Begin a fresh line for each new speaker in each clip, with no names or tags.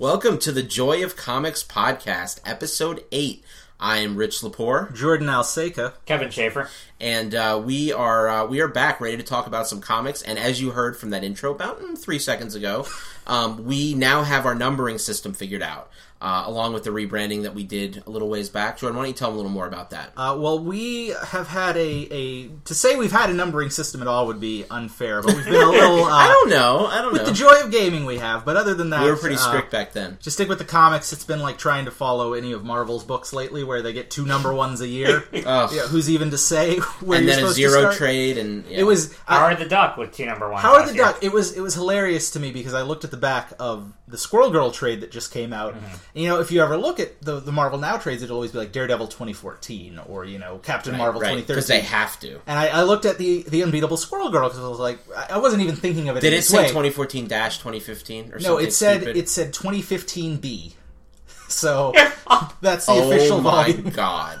Welcome to the Joy of Comics podcast, episode 8. I am Rich Lepore,
Jordan Alseca.
Kevin Schaefer.
and uh, we are uh, we are back ready to talk about some comics. And as you heard from that intro about mm, three seconds ago, um, we now have our numbering system figured out, uh, along with the rebranding that we did a little ways back. Jordan, why don't you tell them a little more about that?
Uh, well, we have had a, a to say we've had a numbering system at all would be unfair, but we've been a little. Uh,
I don't know. I don't
with
know.
the joy of gaming we have, but other than that,
we were pretty
uh,
strict back then.
Just stick with the comics. It's been like trying to follow any of Marvel's books lately, where they get two number ones a year.
Ugh.
yeah, who's even to say where
and
you're
then a
supposed to
zero trade, and yeah.
It was I-
Howard the Duck with two number one.
Howard the Duck. It was it was hilarious to me because I looked at the back of the Squirrel Girl trade that just came out.
Mm-hmm.
And, you know, if you ever look at the the Marvel Now trades, it'll always be like Daredevil 2014 or you know Captain Marvel
right
2013.
because they have to.
and I, I looked at the the Unbeatable Squirrel Girl because I was like, I wasn't even thinking of it.
Did it say 2014 dash 2015 or
No,
something?
it said
stupid?
it said 2015B. So that's the
oh
official
my god.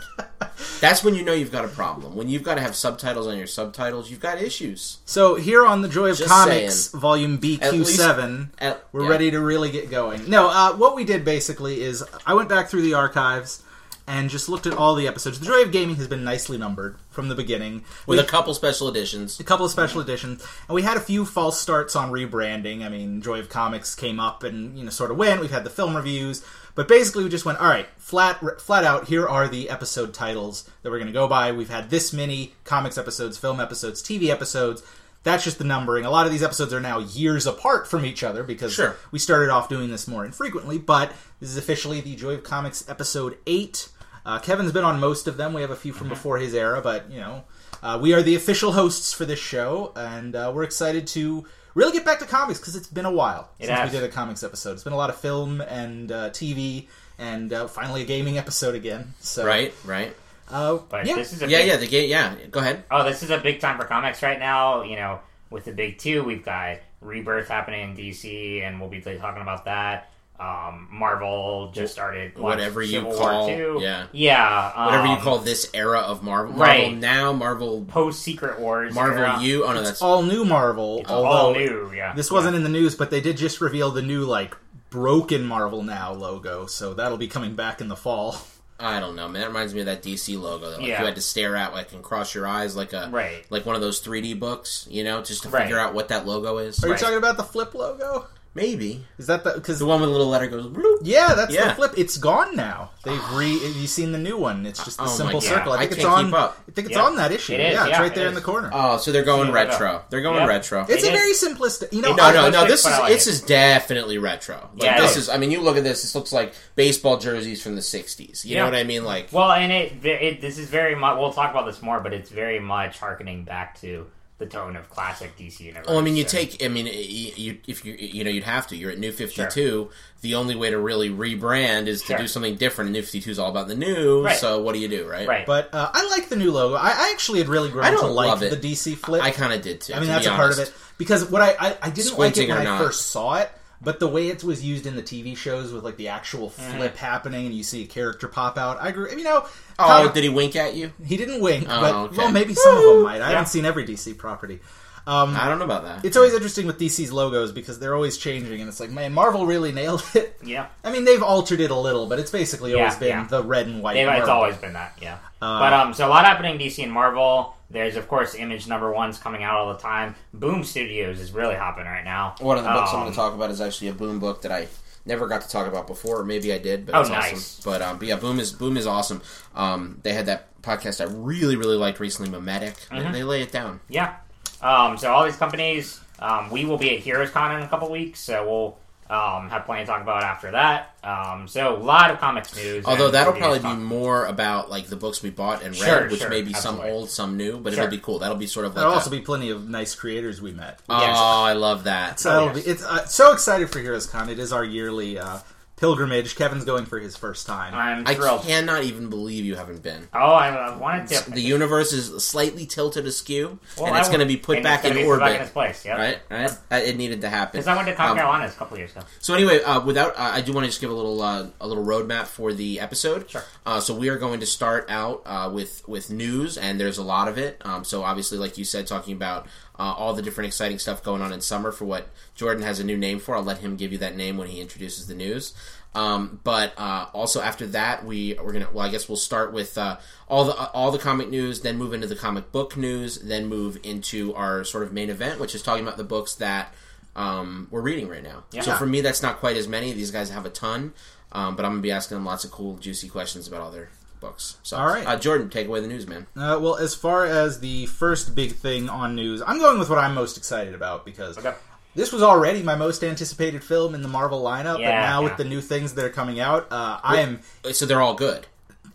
That's when you know you've got a problem. When you've got to have subtitles on your subtitles, you've got issues.
So here on the Joy of
Just
Comics,
saying.
Volume BQ7,
At-
we're
yeah.
ready to really get going. No, uh, what we did basically is I went back through the archives and just looked at all the episodes. The Joy of Gaming has been nicely numbered from the beginning.
with
We-
a couple special editions.
a couple of special editions, and we had a few false starts on rebranding. I mean, Joy of Comics came up and you know sort of went. We've had the film reviews, but basically we just went all right, flat flat out. Here are the episode titles that we're going to go by. We've had this many comics episodes, film episodes, TV episodes. That's just the numbering. A lot of these episodes are now years apart from each other because
Sure.
we started off doing this more infrequently. But this is officially the Joy of Comics episode eight. Uh, Kevin's been on most of them. We have a few from before his era, but you know, uh, we are the official hosts for this show, and uh, we're excited to really get back to comics because it's been a while
It
since
has.
we did a comics episode. It's been a lot of film and uh, TV, and uh, finally a gaming episode again. So,
Right, right.
Uh,
But
yeah.
this is a
Yeah,
big,
yeah, the game. Yeah, go ahead.
Oh, this is a big time for comics right now. You know, with the big two, we've got Rebirth happening in DC, and we'll be talking about that. Um, Marvel just started what,
Whatever you
Civil
call-
War 2.
yeah.
yeah, um,
Whatever you call this era of Marvel.
right.
Now, Marvel,
post Secret Wars.
Marvel
era.
U. Oh no, that's
all new Marvel.
all
although
new. Yeah,
this wasn't in the news, but they did just reveal the new like broken Marvel Now logo, so that'll be coming back in the fall.
I don't know, man. That reminds me of that DC logo that like,
Yeah.
you had to stare at, like, and cross your eyes, like a
Right.
like one of those 3D books, you know, just to
Right.
figure out what that logo is.
Are you talking about the flip logo?
Maybe
Is that the because
the one with the little letter goes. Bloop.
Yeah, that's
Yeah.
the flip. It's gone now. They've re. Have you seen the new one? It's just the
Oh my
simple circle. I
I
think it's on. I think it's
Yeah.
on that issue.
It is,
yeah, it's
yeah,
right
it
there in the corner.
Oh, so they're going
Yeah,
retro. They're going
Yep.
retro.
it's
it
a
is.
very simplistic. You know,
No, no, no. This is
like
this
it.
is definitely retro. Like
Yeah,
this
is.
is. I mean, you look at this. This looks like baseball jerseys from the '60s. You
Yeah.
know what I mean? Like,
Well, and it, it this is very much. We'll talk about this more, but it's very much harkening back to the tone of classic DC universe.
well, I mean, you
and-
take. I mean, y- you if you you know you'd have to. You're at New Fifty Two. The only way to really rebrand is to
Sure.
do something different. And New Fifty Two is all about the new.
Right.
So what do you do, right?
right.
But uh, I like the new logo. I, I actually had really grown
I
to
don't
like
love it.
the DC flip.
I kind of did too.
I mean,
to
that's
be
a part of it because what I I, I didn't like it when I
not.
first saw it, but the way it was used in the TV shows with like the actual
Mm-hmm.
flip happening and you see a character pop out, I agree. You know,
Oh,
comic-
did he wink at you?
he didn't wink,
Oh,
but
okay.
well, maybe some of them might. I
Yeah.
haven't seen every DC property. Um,
I don't know about that.
It's always interesting with DC's logos because they're always changing, and it's like, man, Marvel really nailed it.
yeah,
I mean, they've altered it a little, but it's basically always
Yeah,
been
yeah.
the red and white.
They've- it's always been that. Yeah,
Uh,
but um, so a lot happening in DC and Marvel. There's of course Image number ones coming out all the time. Boom Studios is really hopping right now.
One of the books I'm
Um,
going to talk about is actually a Boom book that I never got to talk about before, or maybe I did, but
Oh,
it's
nice.
awesome. But um, but yeah, Boom is Boom is awesome. Um, they had that podcast I really really liked recently, Memetic.
Mm-hmm.
They, they lay it down.
Yeah. Um, so all these companies, um, we will be at Heroes Con in a couple weeks, so we'll um, have plenty to talk about after that. Um, so a lot of comics news.
Although that'll probably be
talk.
more about like the books we bought and read,
Sure,
which
sure,
may be some old, some new, but
Sure.
it'll be cool. That'll be sort of like.
There'll
a-
also be plenty of nice creators we met.
oh,
Yes.
I love that.
So
Oh, yes.
be, it's uh, so excited for Heroes Con. It is our yearly uh, pilgrimage. Kevin's going for his first time.
I'm
I
thrilled.
cannot even believe you haven't been.
Oh, I, I wanted to.
The universe is slightly tilted askew,
Well,
and it's
I
going to be put
and
back
it's
in
gonna be put
orbit.
back in its place. Yeah.
Right, right. Uh, It needed to happen.
Because I went to Con
Um,
Carolinas a couple years ago.
So anyway, uh, without uh, I do want to just give a little uh, a little roadmap for the episode.
Sure.
Uh, so we are going to start out uh, with with news, and there's a lot of it. Um, so obviously, like you said, talking about uh, all the different exciting stuff going on in summer for what Jordan has a new name for. I'll let him give you that name when he introduces the news. Um, but uh, also after that, we we're gonna. Well, I guess we'll start with uh, all the all the comic news, then move into the comic book news, then move into our sort of main event, which is talking about the books that um, we're reading right now. So for me, that's not quite as many. These guys have a ton, um, but I'm gonna be asking them lots of cool, juicy questions about all their books. So,
All right.
uh, Jordan, take away the news, man.
Uh, well, as far as the first big thing on news, I'm going with what I'm most excited about because
Okay.
this was already my most anticipated film in the Marvel lineup. but
Yeah,
now
yeah.
with the new things that are coming out, uh, I am,
So they're all good.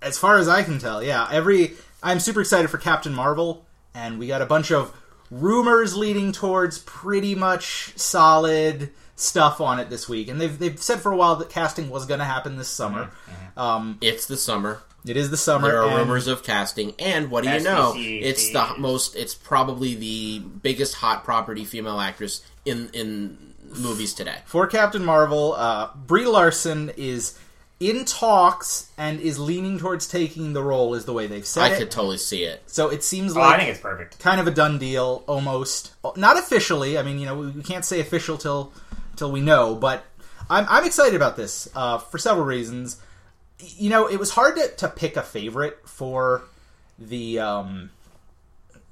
as far as I can tell, yeah. Every I'm super excited for Captain Marvel, and we got a bunch of rumors leading towards pretty much solid stuff on it this week. And they've they've said for a while that casting was going to happen this summer. Um,
It's the summer.
It is the summer.
There are rumors of casting, and what do you
SBC
know? It's the most. It's probably the biggest hot property female actress in in movies today.
for Captain Marvel, uh, Brie Larson is in talks and is leaning towards taking the role, is the way they've said
I
it.
could totally see it.
So it seems
Oh,
like
I think it's perfect.
kind of a done deal, almost. Not officially. I mean, you know, we we can't say official till till we know. But I'm I'm excited about this uh, for several reasons. You know, it was hard to, to pick a favorite for the um,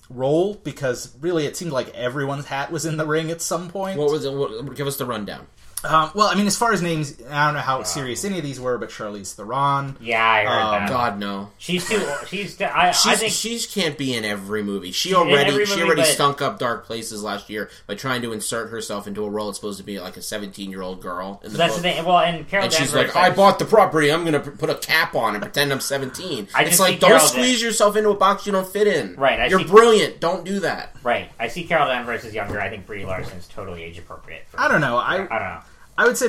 role because really it seemed like everyone's hat was in the ring at some point.
What was it? What, give us the rundown.
Um, well, I mean, as far as names, I don't know how serious any of these were, but Charlize Theron.
Yeah, I heard
Um,
that.
God no.
She's too. She's. too- I, I think.
she can't be in every movie. She already
every
she already
but-
stunk up dark places last year by trying to insert herself into a role that's supposed to be like a seventeen year old girl in the
that's
book.
the thing. Well, and Carol
And she's
Danvers
like, I bought the property. I'm going to put a cap on and pretend I'm 17.
I
it's like, don't
Carol
squeeze yourself into a box you don't fit in.
Right, I
You're
see-
brilliant. Don't do that.
Right. I see Carol Danvers as younger. I think Brie Larson's totally age appropriate. For
I don't know. I
I don't know.
I would say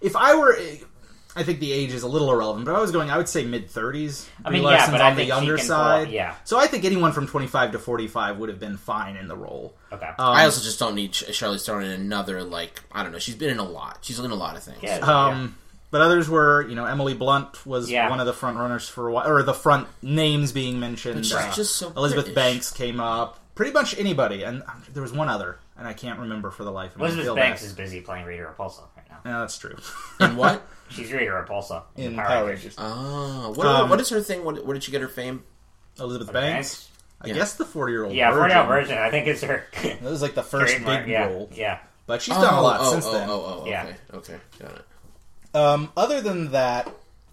If I were, I think the age is a little irrelevant, but I was going. I would say mid thirties.
I mean,
Brie
yeah,
Larson's
but I
on the
think she
younger
can pull-
side.
yeah.
So I think anyone from twenty five to forty five would have been fine in the role.
Okay.
Um,
I also just don't need Ch- Charlize Theron in another, like, I don't know. She's been in a lot. She's in a lot of things.
yeah.
Um, but others were, you know, Emily Blunt was
Yeah.
one of the front runners for a while, or the front names being mentioned.
She's
Uh,
just so
Elizabeth
British.
Banks came up. Pretty much anybody, and um, there was one other, and I can't remember for the life of me.
Elizabeth Banks
bad.
is busy playing Rita Repulsa right now.
Yeah, that's true.
In what?
She's Rita Repulsa
In
the
Power Rangers,
Oh, what,
Um,
what is her thing? What, where did she get her fame?
Elizabeth
Banks.
Banks. I
Yeah.
guess the forty-year-old.
Yeah,
virgin.
Forty Out Virgin. I think is her
That was like the first
trademark.
big
yeah,
role,
yeah.
but she's done a lot
oh,
since
oh,
then.
Oh, oh, oh,
Yeah.
okay. Okay, got it.
Um, other than that,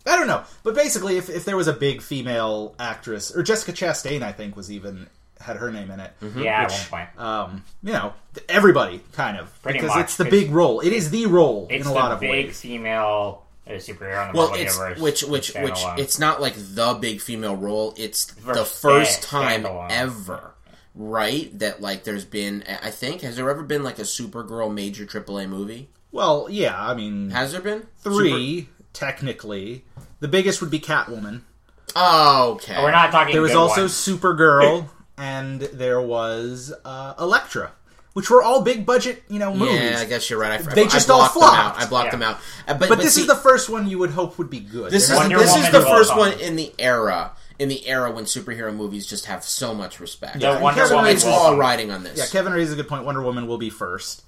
I don't know. But basically, if, if there was a big female actress, or Jessica Chastain, I think was even had her name in it.
Yeah,
Which-
at one point.
Um, you know, everybody kind of
Pretty
because
much,
it's the big role. It is the role in a lot
the
of
big
ways.
female uh, superhero in the
Well,
Marvel
it's
universe.
which which which
standalone.
it's not like the big female role. It's the first
stand-
time
standalone.
ever, right? That like there's been. I think has there ever been like a Supergirl major AAA movie?
Well, yeah, I mean,
Has there been
three technically. The biggest would be Catwoman.
Super- oh, okay.
We're not talking.
There was
good
also
ones.
Supergirl, and there was uh, Elektra, which were all big budget, you know, movies.
Yeah, I guess you're right. I,
They
I
just all
blocked them
flopped.
out. I blocked
Yeah.
them out. Uh, but
but, this
see,
is the first one you would hope would be good.
This is
Wonder
this is the first
on.
one in the era in the era when superhero movies just have so much respect.
The Wonder
Kevin
Woman.
it's
Will-
all riding on this.
Yeah, Kevin raises a good point. Wonder Woman will be first.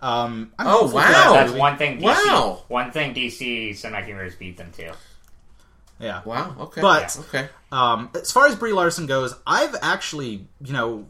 Um, I'm
Oh, wow.
That's one thing. DC,
Wow.
One thing DC Cinematic Universe beat them to.
Yeah.
Wow. Okay.
But-
okay.
Um, as far as Brie Larson goes, I've actually, you know,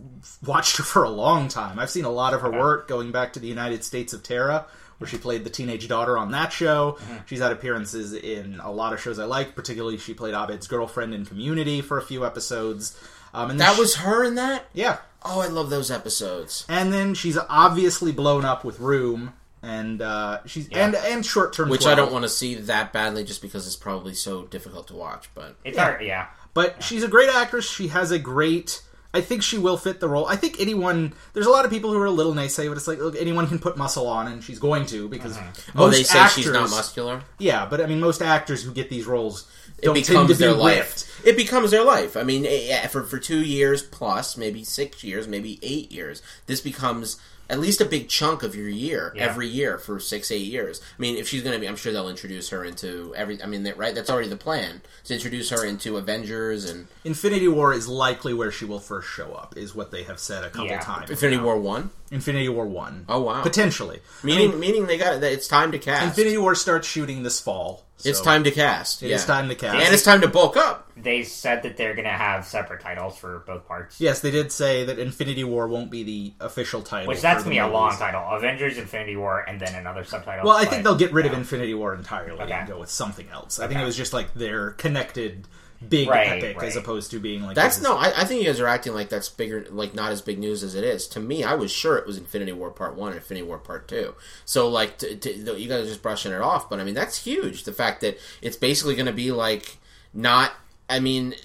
watched her for a long time. I've seen a lot of her work going back to the United States of Tara, where she played the teenage daughter on that show.
Mm-hmm.
She's had appearances in a lot of shows I like, particularly she played Abed's girlfriend in Community for a few episodes. Um, and
That
she-
was her in that.
yeah.
Oh, I love those episodes.
And then she's obviously blown up with Room, and uh, she's and and short term,
Which I don't want to see that badly, just because it's probably so difficult to watch. But
It's
Yeah.
hard. Yeah.
But she's a great actress. She has a great. I think she will fit the role. I think anyone. There's a lot of people who are a little naysay, but it's like look, anyone can put muscle on, and she's going to because
oh,
most
they say
actors,
she's not muscular.
Yeah, but I mean, most actors who get these roles
It
don't tend to
becomes
be
their life.
ripped.
It becomes their life. I mean, eh, for for two years plus, maybe six years, maybe eight years, this becomes at least a big chunk of your year
Yeah.
every year for six eight years. I mean, if she's going to be, I'm sure they'll introduce her into every. I mean, that, right? That's already the plan to introduce her into Avengers and
Infinity War is likely where she will first show up, is what they have said a couple
Yeah.
times.
Infinity
now.
War one.
Infinity War one.
Oh, wow.
potentially.
Meaning, meaning they got that it's time to cast.
Infinity War starts shooting this fall.
it's time to cast.
It
yeah.
is time to cast.
and it's time to bulk up.
They said that they're going to have separate titles for both parts.
Yes, they did say that Infinity War won't be the official title.
Which that's going to be a long title. Avengers Infinity War and then another subtitle.
Well, I
but-
think they'll get rid of. Infinity War entirely
Okay.
and go with something else. I think it was just like their connected big
Right,
epic as opposed to being like
That's no. I, I think you guys are acting like that's bigger, like not as big news as it is. To me, I was sure it was Infinity War Part One and Infinity War Part Two. So like, to, to, you guys are just brushing it off. But I mean, that's huge. The fact that it's basically going to be like not. I mean. it-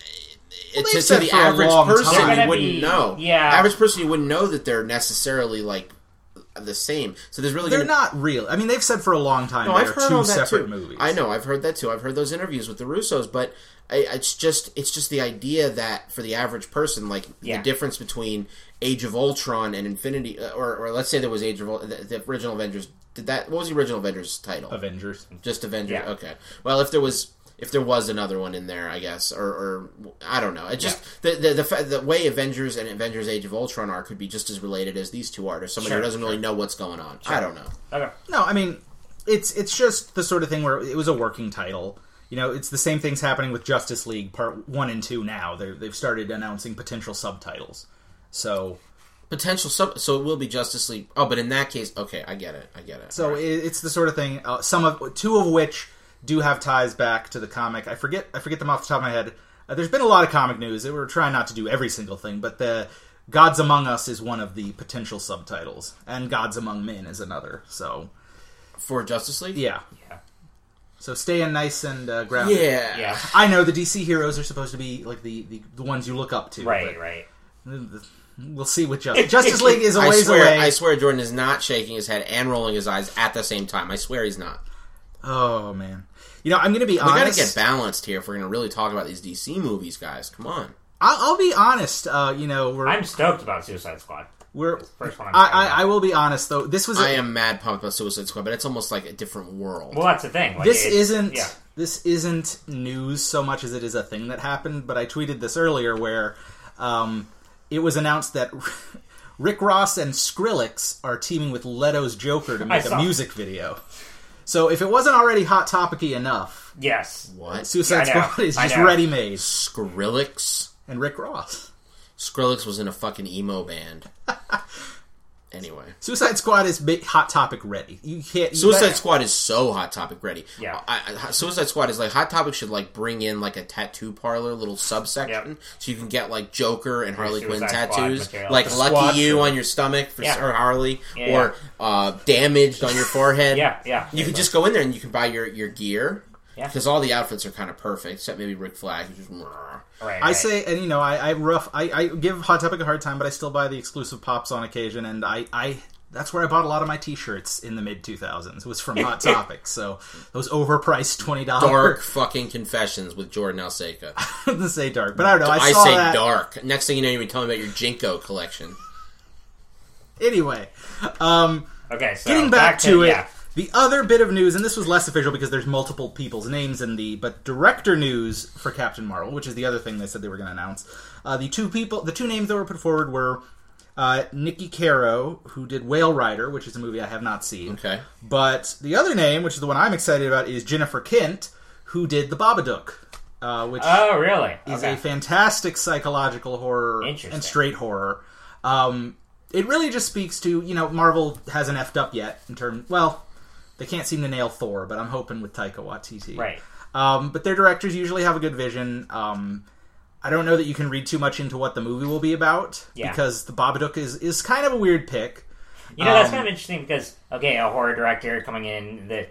to,
they've
to the average person,
time.
you wouldn't
be-
know.
yeah.
average person, you wouldn't know that they're necessarily like the same. So there's really
They're
gonna,
not real. I mean, they've said for a long time
no,
they
I've
are
heard
two
all that
separate
too.
movies.
I know, I've heard that too. I've heard those interviews with the Russos, but I, it's just it's just the idea that for the average person, like
Yeah.
the difference between Age of Ultron and Infinity, uh, or, or let's say there was Age of the, the original Avengers. Did that? What was the original Avengers title?
Avengers.
Just Avengers.
Yeah.
Okay. Well, if there was if there was another one in there, I guess, or, or I don't know. It just the the the, fa- the way Avengers and Avengers Age of Ultron are could be just as related as these two are to somebody
Sure,
who doesn't really know what's going on. I don't know.
Okay.
No, I mean, it's it's just the sort of thing where it was a working title. You know, it's the same things happening with Justice League Part One and Two. Now They're, they've started announcing potential subtitles. So,
Potential sub. So it will be Justice League. Oh, but in that case, okay, I get it. I get it.
so it, it's the sort of thing. Uh, some of two of which do have ties back to the comic. I forget I forget them off the top of my head. Uh, there's been a lot of comic news. We're trying not to do every single thing, but the Gods Among Us is one of the potential subtitles, and Gods Among Men is another. So,
for Justice League.
yeah.
Yeah.
So stay in nice and uh, grounded.
Yeah.
Yeah.
I know the DC heroes are supposed to be like the, the, the ones you look up to.
Right, right.
We'll see what Justice, Justice League is a
I
ways
swear,
away.
I swear, Jordan is not shaking his head and rolling his eyes at the same time. I swear he's not.
Oh man, you know I'm going to be honest.
We gotta get balanced here if we're gonna really talk about these DC movies, guys. Come on.
I'll, I'll be honest. Uh, you know we're
I'm stoked about Suicide Squad.
we're.
First one I'm
I, I,
about.
I will be honest though. This was a,
I am mad pumped about Suicide Squad, but it's almost like a different world.
Well, that's the thing. Like,
this
it's-
isn't
Yeah.
this isn't news so much as it is a thing that happened. But I tweeted this earlier where um, it was announced that Rick Ross and Skrillex are teaming with Leto's Joker to make a music video. So if it wasn't already hot topicy enough,
Yes.
what?
Suicide
I know.
Squad is just ready made.
Skrillex?
And Rick Ross.
Skrillex was in a fucking emo band. anyway.
Suicide Squad is ba- hot topic ready. You can't. You
Suicide
bet-
Squad is so Hot Topic ready.
Yeah.
I, I, Suicide Squad is like Hot Topic should like bring in like a tattoo parlor little subsection
Yep.
so you can get like Joker and Harley Quinn
Suicide Squad
tattoos, like
The
Lucky
squad
You
show.
on your stomach for
Yeah.
or Harley,
Yeah,
or uh, damaged on your forehead.
Yeah, yeah.
You can just go in there and you can buy your your gear.
Yeah.
Because all the outfits are kind of perfect, except maybe Rick Flag. who's just,
Right,
I say, and you know, I, I rough, I, I give Hot Topic a hard time, but I still buy the exclusive pops on occasion, and I, I that's where I bought a lot of my T-shirts in the mid 2000s. It Was from Hot Topic, so those overpriced twenty dollars
dark
dollars.
fucking confessions with Jordan Alseca.
to say dark, but I don't know. I,
I,
saw
say
that.
dark. Next thing you know, you're gonna be telling me about your JNCO collection.
Anyway, um,
Okay, so
getting back, to, it.
yeah.
The other bit of news, and this was less official because there's multiple people's names in the, but director news for Captain Marvel, which is the other thing they said they were going to announce. Uh, the two people, the two names that were put forward were uh, Niki Caro, who did Whale Rider, which is a movie I have not seen.
Okay.
But the other name, which is the one I'm excited about, is Jennifer Kent, who did The Babadook, uh, which
Oh, really?
is
okay.
a fantastic psychological horror and straight horror. Um, it really just speaks to you know Marvel hasn't effed up yet in terms. Well, they can't seem to nail Thor, but I'm hoping with Taika Waititi.
right.
Um, but their directors usually have a good vision. Um, I don't know that you can read too much into what the movie will be about
Yeah.
because the Babadook is is kind of a weird pick.
You know, that's
Um,
kind of interesting because okay, a horror director coming in that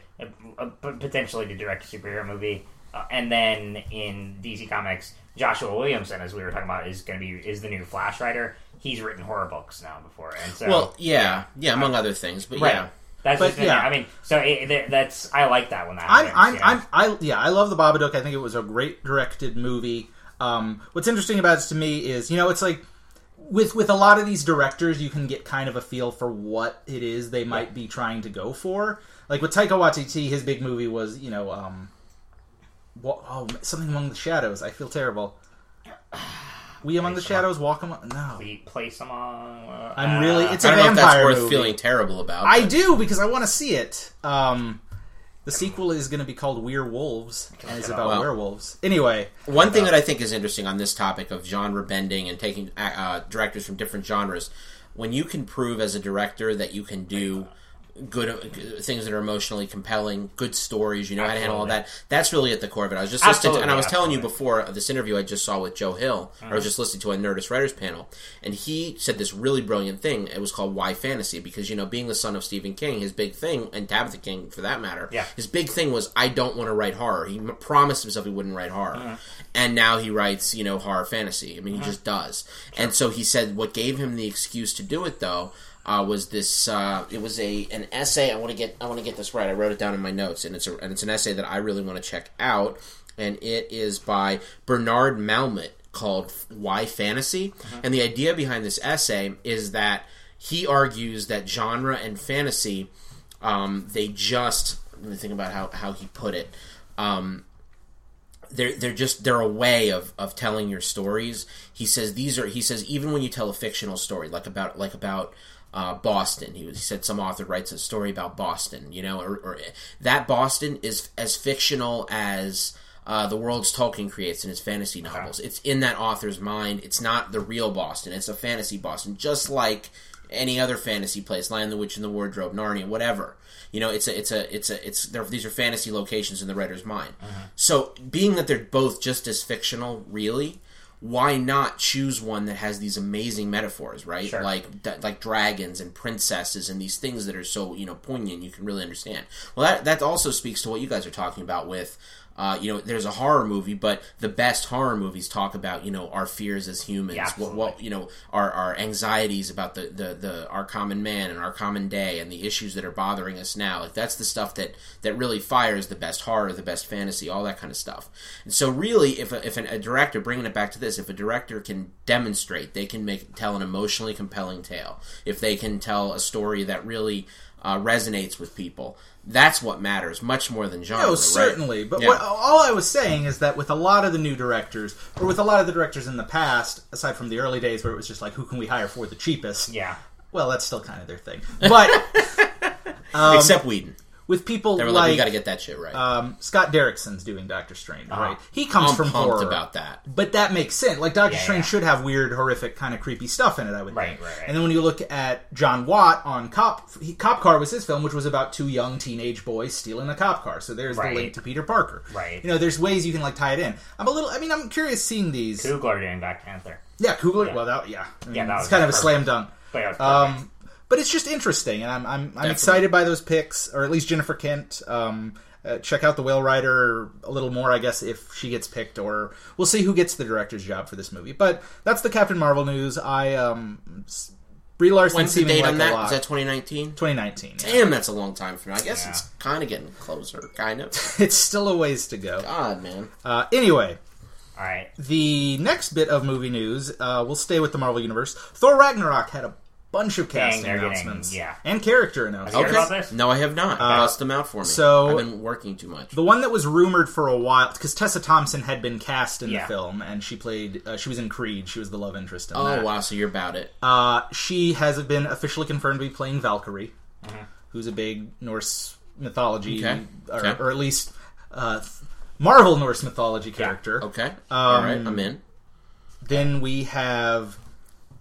uh, potentially to direct a superhero movie, uh, and then in DC Comics, Joshua Williamson, as we were talking about, is going to be is the new Flash writer. He's written horror books now before, and so
Well, yeah, yeah, among other things, but
right.
yeah.
That's
But, yeah.
I mean, so it, that- that's I like that when that
I'm,
happens.
I'm,
know?
I'm, I, yeah, I love the Babadook. I think it was a great directed movie. Um, what's interesting about it to me is, you know, it's like with with a lot of these directors, you can get kind of a feel for what it is they might be trying to go for. Like with Taika Waititi, his big movie was you know um, what, oh something among the shadows. I feel terrible. We among the shadows, walk among. No,
We place them. Uh,
I'm really- it's
I
a
don't know if that's worth
movie.
feeling terrible about.
I
but-
do because I want to see it. Um, the sequel is going to be called Werewolves, and it's about
Well-
werewolves. Anyway,
One thing that I think is interesting on this topic of genre bending and taking uh, uh, directors from different genres, when you can prove as a director that you can do good uh, things that are emotionally compelling, good stories, you know how to handle all that. That's really at the core of it. I was just listening, to, and I was
Absolutely,
telling you before this interview I just saw with Joe Hill. I was mm-hmm. just listening to a Nerdist Writers panel, and he said this really brilliant thing. It was called "Why Fantasy," because you know, being the son of Stephen King, his big thing, and Tabitha King for that matter,
Yeah.
his big thing was I don't want to write horror. He promised himself he wouldn't write horror, mm-hmm. and now he writes you know horror fantasy. I mean, he mm-hmm. just does. And so he said what gave him the excuse to do it though. Uh, was this? Uh, it was a an essay. I want to get. I want to get this right. I wrote it down in my notes, and it's a, and it's an essay that I really want to check out. And it is by Bernard Malamud called "Why Fantasy." And the idea behind this essay is that he argues that genre and fantasy um, they just let me think about how, how he put it um, they're they're just they're a way of, of telling your stories he says these are he says even when you tell a fictional story like about like about uh, Boston. He, was, he said some author writes a story about Boston, you know, or, or that Boston is as fictional as uh, the world's Tolkien creates in his fantasy novels. It's in that author's mind. It's not the real Boston. It's a fantasy Boston, just like any other fantasy place, Lion the Witch in the Wardrobe, Narnia, whatever. You know, it's a, it's a, it's a, it's. They're, these are fantasy locations in the writer's mind. So, being that they're both just as fictional, really, why not choose one that has these amazing metaphors, right?
Sure.
Like d- like dragons and princesses and these things that are so you know poignant, you can really understand. Well, that that also speaks to what you guys are talking about with. Uh, you know, there's a horror movie, but the best horror movies talk about you know our fears as humans,
Yeah,
what, what you know our our anxieties about the, the the our common man and our common day and the issues that are bothering us now. Like that's the stuff that that really fires the best horror, the best fantasy, all that kind of stuff. And so, really, if a, if an, a director bringing it back to this, if a director can demonstrate they can make tell an emotionally compelling tale, if they can tell a story that really uh, resonates with people. That's what matters, much more than genre.
No,
right?
certainly. But
Yeah.
what, all I was saying is that with a lot of the new directors, or with a lot of the directors in the past, aside from the early days where it was just like, who can we hire for the cheapest?
Yeah.
Well, that's still kind of their thing. But um,
Except Whedon,
with people
they were like,
like
"We got to get that shit right."
um, Scott Derrickson's doing Doctor Strange, right? He comes
I'm
from
pumped
horror.
about that.
But that makes sense. Like Doctor
Yeah,
Strange
yeah.
should have weird, horrific, kind of creepy stuff in it. I would
Right,
think.
right, right.
And then when you look at John Watt on Cop, he, Cop Car was his film, which was about two young teenage boys stealing a cop car. So there's
Right.
the link to Peter Parker.
Right.
You know, there's ways you can like tie it in. I'm a little. I mean, I'm curious seeing these.
Coogler doing Black Panther.
Yeah, Coogler.
Yeah.
Well, that yeah. I mean,
Yeah, that
it's kind of a slam dunk.
But yeah, it was perfect.
Um, but it's just interesting, and I'm I'm, I'm excited by those picks, or at least Jennifer Kent. Um, uh, check out the Whale Rider a little more, I guess, if she gets picked, or we'll see who gets the director's job for this movie. But that's the Captain Marvel news. I um, s- Brie Larson
When's the date
like
on
a
that?
lot.
Is that 2019?
2019. yeah.
Damn, that's a long time from now. I guess
Yeah.
it's kind of getting closer, kind of.
It's still a ways to go.
God, man.
Uh, anyway,
All right.
the next bit of movie news, uh, we'll stay with the Marvel Universe. Thor Ragnarok had a bunch of cast
they're getting-
announcements,
yeah.
and character announcements.
Have you heard
Okay.
about this?
No, I have not. Bust them out for me.
Uh, so-
I've been working too much.
The one that was rumored for a while because Tessa Thompson had been cast in
Yeah.
the film and she played uh, she was in Creed she was the love interest in
Oh
that.
wow, so you're about it.
Uh, she has been officially confirmed to be playing Valkyrie,
Mm-hmm.
who's a big Norse mythology
Okay.
Or,
Okay.
or at least uh, Marvel Norse mythology character.
Okay. All right,
Um,
I'm in.
Then we have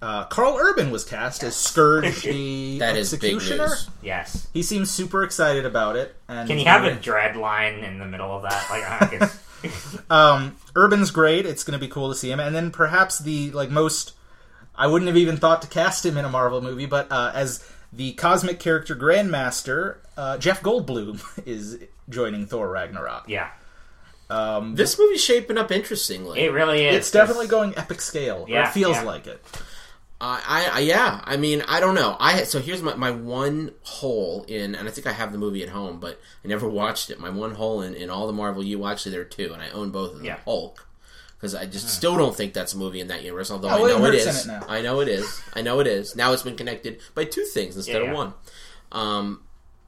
uh, Karl Urban was cast as Scourge the
That is big
executioner.
news.
Yes.
He seems super excited about it. And
Can you have a dread line in the middle of that? Like, I guess.
Um, Urban's great. It's going to be cool to see him. And then perhaps the like most I wouldn't have even thought to cast him in a Marvel movie, but uh, as the cosmic character Grandmaster, uh, Jeff Goldblum is joining Thor Ragnarok.
yeah.
This movie's shaping up interestingly.
It really is.
It's definitely going epic scale. or
Yeah,
it feels
yeah.
like it.
I, I, I, yeah. I mean, I don't know. I so here's my, my one hole in, and I think I have the movie at home, but I never watched it. My one hole in, in all the Marvel U. Actually, there are two, and I own both of them.
Yeah.
Hulk, because I just still don't think that's a movie in that universe. Although
Oh,
I know it
Hurt's it.
I know it is. I know it is. Now it's been connected by two things instead
Yeah,
of one. Um,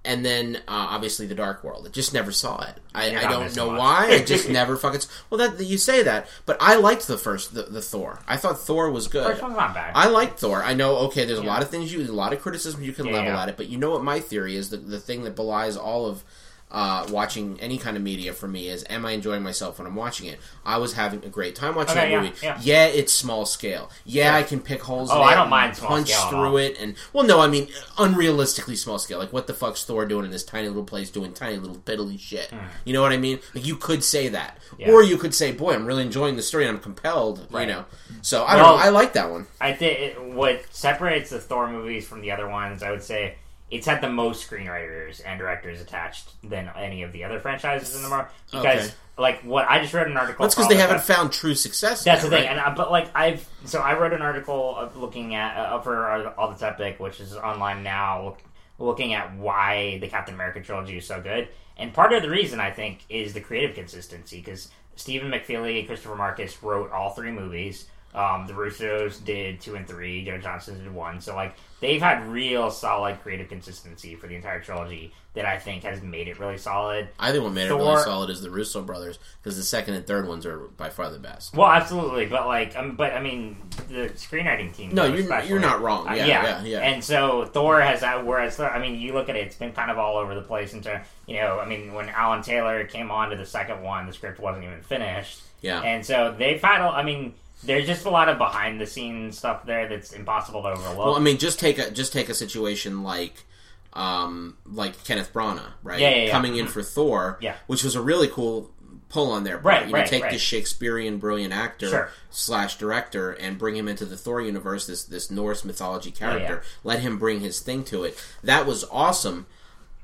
and then uh, obviously the Dark World. I just never saw it. I, I don't know
much.
why. I just never fucking. Well, that you say that, but I liked the first the, the Thor. I thought Thor was good.
First one's not bad.
I like Thor. I know. Okay, there's a lot of things you, a lot of criticism you can
Yeah,
level
yeah.
at it, but you know what my theory is. The the thing that belies all of uh, watching any kind of media for me is, am I enjoying myself when I'm watching it? I was having a great time watching
Okay,
that
yeah,
movie.
yeah.
it's small scale. Yeah, I can pick holes.
Oh,
in
I don't
and
mind small
punch through it, and well, no, I mean unrealistically small scale. Like what the fuck's Thor doing in this tiny little place, doing tiny little piddly shit? You know what I mean? Like you could say that.
Yeah.
or you could say, boy, I'm really enjoying the story, and I'm compelled.
Right.
You know, so I
Well-
don't know. I like that one.
I think what separates the Thor movies from the other ones, I would say, it's had the most screenwriters and directors attached than any of the other franchises in the Marvel. Because,
Okay.
like, what I just read an article.
That's because they haven't
this
found true success.
That's
yet,
the thing,
right?
and uh, but like I've so I wrote an article looking at uh, for uh, all the epic, which is online now, look, looking at why the Captain America trilogy is so good, and part of the reason I think is the creative consistency because Stephen McFeely and Christopher Markus wrote all three movies. Um, the Russos did two and three. Joe Johnston did one. So like they've had real solid creative consistency for the entire trilogy that I think has made it really solid.
I think what made it really solid is the Russo brothers because the second and third ones are by far the best.
Well, absolutely, but like, um, but I mean, the screenwriting team.
No, you're-
especially-
you're not wrong.
Uh,
Yeah, yeah, yeah.
And so Thor has that. Whereas, Thor, I mean, you look at it; it's been kind of all over the place. Into you know, I mean, when Alan Taylor came on to the second one, the script wasn't even finished.
Yeah.
And so they've had. I mean, there's just a lot of behind the scenes stuff there that's impossible to overlook.
Well, I mean, just take a just take a situation like um, like Kenneth Branagh, right?
Yeah, yeah, yeah.
Coming in for Thor,
Yeah.
which was a really cool pull on their part.
Right,
you know,
right,
take
right.
this Shakespearean brilliant actor
Sure.
slash director and bring him into the Thor universe, this this Norse mythology character.
yeah.
Let him bring his thing to it. That was awesome.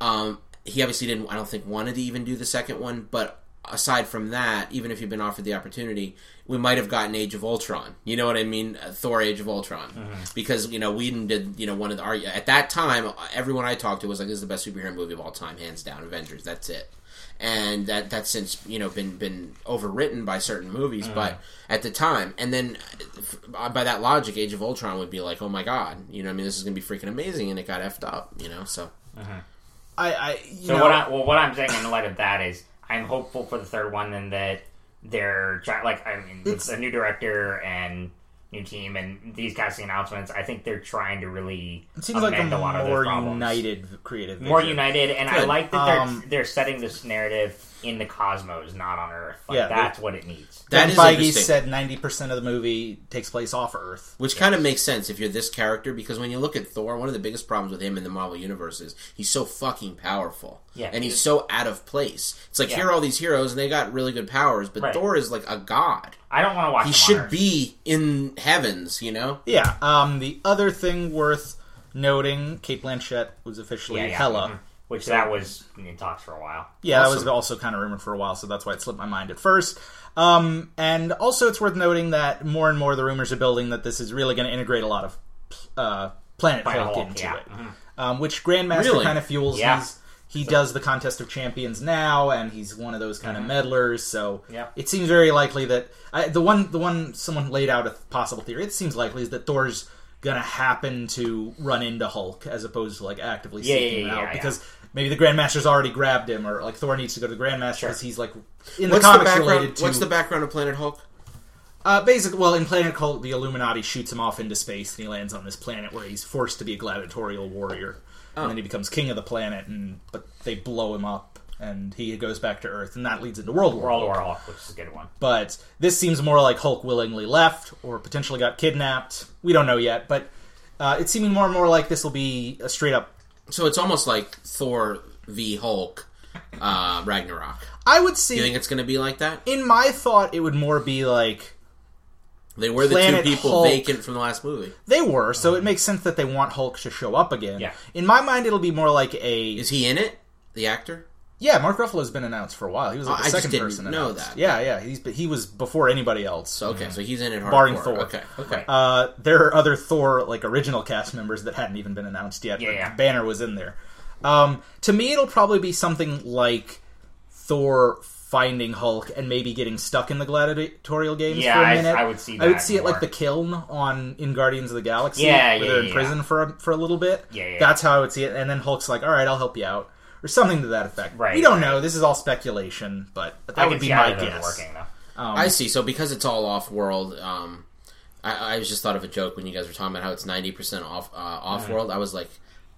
Um, he obviously didn't. I don't think wanted to even do the second one, but aside from that, even if you'd been offered the opportunity, we might have gotten Age of Ultron. You know what I mean? Uh, Thor: Age of Ultron, because you know Whedon did you know one of the our, at that time everyone I talked to was like this is the best superhero movie of all time, hands down. Avengers, that's it. And that that's since you know been been overwritten by certain movies, but at the time, and then uh, by that logic, Age of Ultron would be like, oh my god, you know, I mean, this is gonna be freaking amazing, and it got effed up, you know. So
I, I you
So
know,
what I, well, what I'm saying in light of that is, I'm hopeful for the third one, and that they're try- like, I mean, it's a new director and new team, and these casting announcements. I think they're trying to really
it seems like a
a lot of
more united creative,
more united, and I like that they're
Um,
they're setting this narrative in the cosmos, not on Earth. Like,
Yeah,
that's what it needs.
that
Kevin
is
Feige said ninety percent of the movie takes place off Earth.
Which kind of makes sense if you're this character, because when you look at Thor, one of the biggest problems with him in the Marvel Universe is he's so fucking powerful.
Yeah.
And he's so out of place. It's like,
Yeah.
here are all these heroes, and they got really good powers, but
Right.
Thor is like a god.
I don't want to watch.
He
them on
should
Earth.
be in heavens, you know?
Yeah. Um. The other thing worth noting, Cate Blanchett was officially
Yeah, yeah.
Hela.
mhm. Which that was in talks for a while.
Yeah, that was also kind of rumored for a while, so that's why it slipped my mind at first. Um, and also, it's worth noting that more and more the rumors are building that this is really going to integrate a lot of uh, Planet,
Planet
Hulk
Hulk,
into
yeah.
it,
Mhm.
um, which Grandmaster
Really?
kind of fuels.
Yeah.
He's, he does the Contest of Champions now, and he's one of those kind of meddlers. So
Mm-hmm. Yeah.
it seems very likely that I, the one the one someone laid out a possible theory. It seems likely is that Thor's gonna happen to run into Hulk as opposed to like actively
Yeah,
seeking
yeah,
him
yeah,
out
yeah.
because maybe the Grandmaster's already grabbed him, or like Thor needs to go to the Grandmaster because he's like in the
What's the
comics
background?
related to
What's the background of Planet Hulk?
uh, basically, well, in Planet Hulk, the Illuminati shoots him off into space, and he lands on this planet where he's forced to be a gladiatorial warrior, and then he becomes king of the planet. And but they blow him up, and he goes back to Earth, and that leads into World War.
World
Hulk.
War Hulk, which is a good one.
But this seems more like Hulk willingly left, or potentially got kidnapped. We don't know yet, but uh, it's seeming more and more like this will be a straight up.
So it's almost like Thor v Hulk, uh, Ragnarok.
I would see.
You think it's going to be like that?
in my thought, it would more be like
They were the
Planet
two people
Hulk.
vacant from the last movie.
they were, so it makes sense that they want Hulk to show up again.
Yeah.
In my mind, it'll be more like a
Is he in it? The actor?
Yeah, Mark Ruffalo's been announced for a while. He was like
Oh,
the
I just
second
didn't
person
know
announced.
that.
Yeah, yeah, he's he was before anybody else.
So okay, so he's in it.
Barring
hardcore.
Thor.
Okay, okay.
Uh, there are other Thor like original cast members that hadn't even been announced yet.
Yeah,
but
yeah.
Banner was in there. Um, to me, it'll probably be something like Thor finding Hulk and maybe getting stuck in the gladiatorial games
Yeah,
for a
I-
minute.
I would see
I would
that
see it like the Kyln on in Guardians of the Galaxy.
Yeah,
where
yeah,
they're in
yeah.
prison for a, for a little bit.
Yeah, yeah.
That's how I would see it. And then Hulk's like, "All right, I'll help you out," or something to that effect.
Right,
We don't
right.
know. This is all speculation, but that
I
would be my
either of them
guess.
working though.
Um,
I see. So because it's all off world, um, I, I just thought of a joke when you guys were talking about how it's ninety percent off uh, off world. I was like,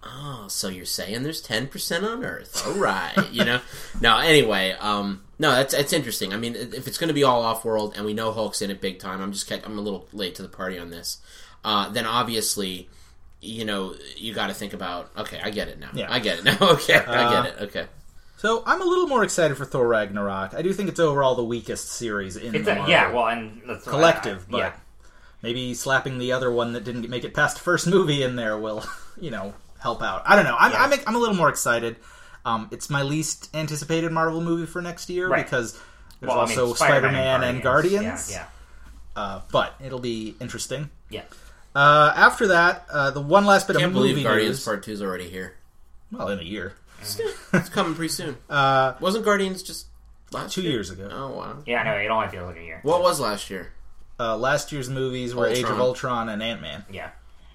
oh, so you're saying there's ten percent on Earth? All right, you know. No, anyway, um, no, that's that's interesting. I mean, if it's going to be all off world, and we know Hulk's in it big time, I'm just I'm a little late to the party on this. Uh, then obviously. You know, you got to think about. Okay, I get it now.
Yeah.
I get it now. Okay, I
Uh,
get it. Okay.
So I'm a little more excited for Thor Ragnarok. I do think it's overall the weakest series in
It's
the
a,
Marvel
yeah, well, and that's what I-
collective, but
yeah.
maybe slapping the other one that didn't make it past the first movie in there will, you know, help out. I don't know. I'm
Yeah.
I'm, I'm a little more excited. Um, it's my least anticipated Marvel movie for next year
Right.
because there's
Well, I mean,
also Spider-Man, and Guardians.
Yeah,
Uh, but it'll be interesting.
yeah.
Uh, after that, uh, the one last bit
Can't
of movie
believe Guardians
news.
Part Two is already here.
well, in a year,
It's coming pretty soon.
uh,
Wasn't Guardians just last
two
year?
years ago.
Oh wow.
Yeah, I know. It only feels like a year.
What was last year?
Uh, last year's movies were Age of
Ultron.
Ultron and Ant Man.
Yeah,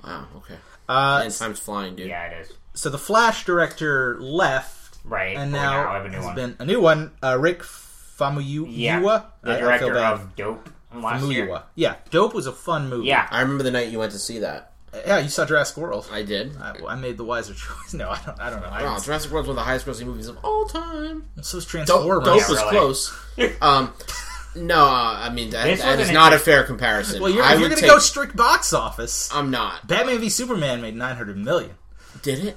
Wow. Okay.
Uh,
And time's flying, dude.
yeah, it is.
so the Flash director left,
Right.
and
well,
now
I have a new
has
one.
been a new one. Uh, Rick Famuyiwa.
yeah, the
I- I feel
director
bad.
of Dope from last
Famuyiwa.
year.
Yeah, Dope was a fun movie.
Yeah,
I remember the night you went to see that.
yeah. You saw Jurassic World.
I did.
I, I made the wiser choice. No, I don't. I don't know. I
Wow, Jurassic World's one of the highest grossing movies of all time.
so's
Dope,
Transformers.
Dope
Yeah,
was
really.
close. um, no, uh, I mean that,
This
that
was
is not a fair comparison.
Well, you're,
I
you're
would
gonna
take,
go strict box office.
I'm not.
Batman v Superman made 900 million
Did it?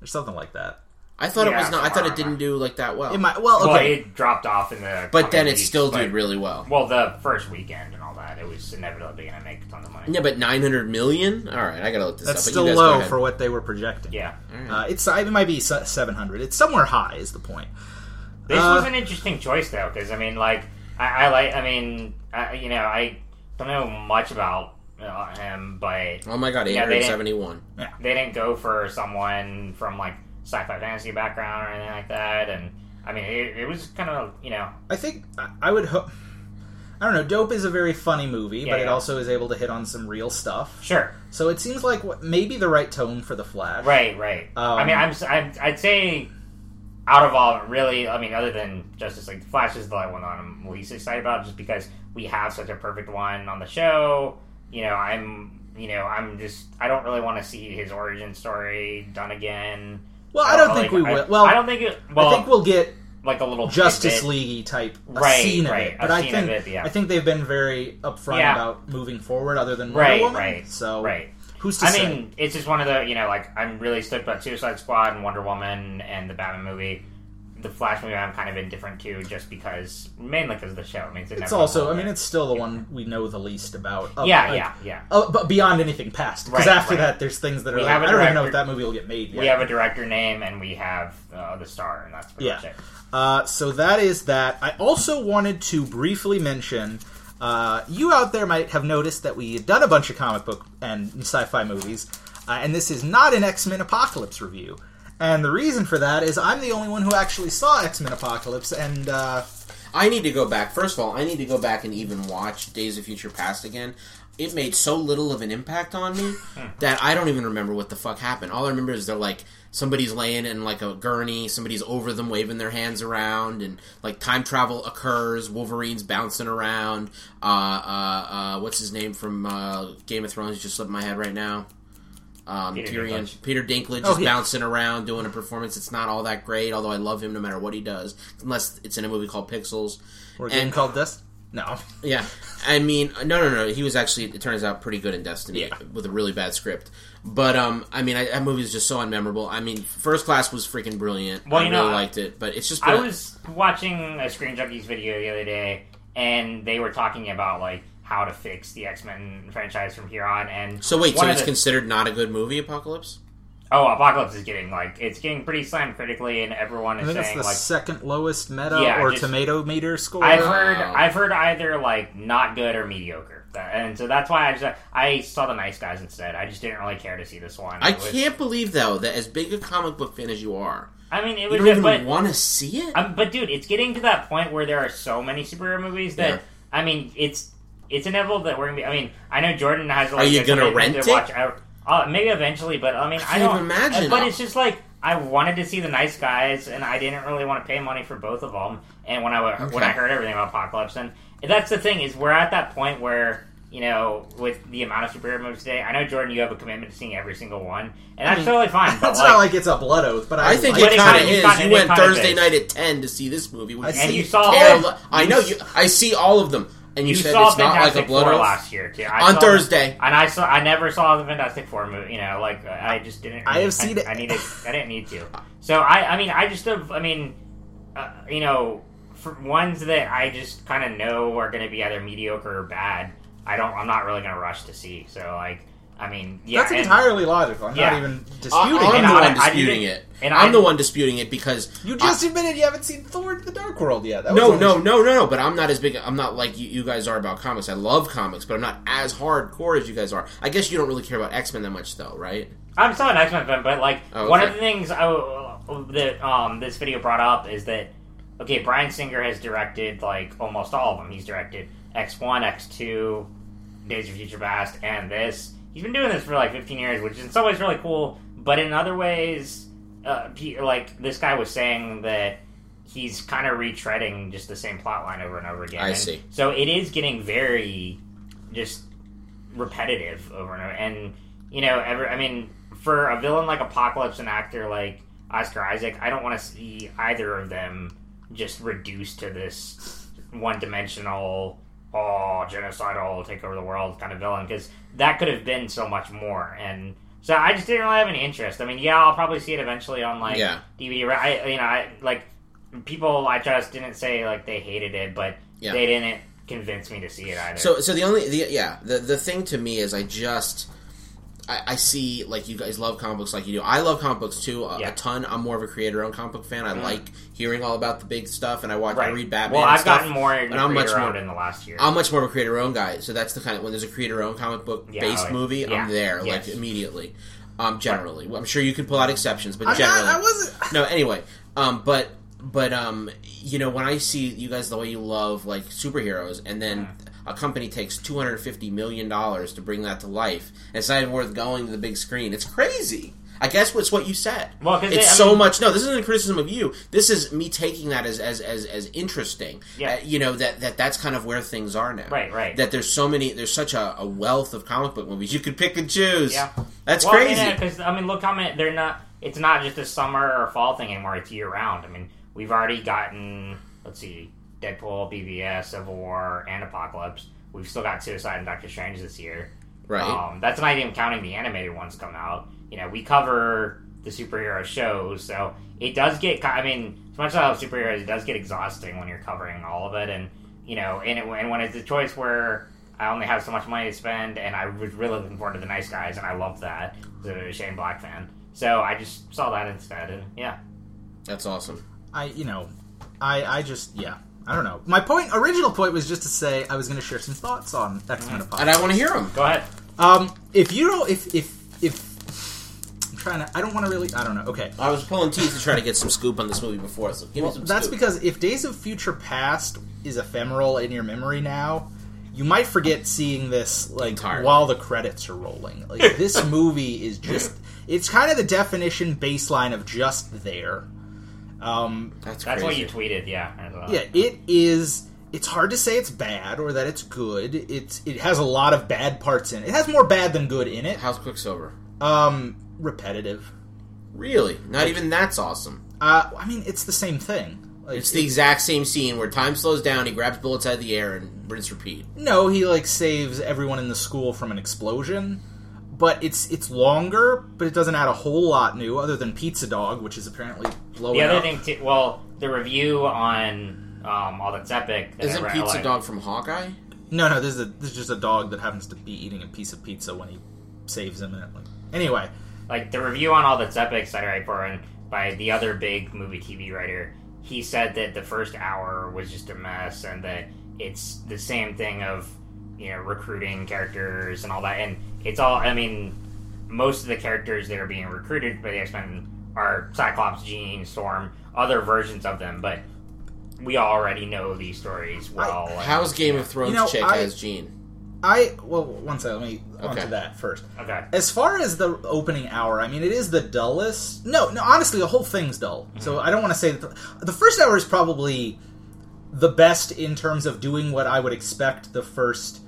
or something like that.
I thought it was not. I thought it didn't do like that well.
It might. Well,
well,
okay.
it dropped off in the.
but then it
weeks,
still
but-
did really well.
Well, the first weekend and all that, it was inevitably going to make a ton of money.
Yeah, but 900 million. All right, I gotta look this
That's
up. but
still
you guys
low for what they were projecting.
Yeah.
Uh, it's it might be 700. It's somewhere high. Is the point?
This
Uh,
was an interesting choice, though, because I mean, like, I, I like, I mean, I, you know, I don't know much about uh, him, but
Oh my god,
Yeah, they didn't-
871.
they didn't go for someone from like sci-fi fantasy background or anything like that, and I mean, it, it was kind of, you know,
I think I- would hope. I don't know. Dope is a very funny movie,
Yeah,
but it also is able to hit on some real stuff.
sure,
So it seems like what, maybe the right tone for the Flash.
right, right.
Um,
I mean, I'm, I'm, I'd say. Out of all, really, I mean, other than Justice League, the Flash is the one that I'm least excited about, just because we have such a perfect one on the show. You know, I'm, you know, I'm just, I don't really want to see his origin story done again.
Well, I don't
like,
think we
I-
will. Well,
I don't think it. Well,
I think we'll get
like a little
Justice. League type a
Right,
scene
right,
of it, but I think
it, yeah.
I think they've been very upfront
Yeah.
about moving forward, other than Wonder
Right,
Woman.
right,
So
right.
who's to
I
say?
mean, it's just one of the you know, like I'm really stoked about Suicide Squad and Wonder Woman and the Batman movie. The Flash movie, I'm kind of indifferent to, just because mainly because of the show. I mean, it's,
it's also. I mean, it's still the one we know the least about. of,
yeah,
like,
yeah, yeah.
Oh, but beyond anything past, because
Right,
after
right.
that, there's things that are. Like, I don't even know if that movie will get made. Yet.
We have a director name and we have uh, the star, and that's pretty
Yeah.
much it.
Uh, so that is that. I also wanted to briefly mention. Uh, you out there might have noticed that we had done a bunch of comic book and sci-fi movies, uh, and this is not an X-Men Apocalypse review. And the reason for that is I'm the only one who actually saw X-Men Apocalypse, and uh,
I need to go back. First of all, I need to go back and even watch Days of Future Past again. It made so little of an impact on me that I don't even remember what the fuck happened. All I remember is they're like somebody's laying in like a gurney, somebody's over them waving their hands around, and like time travel occurs. Wolverine's bouncing around. Uh, uh, uh, what's his name from uh, Game of Thrones? Just slipped my head right now. Um,
Peter
Tyrion,
Dinklage.
Peter Dinklage,
Oh,
just
yeah.
bouncing around doing a performance. It's not all that great, although I love him no matter what he does, unless it's in a movie called Pixels.
or a game
And-
called this. No,
Yeah, I mean, no, no, no. He was actually, it turns out, pretty good in Destiny
Yeah.
with a really bad script. But um, I mean, I, that movie is just so unmemorable. I mean, First Class was freaking brilliant.
Well,
I
you
really
know, I-
liked it, but it's just.
I was watching a Screen Junkies video the other day, and they were talking about like how to fix the X Men franchise from here on. And
So wait, so it's
the-
considered not a good movie, Apocalypse?
oh, Apocalypse is getting like it's getting pretty slammed critically, and everyone
I
is
think it's the
like
second lowest meta
Yeah,
or
just-
tomato meter score.
I've heard
Wow.
I've heard either like not good or mediocre, and so that's why I just I saw the Nice Guys instead. I just didn't really care to see this one.
I
was-
can't believe though that as big a comic book fan as you are,
I mean, it
You don't
just,
even want to see it.
Um, but dude, it's getting to that point where there are so many superhero movies that
Yeah.
I mean, it's it's inevitable that we're gonna be. I mean, I know Jordan has. Like,
Are you
a
gonna
commitment
rent
to
it?
Watch, out- uh, maybe eventually, but I mean, I,
can't
don't
even imagine.
But it's just like I wanted to see the nice guys, and I didn't really want to pay money for both of them. And when I when I heard everything about Apocalypse, and that's the thing is we're at that point where. You know, with the amount of superhero movies today, I know Jordan, you have a commitment to seeing every single one, and that's totally fine.
That's
like,
not like it's a blood oath, but I,
I think
like
it
it
kind of
kinda- kinda-
You went Thursday night at ten to see this movie.
I
and
see.
you saw
terrible. I know you. I see all of them, and you,
You
said
saw
it's not like a
Fantastic
blood
Four
oath.
last year too. I
on
saw-
Thursday.
and I saw. I never saw the Fantastic Four movie. You know, like I just didn't.
I have seen
I,
it.
I needed. I didn't need to. So I. I mean, I just have. I mean, uh, you know, for ones that I just kind of know are going to be either mediocre or bad. I don't. I'm not really going to rush to see. So like, I mean, yeah,
that's
and-
entirely logical. I'm
Yeah.
not even
I-
disputing
I'm
it.
And
the
I-
one
I
disputing
didn't-
it.
and
I'm
I-
the one disputing it because
You
I-
just admitted you haven't seen Thor: The Dark World yet. That was
No, no, no, no, no. But I'm not as big. I'm not like you, you guys are about comics. I love comics, but I'm not as hardcore as you guys are. I guess you don't really care about X Men that much, though, right?
I'm still an X Men fan, but like
Oh,
one
okay.
of the things I, that um, this video brought up is that okay, Bryan Singer has directed like almost all of them. He's directed X One, X Two, Days of Future Past, and this. He's been doing this for like 15 years, which is in some ways really cool, but in other ways, uh, like this guy was saying that he's kind of retreading just the same plot line over and over again.
I
And
see.
So it is getting very just repetitive over and over. And you know, ever I mean, for a villain like Apocalypse, an actor like Oscar Isaac, I don't want to see either of them just reduced to this one-dimensional, oh, genocidal, take over the world kind of villain because that could have been so much more. And so I just didn't really have any interest. I mean, yeah, I'll probably see it eventually on like
Yeah.
DVD. I you know, I like people I just didn't say like they hated it, but
Yeah.
they didn't convince me to see it either.
So, so the only, the, yeah, the the thing to me is I just. I, I see, like you guys love comic books, like you do. I love comic books too, a,
Yeah.
a ton. I'm more of a creator-owned comic book fan. I
Mhm.
like hearing all about the big stuff, and I watch, I read Batman.
Well, I've
stuff.
gotten more into
but I'm much more-
in the last year.
I'm much more of a creator owned guy, so that's the kind of when there's a creator owned comic book
Yeah,
based
like-
movie,
yeah,
I'm there
yes.
like immediately. Um, generally, I'm sure you can pull out exceptions, but
I'm
generally,
not, I wasn't.
no. Anyway, um, but but um, you know, when I see you guys the way you love like superheroes, and then a company takes 250 million dollars to bring that to life, and it's not even worth going to the big screen. It's crazy. I guess what's what you said.
Well,
it's
they-
so
mean-
much. No, this isn't a criticism of you. This is me taking that as as as, as interesting.
Yeah.
Uh, you know that that that's kind of where things are now.
Right, right.
That there's so many. There's such a, a wealth of comic book movies. You could pick and choose.
Yeah.
that's
well,
crazy.
Because I mean, look how many they're not. It's not just a summer or fall thing anymore. It's year round. I mean, we've already gotten let's see, Deadpool, BVS, Civil War, and Apocalypse. We've still got Suicide and Doctor Strange this year.
right.
Um, that's not even counting the animated ones coming out. You know, we cover the superhero shows, so it does get. I mean, as much as I love superheroes, it does get exhausting when you're covering all of it, and you know, and, it, and when it's a choice where I only have so much money to spend, and I was really looking forward to the Nice Guys, and I loved that. The Shane Black fan, so I just saw that instead, and yeah,
that's awesome.
I, you know, I, I just, yeah, I don't know. My point, original point, was just to say I was going to share some thoughts on X Men
And I want to hear them.
go ahead.
Um, if you don't, if if if I'm trying to, I don't want to really, I don't know. Okay,
I was pulling teeth to try to get some scoop on this movie before, so give
well,
me some.
that's
scoop.
because if Days of Future Past is ephemeral in your memory now, you might forget seeing this like
Entirely.
while the credits are rolling. Like this movie is just, it's kind of the definition baseline of just there. Um,
that's
That's
crazy.
what you tweeted, yeah. well.
yeah, it is. It's hard to say it's bad or that it's good. It's it has a lot of bad parts in it. It has more bad than good in it.
How's Quicksilver?
Um, repetitive.
Really? Not even that's awesome.
Uh, I mean, it's the same thing. Like,
It's the exact same scene where time slows down, he grabs bullets out of the air, and rinse repeat.
no, he like saves everyone in the school from an explosion, but it's it's longer, but it doesn't add a whole lot new other than Pizza Dog, which is apparently blowing
The other
up.
thing, too, well, the review on um, all that's epic. that I
Isn't Pizza
like-
Dog from Hawkeye?
No, no, this is a, this is just a dog that happens to be eating a piece of pizza when he saves him. And like, anyway,
like the review on all that's epic that I write by the other big movie TV writer, he said that the first hour was just a mess and that it's the same thing of you know recruiting characters and all that, and it's all. I mean, most of the characters that are being recruited by the X Men are Cyclops, Jean, Storm, other versions of them, but we already know these stories well. and-
How's Game of Thrones
You know,
chick
I-
as Jean?
I well, one second. Let me on
Okay.
to that first.
Okay.
As far as the opening hour, I mean, it is the dullest. No, no. Honestly, the whole thing's dull. Mm-hmm. So I don't want to say that the, the first hour is probably the best in terms of doing what I would expect the first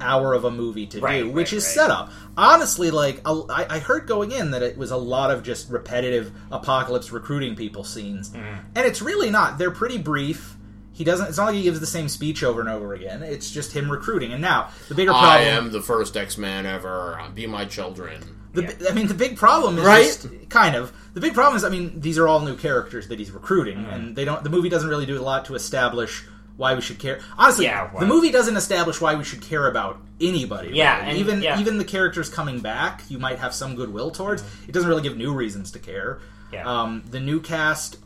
hour of a movie to
Right,
do, which
right,
is
right.
setup. Honestly, like I heard going in that it was a lot of just repetitive apocalypse recruiting people scenes,
Mm-hmm.
and it's really not. They're pretty brief. He doesn't. It's not like he gives the same speech over and over again. It's just him recruiting. And now the bigger problem.
I am the first X Man ever. Be my children.
The,
Yeah.
I mean, the big problem is
Right?
just- kind of the big problem is. I mean, these are all new characters that he's recruiting,
Mm-hmm.
and they don't. The movie doesn't really do a lot to establish why we should care. Honestly,
Yeah,
the movie doesn't establish why we should care about anybody.
Yeah,
really.
and-
even
yeah.
even the characters coming back, you might have some goodwill towards. It doesn't really give new reasons to care.
Mm-hmm. Yeah.
Um, the new cast.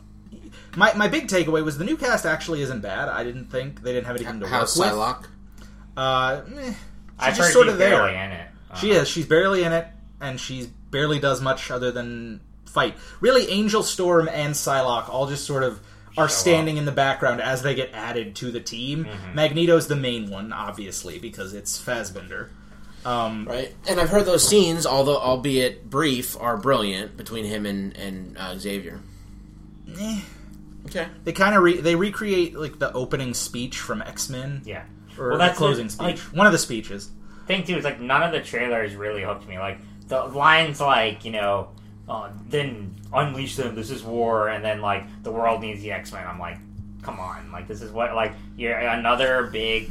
My, my big takeaway was the new cast actually isn't bad. I didn't think they didn't have anything to
How's
work with.
Psylocke?
Uh, meh. She's
I've
just
heard
sort of there.
in it. Uh,
She is. She's barely in it, and she barely does much other than fight. Really, Angel Storm and Psylocke all just sort of are
Show
standing in the background as they get added to the team.
Mm-hmm.
Magneto's the main one, obviously, because it's Fassbender. Um,
Right, and I've heard those scenes, although albeit brief, are brilliant between him and and uh, Xavier.
eh.
Okay,
They kind of re- they recreate like the opening speech from X Men
Yeah.
or
Well,
the
that's
closing
the-
speech.
like-
one of the speeches.
thing too is like none of the trailers really hooked me. Like the lines like you know, uh, then unleash them. This is war, and then like the world needs the X Men. I'm like, come on, like this is what like you're another big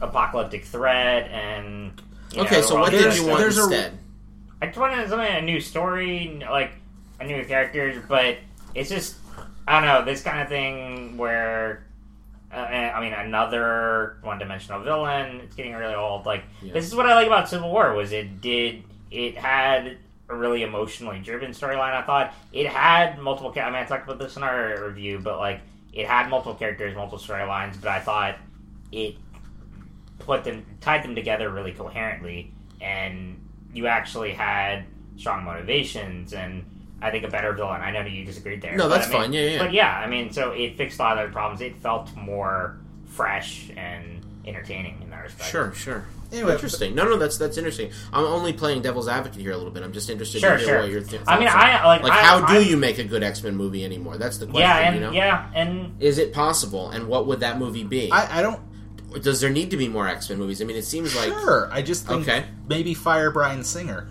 apocalyptic threat, and
okay.
know,
So what did you want
there's
instead?
I just wanted something a new story, like a new characters, but it's just I don't know this kind of thing where. Uh, I mean, another one-dimensional villain. It's getting really old. Like
Yeah.
this is what I like about Civil War was it did it had a really emotionally driven storyline. I thought it had multiple. I mean, I talked about this in our review, but like it had multiple characters, multiple storylines. But I thought it put them tied them together really coherently, and you actually had strong motivations and. I think a better villain. I know you disagreed there.
No, that's
I mean-
fine. Yeah, yeah.
But yeah, I mean, so it fixed a lot of their problems. It felt more fresh and entertaining in that respect.
Sure, sure.
Anyway,
interesting. No, no, that's that's interesting. I'm only playing devil's advocate here a little bit. I'm just interested
Sure,
to hear
sure.
what your th-
I mean. I like.
like
I,
how do
I-
you make a good X Men movie anymore? That's the question.
Yeah, and
you know?
yeah, and
Is it possible? And what would that movie be?
I, I don't.
Does there need to be more X Men movies? I mean, it seems like,
Sure, I just think
Okay.
maybe fire Bryan Singer.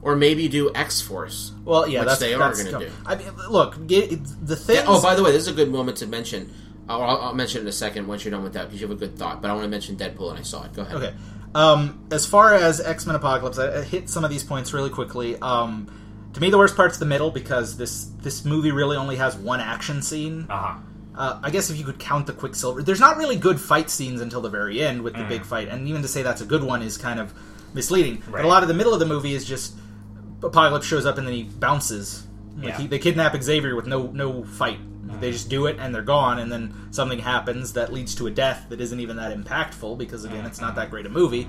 or maybe do X Force.
Well, yeah,
Which
that's
they are gonna do.
I mean, look, get, the thing.
Oh, by the way, this is a good moment to mention. I'll, I'll I'll mention it in a second once you're done with that because you have a good thought. But I want to mention Deadpool, and I saw it. Go ahead.
Okay. Um, as far as X Men Apocalypse, I, I hit some of these points really quickly. Um, to me, the worst part's the middle because this this movie really only has one action scene.
uh huh.
Uh, I guess if you could count the Quicksilver, there's not really good fight scenes until the very end with the
Mm.
big fight, and even to say that's a good one is kind of misleading. But a lot of the middle of the movie is just Apocalypse shows up and then he bounces. Like
Yeah.
he, they kidnap Xavier with no no fight. They just do it and they're gone, and then something happens that leads to a death that isn't even that impactful because again, it's not that great a movie.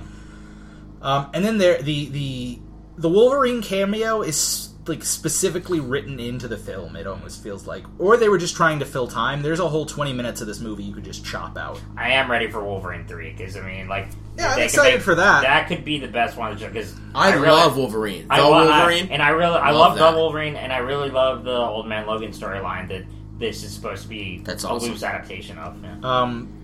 Um, and then there, the the the Wolverine cameo is like specifically written into the film. It almost feels like, or they were just trying to fill time. There's a whole 20 minutes of this movie you could just chop out.
I am ready for Wolverine three because I mean, like,
Yeah,
if
I'm excited
make-
for that.
That could be the best one because
I,
really,
love Wolverine. The
I lo- I-
Wolverine.
and I really, I
Love
love, the Wolverine, and I really love the Old Man Logan storyline that this is supposed to be
That's
a
awesome.
loose adaptation of. Yeah.
Um,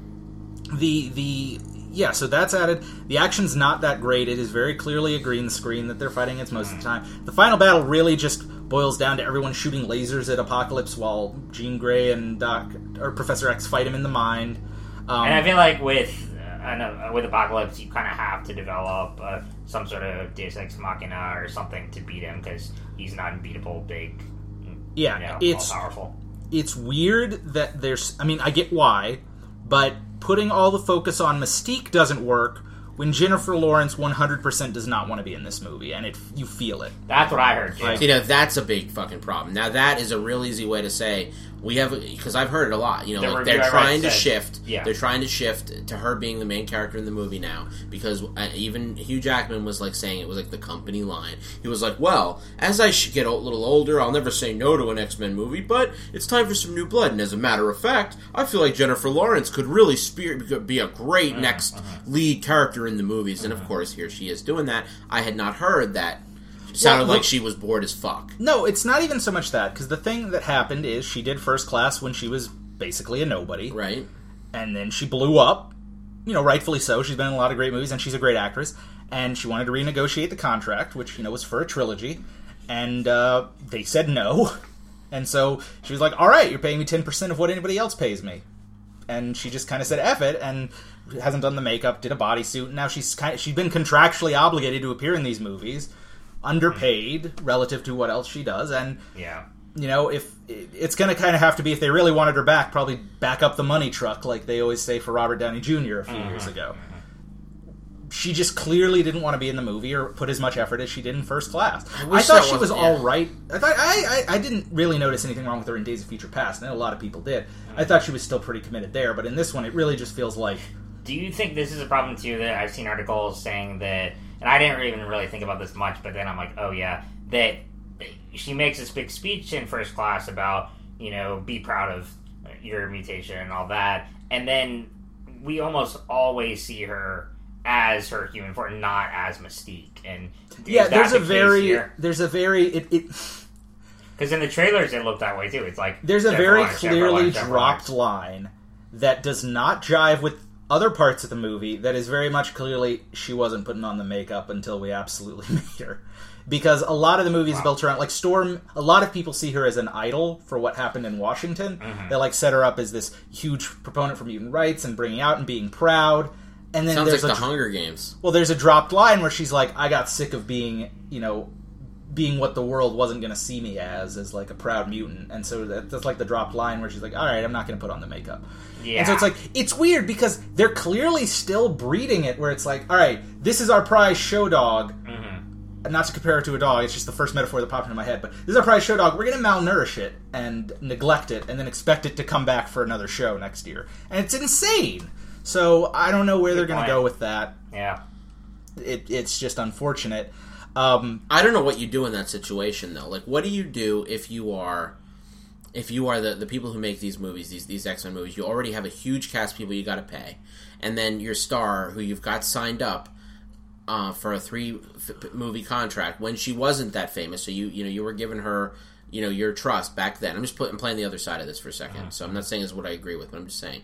the the yeah, so that's added. The action's not that great. It is very clearly a green screen that they're fighting against most of the time. The final battle really just boils down to everyone shooting lasers at Apocalypse while Jean Grey and Doc or Professor X fight him in the mind. Um,
And I feel like with uh, know, with Apocalypse, you kind of have to develop uh, some sort of Deus Ex Machina or something to beat him because he's not unbeatable, big,
yeah,
you know,
it's
powerful.
It's weird that there's. I mean, I get why, but putting all the focus on Mystique doesn't work when Jennifer Lawrence 100% does not want to be in this movie, and it you feel it.
That's what I heard. Too.
Like-
You know, that's a big fucking problem. Now, that is a real easy way to say, we have because I've heard it a lot. You know,
The
like they're trying to
said-
shift.
yeah.
They're trying to shift to her being the main character in the movie now because uh, even Hugh Jackman was like saying it was like the company line. He was like, "Well, as I get a little older, I'll never say no to an X Men movie, but it's time for some new blood." And as a matter of fact, I feel like Jennifer Lawrence could really spear, be a great
Mm-hmm.
next lead character in the movies. And of course, here she is doing that. I had not heard that. Sounded
Well,
like she was bored as fuck.
No, it's not even so much that because the thing that happened is she did first class when she was basically a nobody,
Right?
and then she blew up. You know, rightfully so. She's been in a lot of great movies, and she's a great actress. And she wanted to renegotiate the contract, which you know was for a trilogy, and uh, they said no. And so she was like, "All right, you're paying me ten percent of what anybody else pays me." And she just kind of said "eff it," and hasn't done the makeup, did a bodysuit. And now she's kind of, she's been contractually obligated to appear in these movies, Mm-hmm. underpaid relative to what else she does, and
Yeah.
you know, if it's going to kind of have to be if they really wanted her back, probably back up the money truck, like they always say for Robert Downey Jr. a few mm-hmm. years ago. Mm-hmm. She just clearly didn't want to be in the movie or put as much effort as she did in First Class. I,
wish
thought she was
yeah.
right. I thought I, I I didn't really notice anything wrong with her in Days of Future Past. I know a lot of people did. I thought she was still pretty committed there, but in this one, it really just feels like
Do you think this is a problem too? That I've seen articles saying that, and I didn't even really think about this much, but then I'm like, oh yeah, that she makes this big speech in first class about you know be proud of your mutation and all that, and then we almost always see her as her human form, not as Mystique. And
yeah. There's a very there's a very it, it
because in the trailers it looked that way too. It's like
There's a very
Jennifer
clearly
Jennifer
dropped line that does not jive with other parts of the movie that is very much clearly she wasn't putting on the makeup until we absolutely made her. Because a lot of the movie is built around like Storm a lot of people see her as an idol for what happened in Washington.
Mm-hmm.
They like set her up as this huge proponent for mutant rights and bringing out and being proud. And then
Sounds like
there's
the Hunger Games.
well, there's a dropped line where she's like, "I got sick of being, you know, being what the world wasn't going to see me as, as like a proud mutant." And so that, that's like the dropped line where she's like, "All right, I'm not going to put on the makeup."
Yeah.
And so it's like it's weird because they're clearly still breeding it, where it's like, "All right, this is our prize show dog." And Not to compare it to a dog, it's just the first metaphor that popped into my head. But this is our prize show dog. We're going to malnourish it and neglect it, and then expect it to come back for another show next year, and it's insane. So I don't know where they're going to go with that
yeah.
it, it's just unfortunate. Um,
I don't know what you do in that situation though. Like, what do you do if you are, if you are the, the people who make these movies, these these X Men movies? You already have a huge cast of people you got to pay, and then your star who you've got signed up uh, for a three f- movie contract when she wasn't that famous. So you you know you were giving her you know your trust back then. I'm just putting playing the other side of this for a 2nd So I'm not saying is what I agree with, but I'm just saying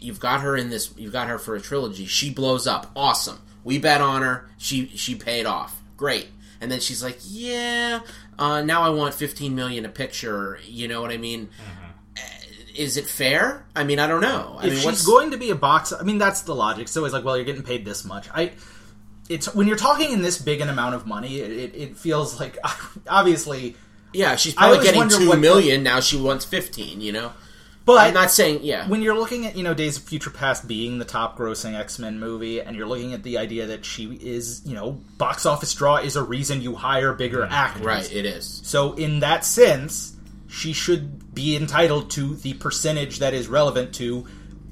you've got her in this you've got her for a trilogy she blows up awesome we bet on her she she paid off great. And then she's like yeah uh, now i want 15 million a picture you know what i mean? Uh, is it fair? I mean i don't know. I
if
mean
she's
what's
going to be a box, I mean that's the logic. So it's like, well, you're getting paid this much. I, it's when you're talking in this big an amount of money, it, it, feels like obviously,
yeah she's probably getting
two million
2
what-
million now she wants 15 you know
but
i'm not saying yeah.
when you're looking at you know Days of Future Past being the top grossing X Men movie, and you're looking at the idea that she is you know box office draw is a reason you hire bigger actors,
right it is.
So in that sense, she should be entitled to the percentage that is relevant to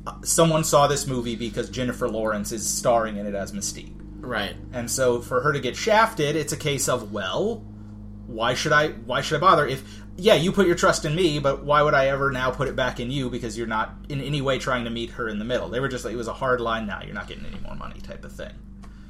uh, someone saw this movie because Jennifer Lawrence is starring in it as Mystique.
right.
And so for her to get shafted, it's a case of well, why should I why should I bother? If yeah, you put your trust in me, but why would I ever now put it back in you because you're not in any way trying to meet her in the middle. They were just like it was a hard line now, you're not getting any more money type of thing.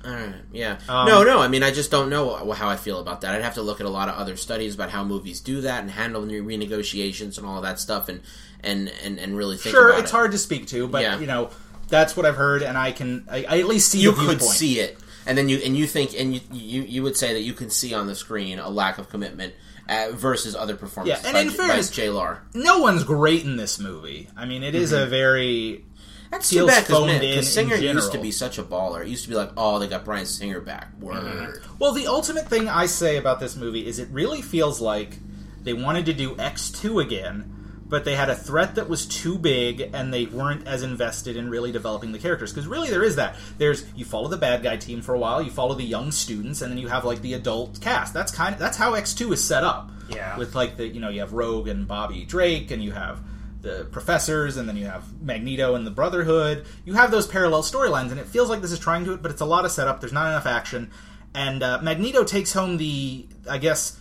All right, yeah.
Um,
no, no. I mean, I just don't know how I feel about that. I'd have to look at a lot of other studies about how movies do that and handle new renegotiations and all of that stuff, and and and, and really think.
Sure, it's
it.
hard to speak to, but
Yeah.
you know, that's what I've heard and I can I, I at least see
You could
viewpoint.
see it, and then you and you think and you you, you would say that you can see on the screen a lack of commitment uh, versus other performances.
Yeah, and
by,
in
J-
fairness-
J. Lar.
no one's great in this movie. I mean, it is a very
That's too bad because
in
Singer used to be such a baller. It used to be like, oh, they got Bryan Singer back. Word.
well. The ultimate thing I say about this movie is it really feels like they wanted to do X two again, but they had a threat that was too big, and they weren't as invested in really developing the characters. Because really, there is that. There's you follow the bad guy team for a while, you follow the young students, and then you have like the adult cast. That's kind of that's how X two is set up.
Yeah.
with like the you know you have Rogue and Bobby Drake, and you have the professors, and then you have Magneto and the Brotherhood. You have those parallel storylines, and it feels like this is trying to it, but it's a lot of setup. There's not enough action, and uh, Magneto takes home the I guess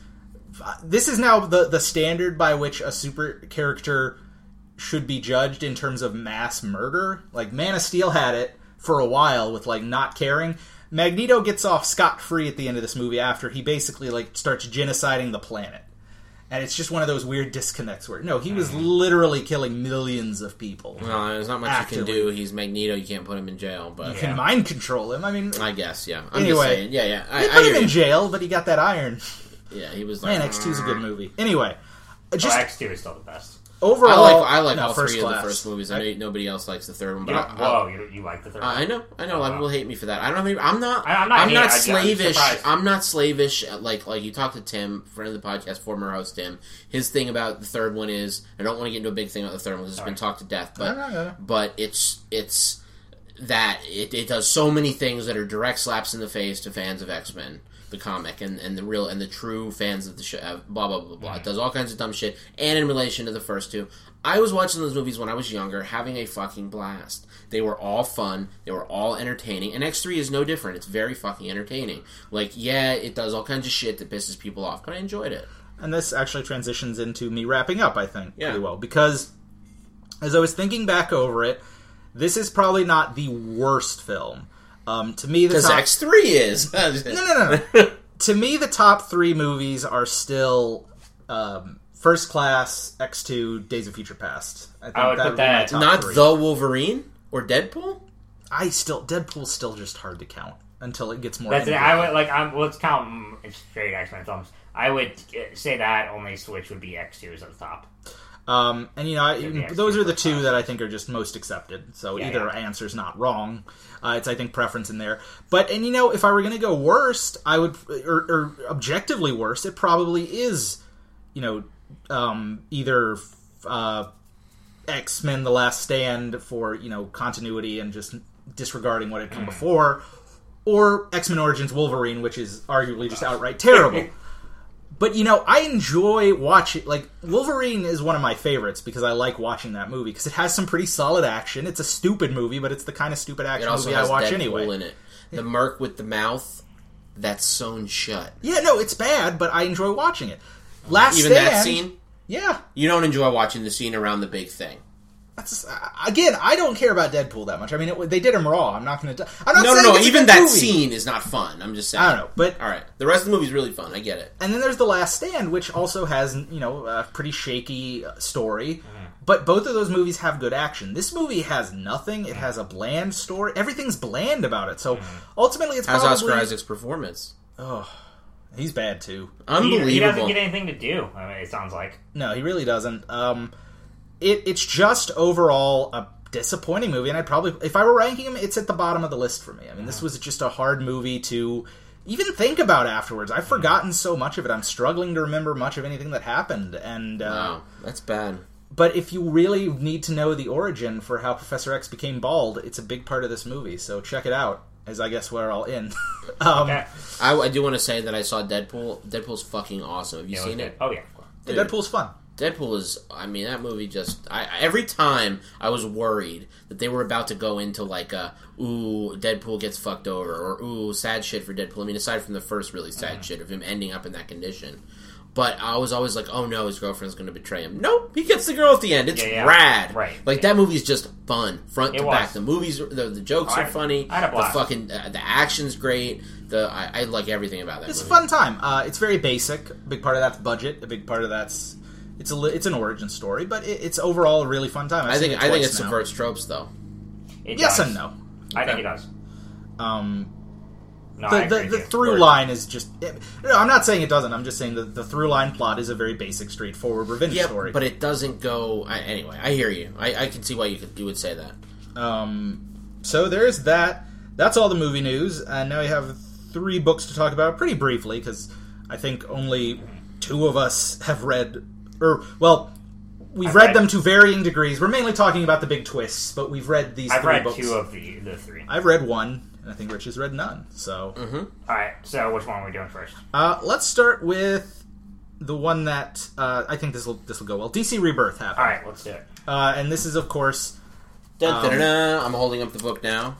this is now the the standard by which a super character should be judged in terms of mass murder. Like Man of Steel had it for a while with like not caring. Magneto gets off scot free at the end of this movie after he basically like starts genociding the planet. And it's just one of those weird disconnects where no, he was mm. literally killing millions of people.
Well, there's not much you can do. He's Magneto. You can't put him in jail, but
You can mind control him. I mean,
I guess yeah. I'm
Anyway.
just saying. Yeah, yeah. I,
they put
hear
him in
you.
jail, but he got that iron.
Yeah, he was like
Man, X 2s a good movie. Anyway, just
Well, X two is still the best.
overall,
I like I like
no,
all three
class.
of the first movies. I know nobody else likes the third one, but
You
I, I-
whoa, you, you like the third?
Uh, I know, I know. A lot of
Oh.
people hate me for that. I don't. Even, I'm not.
I- I'm not
I'm
hating,
not
I- I'm
slavish. I'm not slavish. uh, Like like you talked to Tim, friend of the podcast, former host Tim. His thing about the third one is I don't want to get into a big thing about the third one because it's been talked to death. But
No, no, no.
but it's it's that it, it does so many things that are direct slaps in the face to fans of X Men. The comic and, and the real and the true fans of the show, uh, blah blah blah blah. It does all kinds of dumb shit, and in relation to the first two, I was watching those movies when I was younger, having a fucking blast. They were all fun. They were all entertaining. And X3 is no different. It's very fucking entertaining. Like, yeah, it does all kinds of shit that pisses people off, but I enjoyed it.
and this actually transitions into me wrapping up. I think
Yeah.
pretty well because as I was thinking back over it, this is probably not the worst film. Um, to me, the
Because
top,
X3 is.
no, no, no, no. to me, the top three movies are still um, First Class, X Two, Days of Future Past. I, think
I would put
be
that-
Not
three.
the Wolverine or Deadpool?
I still Deadpool's still just hard to count until it gets more.
That's it. I would like. I'm, let's count mm, straight X Men films. I would uh, say that only Switch would be X two is at the top.
Um, and you know, I, those are the two that I think are just most accepted. So
Yeah,
either
yeah.
answer's not wrong. Uh, it's I think preference in there. But and you know, if I were going to go worst, I would or, or objectively worst, it probably is. You know, um, either uh, X Men: The Last Stand for you know continuity and just disregarding what had
Mm.
come before, or X Men Origins Wolverine, which is arguably just outright terrible. But you know, I enjoy watching. Like Wolverine is one of my favorites because I like watching that movie because it has some pretty solid action. It's a stupid movie, but it's the kind of stupid action movie I watch
Deadpool
anyway.
in it. The Merc with the mouth that's sewn shut.
Yeah, no, it's bad, but I enjoy watching it. Last
Even
Stand,
that scene?
yeah.
You don't enjoy watching the scene around the big thing.
That's, uh, again, I don't care about Deadpool that much. I mean, it, they did him raw. I'm not going to. I'm not
No, no,
saying
no.
it's
Even that
movie.
scene is not fun. I'm just saying.
I don't know, but
All right. The rest of the movie's really fun. I get it.
and then there's the Last Stand, which also has you know a pretty shaky uh, story.
Mm-hmm.
But both of those movies have good action. This movie has nothing. It has a bland story. Everything's bland about it. So ultimately, it's
Mm-hmm. How's
probably
Oscar Isaac's performance?
Oh, he's bad too.
He,
Unbelievable.
he doesn't get anything to do. I mean, it sounds like.
No, he really doesn't. Um, it it's just overall a disappointing movie, and I'd probably if I were ranking him, it's at the bottom of the list for me. I mean, this was just a hard movie to even think about afterwards. I've forgotten so much of it. I'm struggling to remember much of anything that happened, and uh,
Wow, that's bad.
but if you really need to know the origin for how Professor X became bald, it's a big part of this movie. So check it out. As I guess we're all in. um,
Yeah.
I, I do want to say that I saw Deadpool. Deadpool's fucking awesome. Have you
Yeah,
seen
okay.
it?
Oh yeah.
Dude.
Deadpool's fun.
Deadpool is. I mean, that movie just. I every time I was worried that they were about to go into like a ooh Deadpool gets fucked over or ooh sad shit for Deadpool. I mean, aside from the first really sad shit of him ending up in that condition. But I was always like, oh no, his girlfriend's going to betray him. Nope, he gets the girl at the end. It's
Yeah, yeah.
rad.
Right.
Like that movie's just fun, front
It
to
was.
back. The movies, the, the jokes
I-
are funny.
I had a
the fucking uh, the action's great. The I, I like everything about that.
It's a fun time. Uh, it's very basic. A big part of that's budget. A big part of that's it's a li- it's an origin story, but it, it's overall a really fun time. I've
I think
it
I think it
twice now.
subverts tropes though.
It
Yes
does.
and no.
I think it does.
Um,
No,
the the, the through
Word.
line is just. It, no, I'm not saying it doesn't. I'm just saying that the through line plot is a very basic, straightforward revenge
Yeah,
story.
but it doesn't go. I, anyway, I hear you. I, I can see why you could you would say that.
Um, so there's that. That's all the movie news, and now we have three books to talk about pretty briefly because I think only two of us have read, or well, we've
I've
read,
read-
them to varying degrees. We're mainly talking about the big twists, but we've read these
I've
three
read
books.
two of the the three.
I've read one, and I think Rich has read none. So
Mm-hmm.
All right. So which one are we doing first?
uh, let's start with the one that uh, I think this will this will go well. DC Rebirth happened,
All right, let's do it.
uh, and this is of course
Dun, dun, dun, dun. I'm holding up the book now.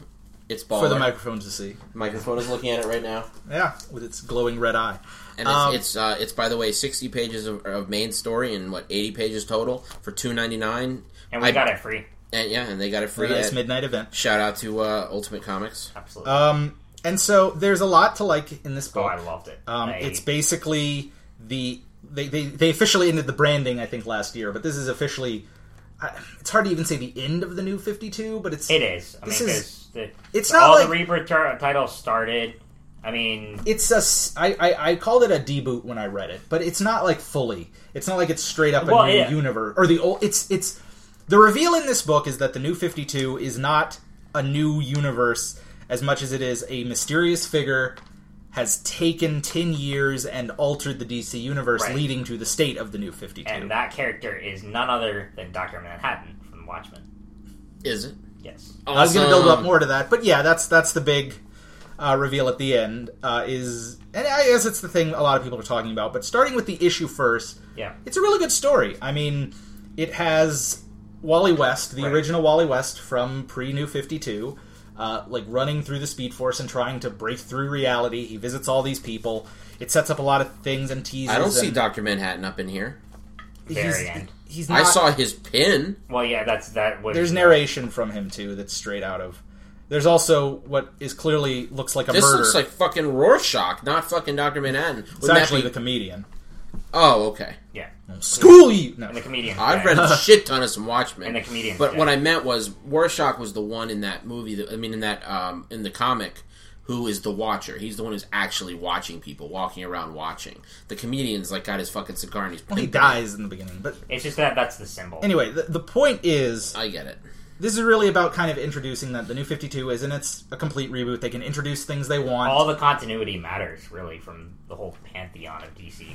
It's baller.
for the microphone to see.
Microphone is looking at it right now.
Yeah, with its glowing red eye.
And it's
Um,
it's, uh, it's by the way, sixty pages of, of main story and what eighty pages total for two ninety nine.
And we got it free.
And yeah, and they got it free.
this
At,
midnight event.
shout out to uh, Ultimate Comics.
Absolutely.
Um, and so there's a lot to like in this
oh,
book.
I loved it.
Um,
I-
it's basically the they, they they officially ended the branding I think last year, but this is officially. I- It's hard to even say the end of the new Fifty Two, but it's
It is. I
This
mean,
is-
'cause the,
it's not
all
like
the Rebirth tar- titles started. I mean,
it's a s- I, I, I called it a deboot when I read it, but it's not like fully. It's not like it's straight up a
Well,
new
yeah.
universe or the old. It's it's the reveal in this book is that the new Fifty Two is not a new universe as much as it is a mysterious figure has taken ten years and altered the DC universe,
Right.
leading to the state of the new Fifty Two.
and that character is none other than Doctor Manhattan from Watchmen.
Is it?
Yes.
I was going to build up more to that, but yeah, that's that's the big uh, reveal at the end. Uh, is and I guess it's the thing a lot of people are talking about. But starting with the issue first,
Yeah.
it's a really good story. I mean, it has Wally West, the
Right.
original Wally West from pre New Fifty Two, uh, like running through the Speed Force and trying to break through reality. He visits all these people. It sets up a lot of things and teases.
I don't see
and
Doctor Manhattan up in here.
He's,
Very end.
He's not,
I saw his pin.
Well, yeah, that's that was.
There's narration from him too that's straight out of. There's also what is clearly looks like a
This
murder.
looks like fucking Rorschach, not fucking Doctor Manhattan.
it's
Wouldn't that
actually
be-
the comedian.
Oh, okay.
Yeah.
School you. No.
And the comedian.
I've
yeah.
read a shit ton of some Watchmen.
And the comedian.
But
yeah.
what I meant was Rorschach was the one in that movie. That, I mean, in that um, in the comic, who is the Watcher? He's the one who's actually watching people, walking around watching. The comedian's like got his fucking cigar and he's.
Well, he dies in the beginning, but
It's just that that's the symbol.
anyway, the, the point is
I get it.
this is really about kind of introducing that the new 52 is, and it's a complete reboot. They can introduce things they want.
All the continuity matters really from the whole pantheon of DC.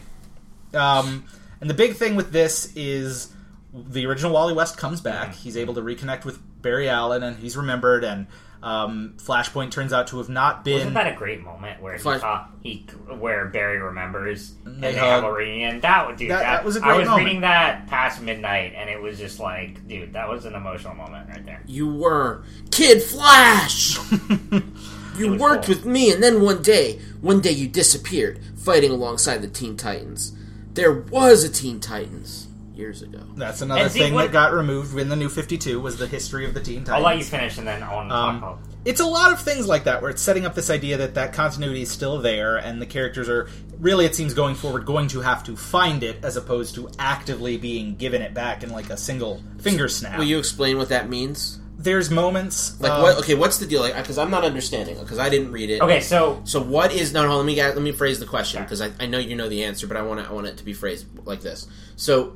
Um, and the big thing with this is the original Wally West comes back. He's able to reconnect with Barry Allen, and he's remembered. And um, Flashpoint turns out to have not been.
Wasn't that a great moment where he,
Flash-
saw, he where Barry remembers and
they
they, have a reunion? That would dude.
That-
That,
that was a
I
great
was
moment.
reading that past midnight, and it was just like, dude, that was an emotional moment right there.
You were Kid Flash. you worked
cool.
with me, and then one day, one day you disappeared, fighting alongside the Teen Titans. There was a Teen Titans years ago.
That's another
And see,
thing
what-
that got removed in the new 52 was the history of the Teen Titans.
I'll let you finish, and then I want to
Um,
talk about.
it's a lot of things like that where it's setting up this idea that that continuity is still there and the characters are really it seems going forward going to have to find it as opposed to actively being given it back in like a single finger snap
Will you explain what that means?
there's moments
Like
um,
what? Okay, what's the deal? Like, because I'm not understanding. Because I didn't read it.
Okay, so
So what is no? no let me get, let me phrase the question because I, I know you know the answer, but I want to I want it to be phrased like this. So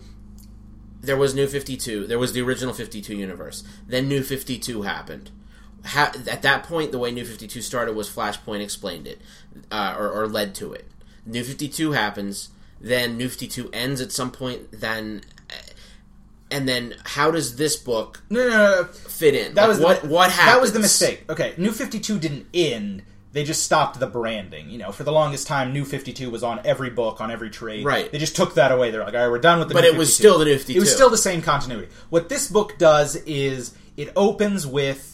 there was New Fifty Two. There was the original Fifty Two universe. Then New Fifty Two happened. Ha- at that point, the way New Fifty Two started was Flashpoint explained it uh, or, or led to it. New Fifty Two happens. Then New Fifty Two ends at some point. Then and then how does this book
no, no, no, no.
fit in?
that
Like,
was
what
the,
what happened?
that was the mistake okay new 52 didn't end they just stopped the branding you know for the longest time new 52 was on every book on every trade
Right.
they just took that away they're like all right we're done with the
But
New
it was still the New 52.
It was still the same continuity. What this book does is it opens with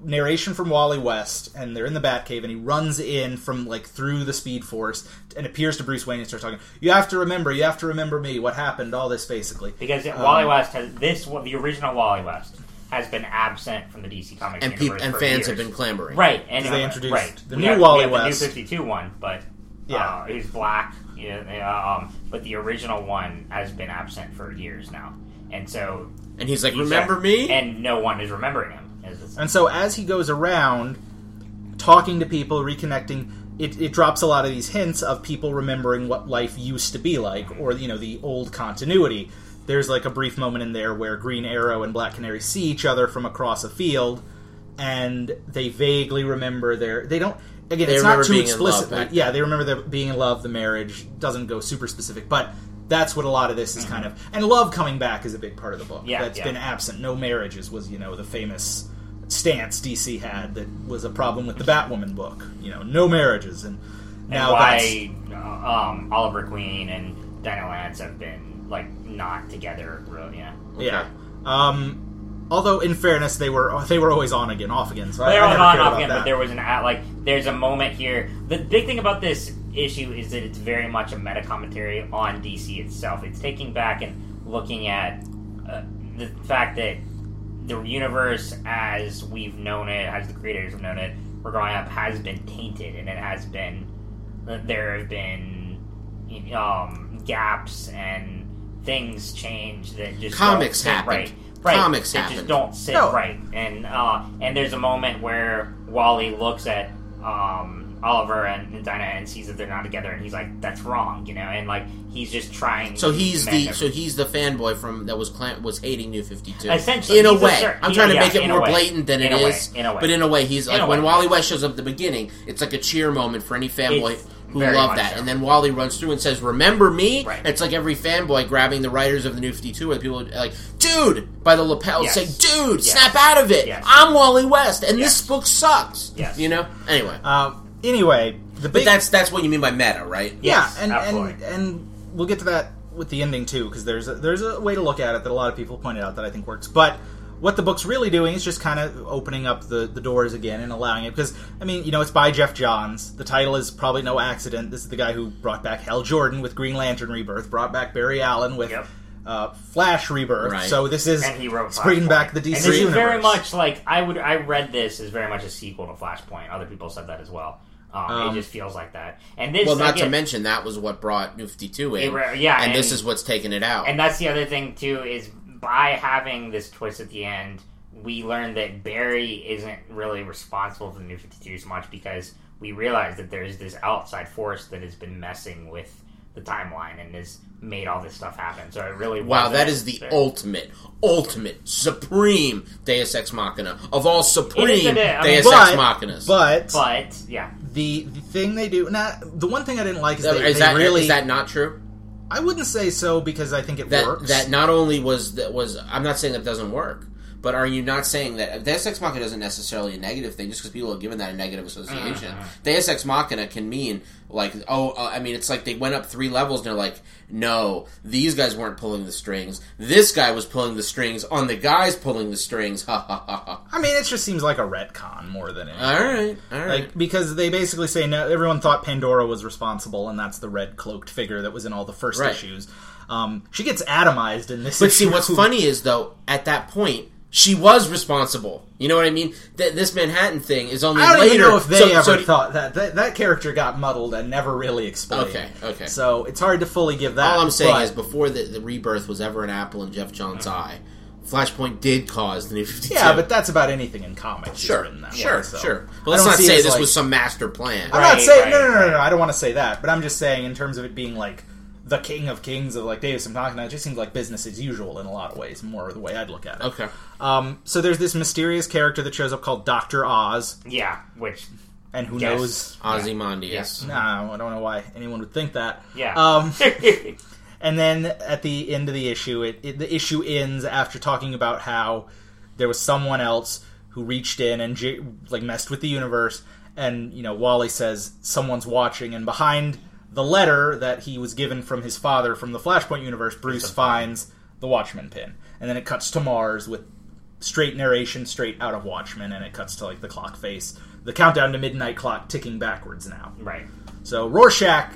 narration from Wally West, and they're in the Batcave, and he runs in from like through the Speed Force and appears to Bruce Wayne and starts talking. You have to remember, you have to remember me. What happened? All this basically.
because
Um,
Wally West has this the original Wally West has been absent from the DC Comics
and
universe
people and
for
fans
years.
have been clamoring.
right, and
Because they
uh,
introduced
right.
the
We
new
have-
Wally
we have
West.
the New Fifty Two one, but
Yeah.
uh, he's black. Yeah, uh, um, but the original one has been absent for years now, and so
And he's like,
he's-
"Remember me?"
And no one is remembering him. Is
And so as he goes around talking to people, reconnecting, it, it drops a lot of these hints of people remembering what life used to be like, or you know the old continuity. There's like a brief moment in there where Green Arrow and Black Canary see each other from across a field, and they vaguely remember their. They don't. Again,
They
it's not
remember
too
being in love
explicitly. Yeah, they remember their being in love. The marriage doesn't go super specific, but that's what a lot of this is kind of. And love coming back is a big part of the book.
Yeah,
that's
yeah.
been absent. No marriages was you know the famous stance DC had that was a problem with the Batwoman book. You know, no marriages, and
and
now that's
why uh, um, Oliver Queen and Dinah Lance have been like not together. Really, yeah.
Yeah. Um, although, in fairness, they were they were always on again, off again. So
They're
I
on off again,
that.
but there was an at like there's a moment here. The big thing about this issue is that it's very much a meta commentary on DC itself. It's taking back and looking at uh, the fact that the universe as we've known it, as the creators have known it, we're growing up, has been tainted, and it has been there have been um, gaps and things change that just
Comics
don't sit
happened.
right. Right.
Comics
that
happened.
just don't sit
No.
right. And uh, and there's a moment where Wally looks at um, Oliver and, and Dinah and sees that they're not together, and he's like, "That's wrong," you know, and like he's just trying.
So he's the
it.
so he's the fanboy from that was clan, was hating New Fifty Two.
Essentially,
in a way,
cer-
I'm trying to
yeah,
make it more blatant than
In
it
a way,
is.
in a way.
But in a way, he's
In
like
a
when
way,
Wally. West shows up at the beginning, it's like a cheer moment for any fanboy
It's
who
very
love that.
so.
And then Wally runs through and says, "Remember me?"
Right.
It's like every fanboy grabbing the writers of the New Fifty Two, where people are like, "Dude," by the lapel,
Yes.
saying, "Dude,
Yes.
snap out of it!
Yes.
I'm Wally West, and
Yes.
this book sucks."
Yes.
you know. Anyway,
Uh, anyway, the
but that's that's what you mean by meta, right?
Yes,
yeah, and, and and we'll get to that with the ending too, because there's a, there's a way to look at it that a lot of people pointed out that I think works. But what the book's really doing is just kind of opening up the, the doors again and allowing it. Because I mean, you know, it's by Geoff Johns. The title is probably no accident. This is the guy who brought back Hal Jordan with Green Lantern Rebirth, brought back Barry Allen with.
Yep.
Uh, Flash Rebirth.
Right.
So this is
and he wrote
it's bringing back the DC
and this
universe.
is very much like I would. I read this as very much a sequel to Flashpoint. Other people said that as well. Um,
Um,
it just feels like that. And this,
Well, not to mention that was what brought New Fifty Two in,
It yeah,
and, this is what's taken it out.
And that's the other thing too is by having this twist at the end, we learn that Barry isn't really responsible for the New Fifty Two so much because we realize that there's this outside force that has been messing with the timeline and has made all this stuff happen. So it really
Wow,
wasn't
that is the
there.
ultimate, ultimate, supreme Deus Ex Machina of all supreme
is a bit, mean,
Deus Ex
but,
Machinas.
but
But yeah,
the the thing they do now, the one thing I didn't like is
is,
they, they
that
really.
is that not true?
I wouldn't say so because I think it
That
works.
that not only was that was I'm not saying that doesn't work, but are you not saying that Deus Ex Machina isn't necessarily a negative thing just because people have given that a negative association?
Uh-huh.
Deus Ex Machina can mean like oh uh, I mean it's like they went up three levels and they're like no these guys weren't pulling the strings this guy was pulling the strings on the guys pulling the strings ha ha ha ha
I mean, it just seems like a retcon more than anything.
all right all right
Like because they basically say no. Everyone thought Pandora was responsible, and that's the red cloaked figure that was in all the first
Right.
issues. Um, she gets atomized in this.
But see, what's funny is though, at that point, she was responsible. You know what I mean? Th- this Manhattan thing is only
I don't
later.
even know if they
so,
ever
so-
thought that, that that character got muddled and never really explained.
Okay, okay.
So it's hard to fully give that.
all I'm saying
but-
is, before the, the rebirth was ever an apple in Geoff John's uh-huh. eye, Flashpoint did cause the New Fifty Two.
yeah, but that's about anything in comics.
sure,
written that
sure,
way, so.
sure.
I
Well, let's
don't
not
see it
say this
like-
was some master plan.
I'm not saying
right,
no, no, no, no, no. I don't want to say that, but I'm just saying in terms of it being like the king of kings of like Deus Ex Machina, it just seems like business as usual in a lot of ways. More the way I'd look at it.
Okay.
Um, so there's this mysterious character that shows up called Doctor Oz,
yeah, which
and who
Yes.
knows?
Ozymandias.
No, I don't know why anyone would think that.
yeah.
Um, and then at the end of the issue, it, it the issue ends after talking about how there was someone else who reached in and j- like messed with the universe, and you know Wally says someone's watching, and behind the letter that he was given from his father from the Flashpoint universe, Bruce finds the Watchman pin, and then it cuts to Mars with straight narration straight out of Watchmen, and it cuts to like the clock face, the countdown to midnight clock ticking backwards now.
right.
So Rorschach,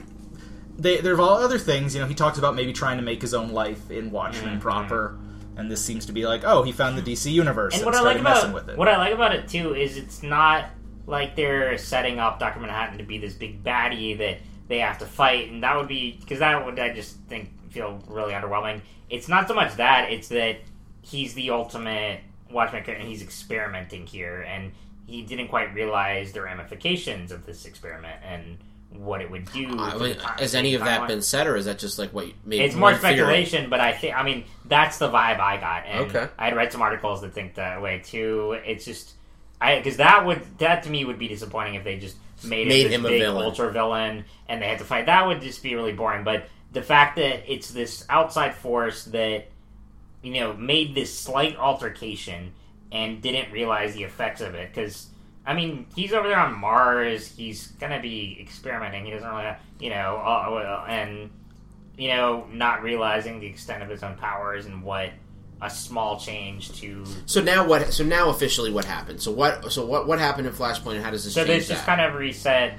they, there are all other things. You know, he talks about maybe trying to make his own life in Watchmen mm-hmm. proper, and this seems to be like, oh, he found the DC universe
And
and,
what I like about
with it.
what I like about it too is it's not like they're setting up Doctor Manhattan to be this big baddie that they have to fight, and that would be because that would I just think feel really underwhelming. It's not so much that; it's that he's the ultimate Watchman character, and he's experimenting here, and he didn't quite realize the ramifications of this experiment and what it would do.
I mean, has any of that been said, or is that just like what? Maybe
It's more
one theory?
speculation, but I think I mean that's the vibe I got, and
Okay.
I had read some articles that think that way too. It's just I because that would that to me would be disappointing if they just made,
Made
him,
a
big
villain.
ultra villain and they had to fight. That would just be really boring. But the fact that it's this outside force that you know made this slight altercation and didn't realize the effects of it because. I mean, he's over there on Mars. He's gonna be experimenting. He doesn't really, you know, uh, and you know, not realizing the extent of his own powers and what a small change to.
So now what? So now officially what happened? So what? So what? What happened in Flashpoint? and How does this change?
So
change
this just
that?
kind of reset.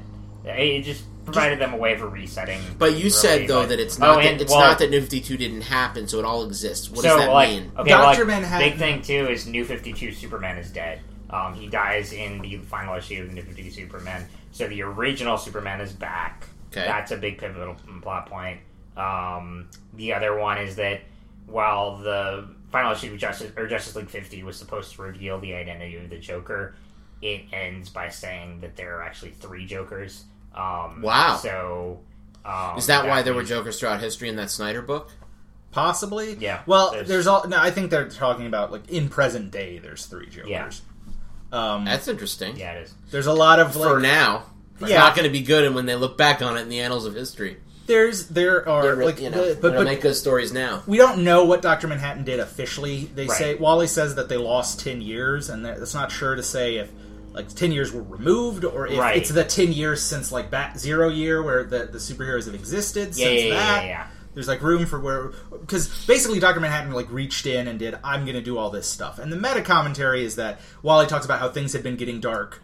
It just provided them a way for resetting.
but you
really,
said though
but-
that it's
Oh,
not
and-
that it's
well,
not that New Fifty Two didn't happen, so it all exists. What
so
does that
like,
mean?
okay,
Dr.
well, like,
Manhattan-
Big thing too is New Fifty Two Superman is dead. Um, he dies in the final issue of the New Fifty Two Superman. So the original Superman is back.
Okay.
That's a big pivotal plot point. Um, the other one is that while the final issue of Justice or Justice League Fifty was supposed to reveal the identity of the Joker, it ends by saying that there are actually three Jokers. Um,
Wow.
So um,
Is that why there were Jokers throughout history in that Snyder book?
Possibly.
Yeah,
Well,
there's-
there's, all. No, I think they're talking about like in present day. There's three Jokers.
Yeah.
Um,
That's interesting.
Yeah, it is.
there's a lot of like,
For now, it's
Yeah.
not going to be good, and when they look back on it in the annals of history,
There's there are
they're,
like
you know,
the- but, but
make good stories now.
we don't know what Doctor Manhattan did officially. They
Right.
say Wally says that they lost ten years, and that- that's not sure to say if like ten years were removed or if
Right.
it's the ten years since like Bat Zero year where the the superheroes have existed
Yeah,
since
yeah, yeah,
that.
yeah, yeah.
There's like room for where because basically Doctor Manhattan like reached in and did I'm going to do all this stuff, and the meta commentary is that Wally talks about how things had been getting dark.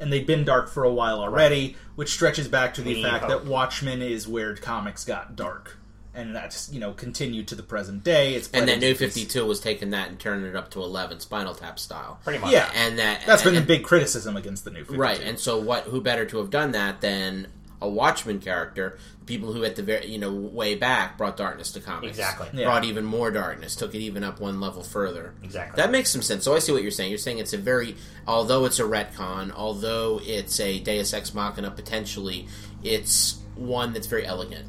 And they've been dark for a while already, which stretches back to the
We
fact
hope.
that Watchmen is where comics got dark, and that's you know continued to the present day. It's
And
that
New Fifty Two was taking that and turning it up to eleven, Spinal Tap style.
Pretty much.
Yeah,
And that
that's been
and,
the big criticism against the new 52.
right. And so, what? Who better to have done that than a Watchmen character? People who, at the very you know way back, brought darkness to comics.
Exactly.
Yeah.
Brought even more darkness. Took it even up one level further.
Exactly.
That makes some sense. So I see what you're saying. You're saying it's a very, although it's a retcon, although it's a Deus Ex Machina potentially, it's one that's very elegant.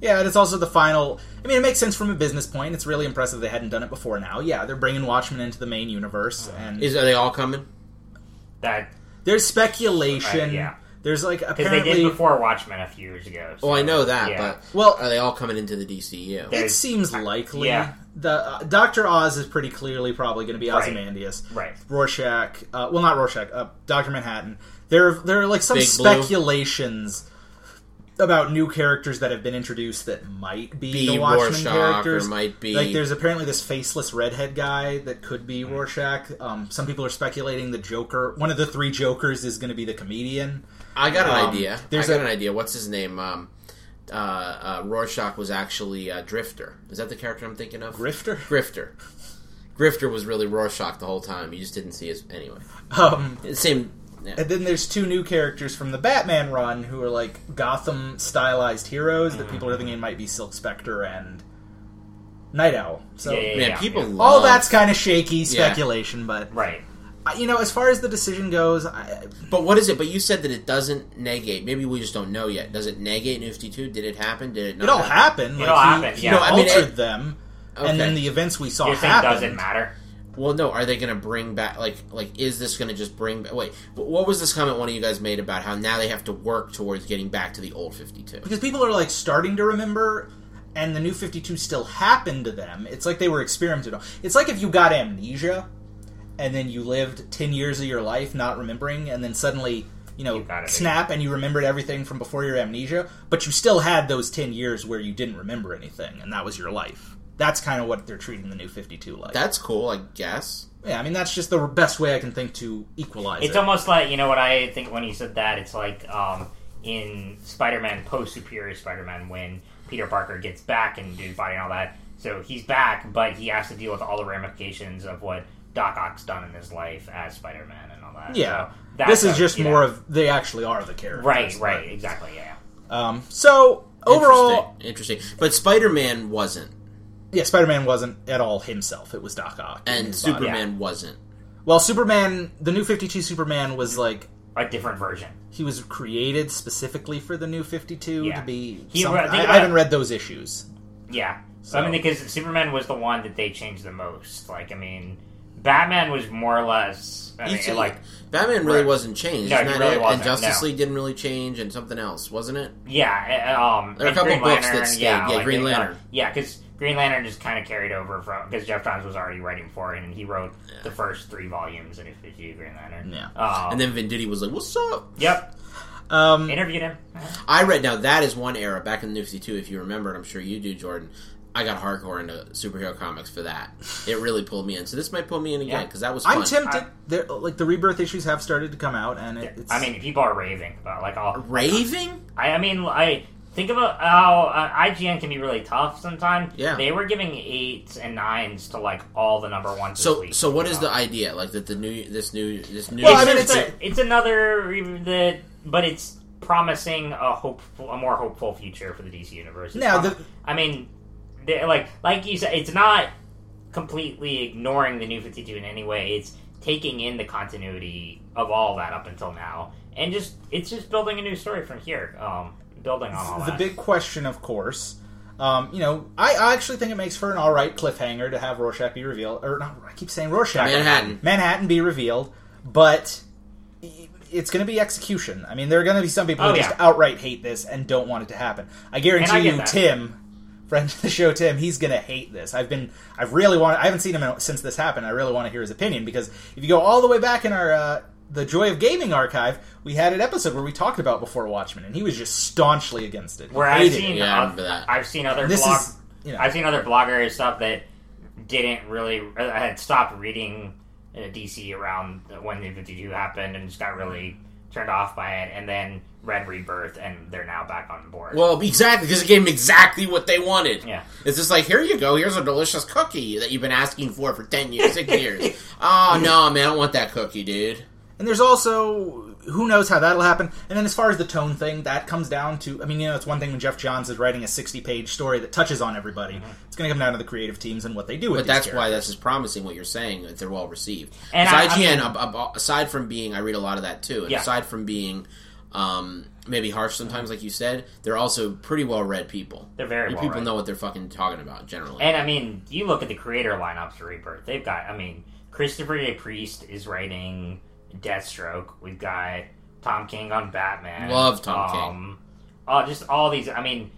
Yeah, and it's also the final. I mean, it makes sense from a business point. It's really impressive they hadn't done it before. Now, yeah, they're bringing Watchmen into the main universe, uh-huh. and
Is are they all coming?
that
there's speculation.
Right, yeah.
There's like
because they
apparently
did before Watchmen a few years ago. so-
Well, I know that,
yeah.
but
Well-
are they all coming into the DCU?
It seems likely.
yeah.
The uh, Doctor Oz is pretty clearly probably going to be
Right.
Ozymandias.
right.
Rorschach. Uh, well, not Rorschach. Uh, Doctor Manhattan. There, there are like some
Big Blue.
About new characters that have been introduced that might be,
Be
the Watchmen
Rorschach
characters.
might be
Like, there's apparently this faceless redhead guy that could be
Hmm.
Rorschach. Um, some people are speculating the Joker, one of the three Jokers, is going to be the comedian.
I got an
Um,
idea.
there's
I got
a-
an idea. What's his name? Um, uh, uh, Rorschach was actually uh, Drifter. Is that the character I'm thinking of?
Grifter.
Grifter. Grifter was really Rorschach the whole time. You just didn't see his anyway.
Um,
Same. Yeah.
and then there's two new characters from the Batman run who are like Gotham stylized heroes that people are mm-hmm. thinking might be Silk Spectre and Night Owl. So
Yeah, yeah,
Man,
yeah,
people
yeah.
love
all that's kind of shaky speculation, but
Right.
I- you know, as far as the decision goes, I,
But what is it? But you said that it doesn't negate. Maybe we just don't know yet. Does it negate New Fifty Two? Did it happen? Did it not?
it all
happen?
happened.
It all
he,
happened,
He
yeah. No,
I mean,
altered
it-
them,
Okay.
and then the events we saw
You're saying
happen.
doesn't matter?
Well, no. Are they going to bring back? Like, like, is this going to just bring? back... Wait, what was this comment one of you guys made about how now they have to work towards getting back to the old Fifty Two?
because people are like starting to remember and the new 52 still happened to them it's like they were experimented on it's like if you got amnesia and then you lived 10 years of your life not remembering and then suddenly you know
You
snap and you remembered everything from before your amnesia but you still had those 10 years where you didn't remember anything and that was your life that's kind of what they're treating the new 52 like
That's cool, I guess.
yeah i mean that's just the best way i can think to equalize
It's
it
almost like you know what I think when you said that. It's like um, in Spider-Man post Superior Spider-Man when Peter Parker gets back and his body and all that. So he's back, but he has to deal with all the ramifications of what Doc Ock's done in his life as Spider-Man and all that.
yeah
So that's
this is
a-
just more
know,
of they actually are the characters
right, right, exactly, yeah.
um, so overall
interesting, interesting. But Spider Man wasn't,
Yeah, Spider Man wasn't at all himself. It was Doc Ock.
and
his body.
Superman wasn't.
Well, Superman, the new 52 Superman was like.
A different version.
He was created specifically for the new 52
Yeah.
to be.
He-
some-
think
I, I haven't read those issues.
Yeah.
So-
I mean, because Superman was the one that they changed the most. Like, I mean, Batman was more or less. I mean,
Each-
like,
Batman really
Right.
wasn't changed.
No,
isn't
he really wasn't,
And Justice
no.
League didn't really change, and something else, wasn't it?
Yeah, uh, um,
There are a couple
Green
books that stayed.
Yeah,
Yeah,
like
Green
they- uh,
Lantern.
yeah, because Green Lantern just kind of carried over from because Geoff Johns was already writing for it, and he wrote the first three volumes in New Fifty Green Lantern.
Yeah.
Um,
And then Venditti was like, "What's up?"
yep.
Um,
Interviewed him.
I read now that is one era back in the New Fifty Two. If you remember, and I'm sure you do, Jordan. I got hardcore into superhero comics for that. It really pulled me in. So this might pull me in again
Yeah.
because that was fun.
I'm tempted.
I-
There, like the rebirth issues have started to come out, and it, it's.
I mean, people are raving about like all.
Raving?
I, I mean, I think about how uh, IGN can be really tough sometimes.
Yeah.
they were giving eights and nines to like all the number ones. this
So
week,
so what is
know?
the idea? Like that the new this new this new
Well,
It's,
I mean, it's
a, it's another that, but it's promising a hopeful, a more hopeful future for the DC universe. It's
Now,
prom-
the-
I mean, like like you said, it's not completely ignoring the New Fifty Two in any way. It's taking in the continuity of all that up until now, and just it's just building a new story from here. Um, building on all
the
that.
big question, of course. Um, you know, I, I actually think it makes for an all right cliffhanger to have Rorschach be revealed, or not. I keep saying Rorschach,
Manhattan.
Manhattan be revealed, but it's going to be execution. I mean, there are going to be some people
Oh,
who just outright hate this and don't want it to happen. I guarantee
I
you,
that.
Tim, friend of the show, Tim, he's going to hate this. I've been, I've really wanted, I haven't seen him since this happened. I really want to hear his opinion because if you go all the way back in our uh, the Joy of Gaming archive, we had an episode where we talked about Before Watchmen, and he was just staunchly against it.
Where I've seen,
Yeah, uh, that.
I've seen other
This
blog-
is, you know,
I've seen other bloggers stuff that didn't really uh, had stopped reading uh, DC around when the 52 happened and just got really turned off by it, and then read Rebirth, and they're now back on board.
Well, exactly because it gave them exactly what they wanted.
Yeah.
it's just like here you go. Here's a delicious cookie that you've been asking for for ten years, six years. Oh no, man, I don't want that cookie, dude.
And there's also who knows how that'll happen. And then as far as the tone thing, that comes down to I mean, you know, it's one thing when Geoff Johns is writing a 60 page story that touches on everybody. It's going to come down to the creative teams and what they do with
But
these
that's why this is promising what you're saying that they're well received.
And
'Cause
I- I
IGN,
mean-
ab- ab- aside from being, I read a lot of that too. And
Yeah.
aside from being um, maybe harsh sometimes, like you said, they're also pretty well read people.
They're very
You
well
people
read.
know what they're fucking talking about generally.
And I mean, you look at the creator lineups for Rebirth. They've got, I mean, Christopher J. Priest is writing Deathstroke. We've got Tom King on Batman.
Love Tom King.
um, Oh, just all these. I mean,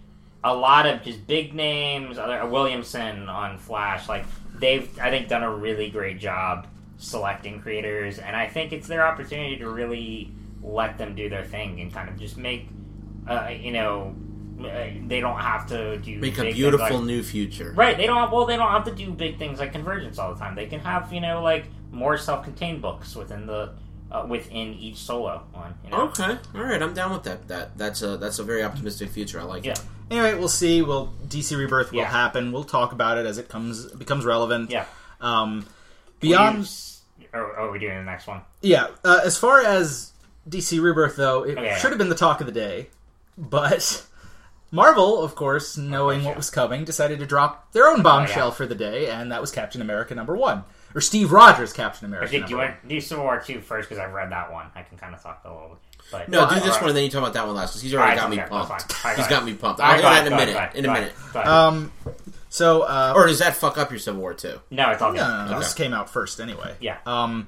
a lot of just big names. Other uh, Williamson on Flash. Like they've, I think, done a really great job selecting creators, and I think it's their opportunity to really let them do their thing and kind of just make, uh, you know. uh, They don't have to do
Make a beautiful
like-
new future.
Right. They don't. Well, they don't have to do big things like convergence all the time. They can have you know like more self-contained books within the uh, within each solo one. You know?
Okay, all right, I'm down with that. That that's a that's a very optimistic future. I like
Yeah.
it.
Anyway, we'll see. Will DC Rebirth will
Yeah.
happen. We'll talk about it as it comes becomes relevant.
Yeah.
Um, beyond,
Or, or are we doing the next one?
yeah. Uh, as far as DC Rebirth, though, it
Okay, yeah.
should have been the talk of the day, but Marvel, of course, knowing what was coming, decided to drop their own bombshell
Oh, yeah.
for the day, and that was Captain America number one, or Steve Rogers Captain America.
Actually, do you
number
want do Civil War two first because I've read that one. I can kind of talk a little. But
No,
Well,
do this
alright.
one, and then you talk about that one last because he's already
Alright,
got me
okay, that's
pumped.
Fine. Alright,
He's
go
got me pumped. I'll do that in a
go
minute.
ahead,
In a
go
minute.
go.
Um, so, uh,
Or does that fuck up your Civil War too?
no, it's all good.
no, no, no,
Okay.
this came out first anyway.
Yeah.
Um,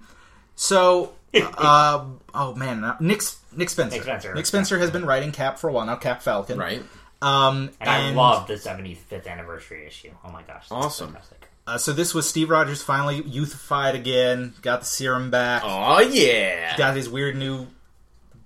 so, uh, oh man, uh, Nick Nick Spencer.
Nick Spencer.
Nick Spencer has been writing Cap for a while now. Cap Falcon.
Right.
Um,
And, I love the 75th anniversary issue. Oh my gosh, that's
Awesome.
fantastic.
Uh, so this was Steve Rogers finally youthified again. Got the serum back.
Oh yeah.
Got his weird new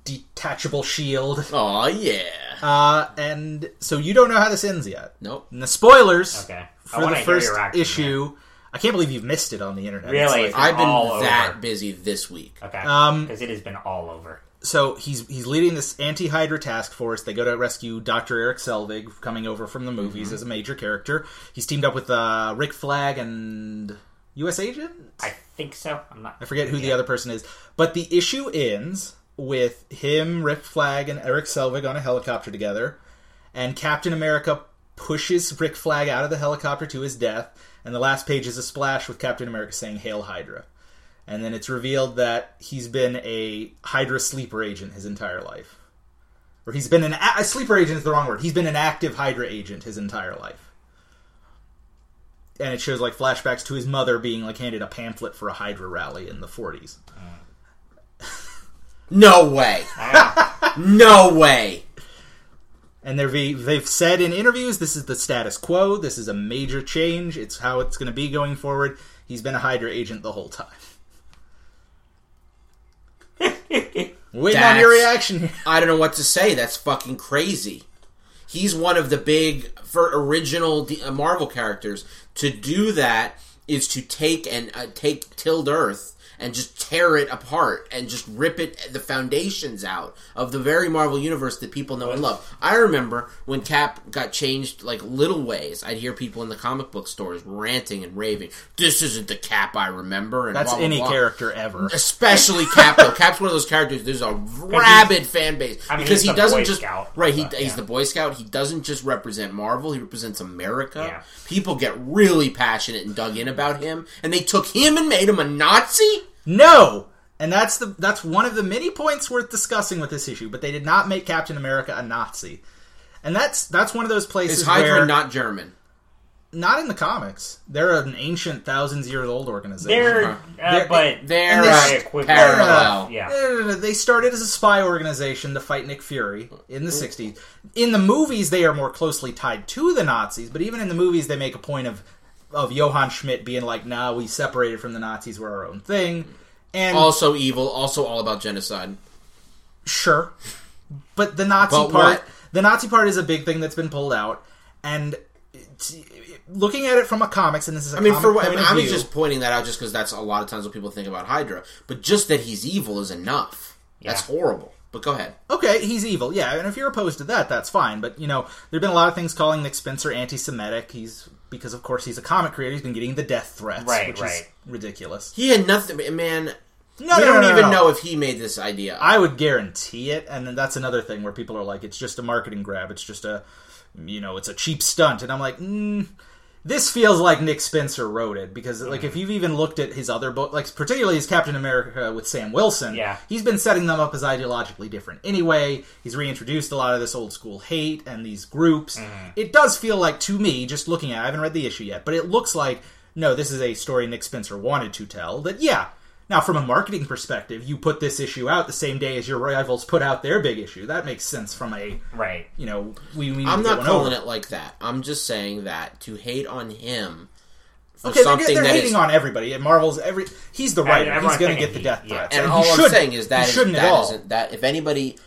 detachable shield.
Oh yeah.
Uh, and so you don't know how this ends yet.
Nope.
And the spoilers
Okay.
For the first
your reaction,
issue. I can't believe you've missed it on the internet.
Really?
It's like-
I've been
all
that
over.
busy this week.
Okay.
Um,
Because it has been all over.
So he's he's leading this anti-Hydra task force. They go to rescue Dr. Eric Selvig, coming over from the movies
Mm-hmm.
as a major character. He's teamed up with uh, Rick Flag and U.S. Agent.
I think so. I'm not.
I forget who the other person is. But the issue ends with him, Rick Flag, and Eric Selvig on a helicopter together, and Captain America pushes Rick Flag out of the helicopter to his death, and the last page is a splash with Captain America saying "Hail Hydra," and then it's revealed that he's been a Hydra sleeper agent his entire life, or he's been an a, a sleeper agent is the wrong word. He's been an active Hydra agent his entire life. And it shows like flashbacks to his mother being like handed a pamphlet for a Hydra rally in the 40s. Uh.
No way. No way.
And they've they've said in interviews this is the status quo. This is a major change. It's how it's going to be going forward. He's been a Hydra agent the whole time. Waiting on your reaction.
I don't know what to say. That's fucking crazy. He's one of the big for original D- uh, Marvel characters. To do that is to take and uh, take Tilled Earth and just tear it apart and just rip it the foundations out of the very Marvel universe that people know and love. I remember when Cap got changed like little ways. I'd hear people in the comic book stores ranting and raving. This isn't the Cap I remember. And
That's
blah, blah,
any
blah.
character ever.
Especially Cap, though. Cap's one of those characters. There's a rabid fan base
I mean,
because
he's
he
the
doesn't
Boy
just
Scout,
right. He,
but,
he's the Boy Scout. He doesn't just represent Marvel. He represents America.
Yeah.
People get really passionate and dug in about him, and they took him and made him a Nazi.
No, and that's the that's one of the many points worth discussing with this issue. But they did not make Captain America a Nazi, and that's that's one of those places
Is Hydra
where
not German?
not in the comics. They're an ancient, thousands years old organization.
They're, uh,
They're-
but
They're
And they-
equivalent.
parallel.
Yeah.
No, no, no, no. They started as a spy organization to fight Nick Fury in the 60s. In the movies, they are more closely tied to the Nazis, but even in the movies, they make a point of of Johann Schmidt being like, nah, we separated from the Nazis, we're our own thing. And
Also evil. Also all about genocide.
sure. But the Nazi
But
part
what?
the Nazi part is a big thing that's been pulled out. And it's- looking at it from a comics, and this is a
I mean,
comic
for what I mean, I'm
view,
just pointing that out just because that's a lot of times what people think about Hydra. But just that he's evil is enough. That's horrible. But go ahead.
Okay, he's evil, yeah, and if you're opposed to that, that's fine. But you know, there've been a lot of things calling Nick Spencer anti-Semitic. He's because, of course, he's a comic creator. He's been getting the death threats,
Right,
which is ridiculous.
He had nothing. Man,
No,
we
no,
don't
no, no,
even
no.
know if he made this idea.
I would guarantee it, and then that's another thing where people are like, "It's just a marketing grab. It's just a, you know, it's a cheap stunt." And I'm like, mm, this feels like Nick Spencer wrote it because, like, if mm. you've even looked at his other book, like particularly his Captain America with Sam Wilson,
Yeah.
he's been setting them up as ideologically different. Anyway, he's reintroduced a lot of this old school hate and these groups. Mm-hmm. It does feel like to me, just looking at, it, I haven't read the issue yet, but it looks like no, this is a story Nick Spencer wanted to tell. That yeah. Now, from a marketing perspective, you put this issue out the same day as your rivals put out their big issue. That makes sense from a,
Right.
you know, we, we
I'm
to get
not
one
calling
over.
it like that. I'm just saying that to hate on him for
Okay, they're,
something
they're
that
hating
is-
on everybody. And Marvel's every he's the writer. He's
everyone's
going to get the
he-
death
yeah.
threats.
and all I'm saying is that
shouldn't
that
at all.
isn't- that if anybody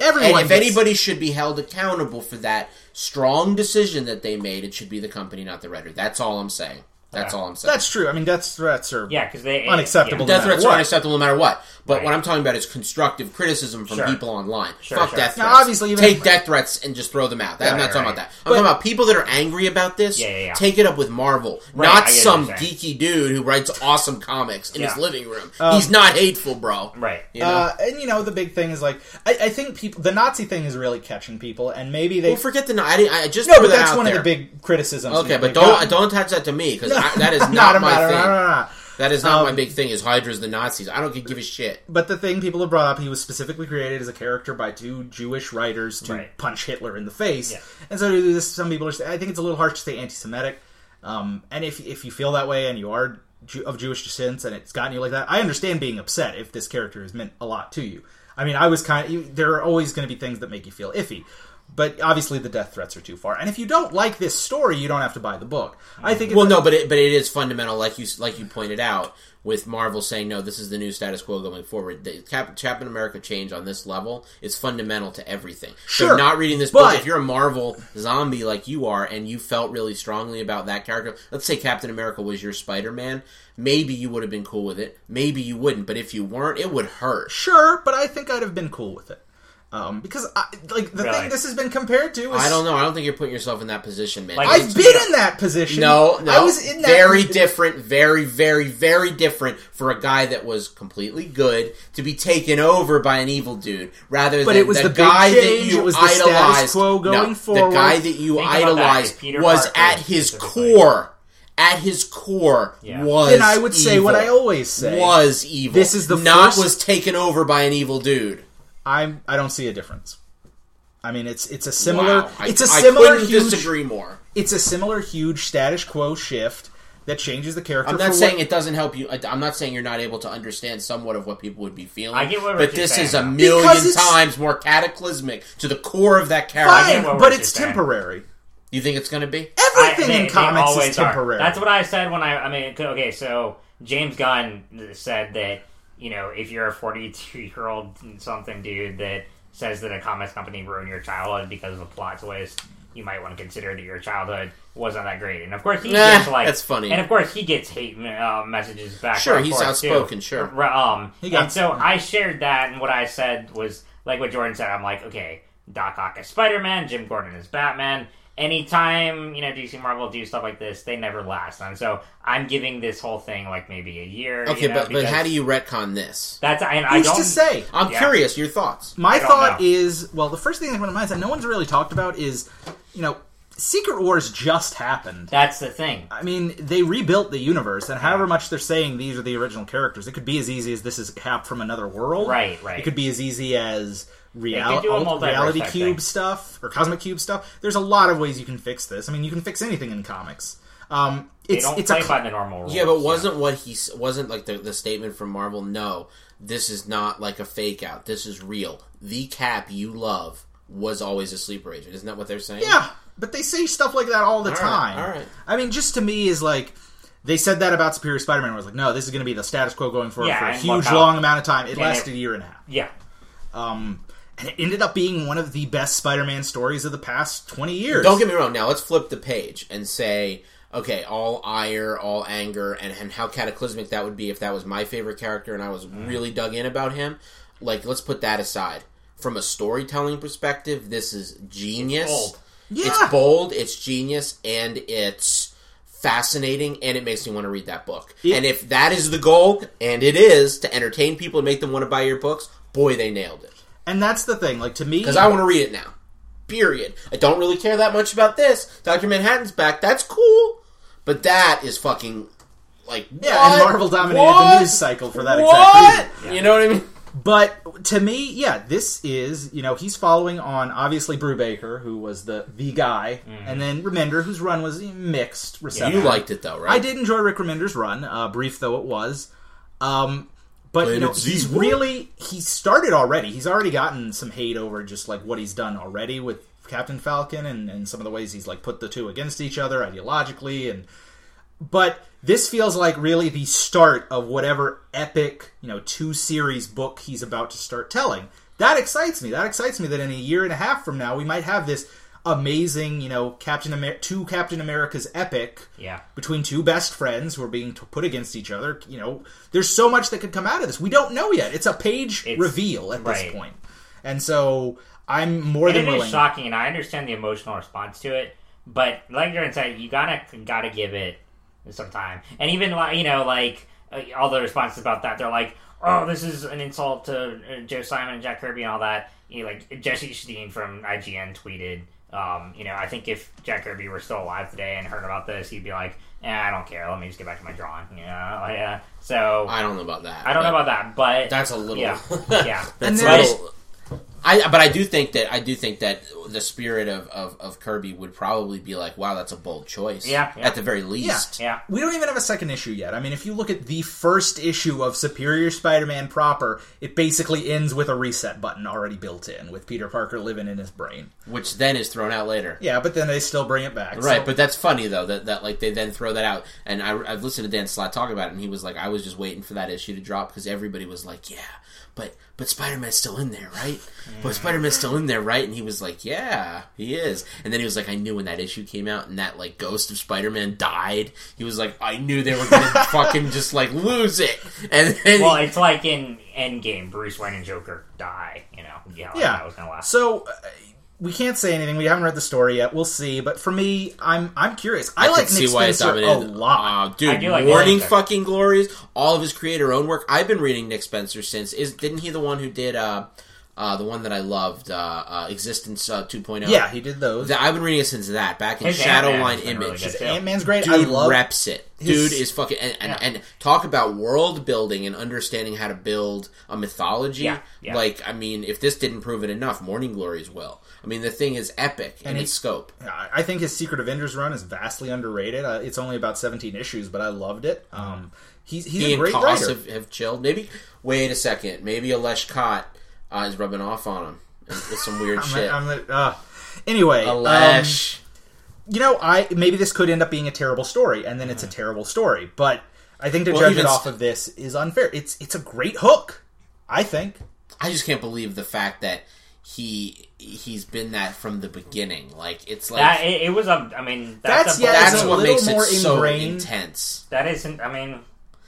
Everyone
and if
gets-
anybody should be held accountable for that strong decision that they made, it should be the company, not the writer. That's all I'm saying. That's
Okay.
all I'm saying.
That's true. I mean, death threats are
Yeah, because they
Unacceptable.
Yeah.
Death
no matter
threats
what.
are unacceptable no matter what. But
Right.
what I'm talking about is constructive criticism from
Sure.
people online.
Sure,
Fuck
sure.
death
Now,
threats.
obviously, even
take
if-
death threats and just throw them out. That- I'm
Right,
not talking
right.
about that. I'm
But-
talking about people that are angry about this.
Yeah, yeah, yeah.
Take it up with Marvel,
Right, I
not
get what
some
you're saying.
geeky dude who writes awesome comics in his
Yeah.
living room.
Um,
He's not hateful, bro.
Right.
You know?
Uh, and you know the big thing is like I, I think people the Nazi thing is really catching people, and maybe they
well, forget the. I, didn't- I just
no,
threw
but
that
that's
out
one
there.
of the big criticisms.
Okay,
that
but
they've
don't
gotten.
don't attach that to me because that is
not,
not, my
matter.
thing.
No, no, no.
That is not
Um,
my big thing. Is Hydra's the Nazis? I don't give a shit.
But the thing people have brought up, he was specifically created as a character by two Jewish writers to
Right.
punch Hitler in the face.
Yeah.
And so to do this, some people are. I think it's a little harsh to say anti-Semitic. Um, and if if you feel that way and you are Jew, of Jewish descent and it's gotten you like that, I understand being upset if this character has meant a lot to you. I mean, I was kind of. There are always going to be things that make you feel iffy. But obviously, the death threats are too far. And if you don't like this story, you don't have to buy the book. I think.
Well, no, but it, but it is fundamental, like you like you pointed out, with Marvel saying no, this is the new status quo going forward. The Cap, Captain America change on this level is fundamental to everything. So
Sure,
not reading this book,
but-
if you're a Marvel zombie like you are, and you felt really strongly about that character, let's say Captain America was your Spider Man, maybe you would have been cool with it. Maybe you wouldn't, but if you weren't, it would hurt.
Sure, but I think I'd have been cool with it. Um, because I, like the
Really?
thing this has been compared to is
I don't know. I don't think you're putting yourself in that position, man.
Like-
I've been in that position.
No, no.
I was in that
very different, very, very, very different for a guy that was completely good to be taken over by an evil dude, rather
But
than
it was
the,
the big
guy that
change,
you
it was the status
idolized.
quo going
no, the guy that you
Think about that,
idolized
Peter
was
Parker
at his
specifically.
core. At his core,
Yeah.
was
Then I would say what
evil.
I always say.
was evil.
This is the
not
first-
was taken over by an evil dude.
I'm I don't see a difference. I mean, it's it's a similar
Wow.
It's a
I
similar
couldn't
huge
disagree more.
it's a similar huge status quo shift that changes the character.
I'm
for
not
what-
saying it doesn't help you. I- I'm not saying you're not able to understand somewhat of what people would be feeling.
I get what
but
Rich
this
saying,
is a million times more cataclysmic to the core of that character.
I get
fine,
what
but it's
is saying.
temporary.
You think it's going to be?
Everything
I- they-
in
they
comics
always
is
are.
temporary.
That's what I said when I. I mean, okay, so James Gunn said that you know, if you're a 42 year old something dude that says that a comics company ruined your childhood because of a plot twist, you might want to consider that your childhood wasn't that great. And of course, he
Nah,
gets like
that's funny.
And of course, he gets hate uh, messages back.
Sure, he's
forth,
outspoken,
too.
sure.
R- Um,
He got-
and so I shared that, and what I said was like what Jordan said. I'm like, okay, Doc Ock is Spider Man, Jim Gordon is Batman. Anytime you know DC Marvel do stuff like this, they never last. And so I'm giving this whole thing like maybe a year.
Okay,
you know,
but but how do you retcon this?
That's and I
Who's
don't
to say?
I'm
Yeah.
curious. Your thoughts?
My thought
know.
is, well, the first thing that comes to mind is that no one's really talked about is, you know, Secret Wars just happened.
That's the thing.
I mean, they rebuilt the universe, and however much they're saying these are the original characters, it could be as easy as this is Cap from another world.
Right, right.
It could be as easy as real-
could do a
reality cube
thing.
stuff or cosmic cube stuff. There's a lot of ways you can fix this. I mean, you can fix anything in comics. Um,
They
it's
don't
it's
play
a
by the normal rules.
Yeah, but wasn't what he wasn't like the the statement from Marvel? No, this is not like a fake out. This is real. The Cap you love was always a sleeper agent. Isn't that what they're saying?
Yeah, but they say stuff like that all the
All right,
time.
all right.
I mean, just to me is like they said that about Superior Spider-Man. I was like, no, this is going to be the status quo going forward
Yeah,
for a huge, long amount of time. It
and
lasted
it-
a year and a half,
yeah.
and it ended up being one of the best Spider-Man stories of the past twenty years.
Don't get me wrong. Now let's flip the page and say, okay, all ire, all anger, and, and how cataclysmic that would be if that was my favorite character and I was mm. really dug in about him. Like, let's put that aside. From a storytelling perspective, this is genius.
bold.
Yeah.
It's bold, it's genius, and it's fascinating, and it makes me want to read that book.
Yeah.
And if that is the goal, and it is, to entertain people and make them want to buy your books, boy, they nailed it.
And that's the thing. Like to me,
Because I want to read it now. Period. I don't really care that much about this. Doctor Manhattan's back. That's cool, but that is fucking like
yeah,
what?
and Marvel dominated
What?
the news cycle for that
What?
exact reason.
You know what I mean?
But to me, yeah, this is you know he's following on obviously Brubaker, who was the the guy, and then Remender, whose run was mixed reception.
You liked it though, right?
I did enjoy Rick Remender's run, uh, brief though it was. Um, but you know,
Planet Z,
he's
what?
really he started already. He's already gotten some hate over just like what he's done already with Captain Falcon and, and some of the ways he's like put the two against each other ideologically and but this feels like really the start of whatever epic, you know, two series book he's about to start telling. That excites me. That excites me that in a year and a half from now we might have this amazing, you know, Captain Amer- two Captain America's epic
Yeah.
between two best friends who are being t- put against each other. You know, there's so much that could come out of this. We don't know yet. It's a page
It's-
reveal at this point. And so I'm more
And
than
it is
willing.
shocking, and I understand the emotional response to it. But like Jordan said, you gotta gotta give it some time. And even like you know, like uh, all the responses about that, they're like, "Oh, this is an insult to uh, Joe Simon and Jack Kirby and all that." You know, like Jesse Steen from IGN tweeted. Um, you know, I think if Jack Kirby were still alive today and heard about this, he'd be like, eh, "I don't care. Let me just get back to my drawing." You know, like, uh, so
I don't know about that.
I don't know about that, but
That's a little.
Yeah, yeah.
That's
And
a little. I but I do think that I do think that the spirit of, of, of Kirby would probably be like, wow, that's a bold choice.
Yeah, yeah.
At the very least.
yeah.
We don't even have a second issue yet. I mean, if you look at the first issue of Superior Spider-Man proper, it basically ends with a reset button already built in, with Peter Parker living in his brain.
Which then is thrown out later.
Yeah, but then they still bring it back.
Right,
so-
but that's funny though that, that like they then throw that out, and I, I've listened to Dan Slott talk about it, and he was like, I was just waiting for that issue to drop because everybody was like, yeah, but but Spider Man's still in there, right? But Spider Man's still in there, right? And he was like, yeah, he is. And then he was like, I knew when that issue came out and that like Ghost of Spider Man died. He was like, I knew they were gonna fucking just like lose it. And then
Well, it's like in Endgame, Bruce Wayne and Joker die. You know, yeah,
yeah.
that was gonna last.
So uh, we can't say anything. We haven't read the story yet. We'll see. But for me, I'm I'm curious. I,
I
like Nick
see why it's
Spencer a lot.
Uh, dude,
like
Morning fucking glories. All of his creator own work. I've been reading Nick Spencer since. Is didn't he the one who did uh, uh, the one that I loved, uh, uh, Existence uh, 2.0?
yeah, he did those.
Th- I've been reading it since that back in
His
Shadowline
Ant-Man's really
Image.
Ant Man's great. I
Dude
love.
reps it.
his-
Dude is fucking and, and,
Yeah.
and talk about world building and understanding how to build a mythology.
Yeah, yeah.
Like I mean, if this didn't prove it enough, Morning Glories will. I mean, the thing is epic in
And
its scope.
I think his Secret Avengers run is vastly underrated. Uh, it's only about 17 issues, but I loved it. Um, he's he's
he
a
and
great
Koss
writer.
have, have chilled. Maybe wait a second. Maybe Ales Kot uh, is rubbing off on him with some weird
I'm,
shit.
I'm, uh, anyway, um, you know, I maybe this could end up being a terrible story, and then it's a terrible story. But I think to
Well,
judge it off of this is unfair. It's it's a great hook. I think.
I just can't believe the fact that he he's been that from the beginning. Like it's like
That it, it was a. I mean, that's,
That's-
a,
yeah,
that's
a
what
little
makes it
more
so
ingrained.
intense.
that isn't. I mean,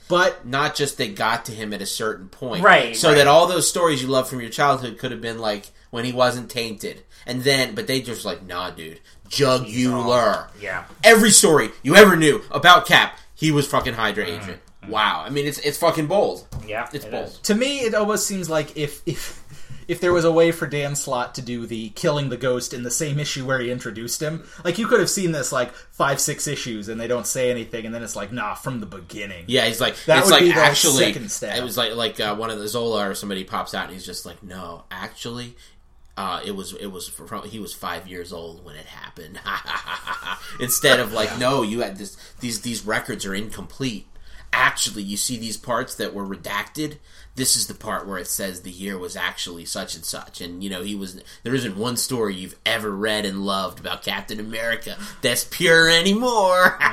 But
Not just they got to him at a certain point,
Right,
So
right.
that all those stories you love from your childhood could have been like when he wasn't tainted, and then but they just like nah, dude, jugular.
yeah.
Every story you ever knew about Cap, he was fucking Hydra
Mm-hmm.
agent. Wow, I mean it's it's fucking bold.
Yeah,
It's
it
bold.
is.
to me, it almost seems like if if if there was a way for Dan Slott to do the killing the ghost in the same issue where he introduced him, like you could have seen this like five six issues and they don't say anything, and then it's like nah from the beginning.
Yeah, he's like
That
it's
would
like
be the
actually
second step.
it was like like uh, one of the Zola or somebody pops out and he's just like no, actually. Uh, it was it was from he was five years old when it happened. Instead of like no, you had this these these records are incomplete. Actually, you see these parts that were redacted. This is the part where it says the year was actually such and such, and you know he was. There isn't one story you've ever read and loved about Captain America that's pure anymore.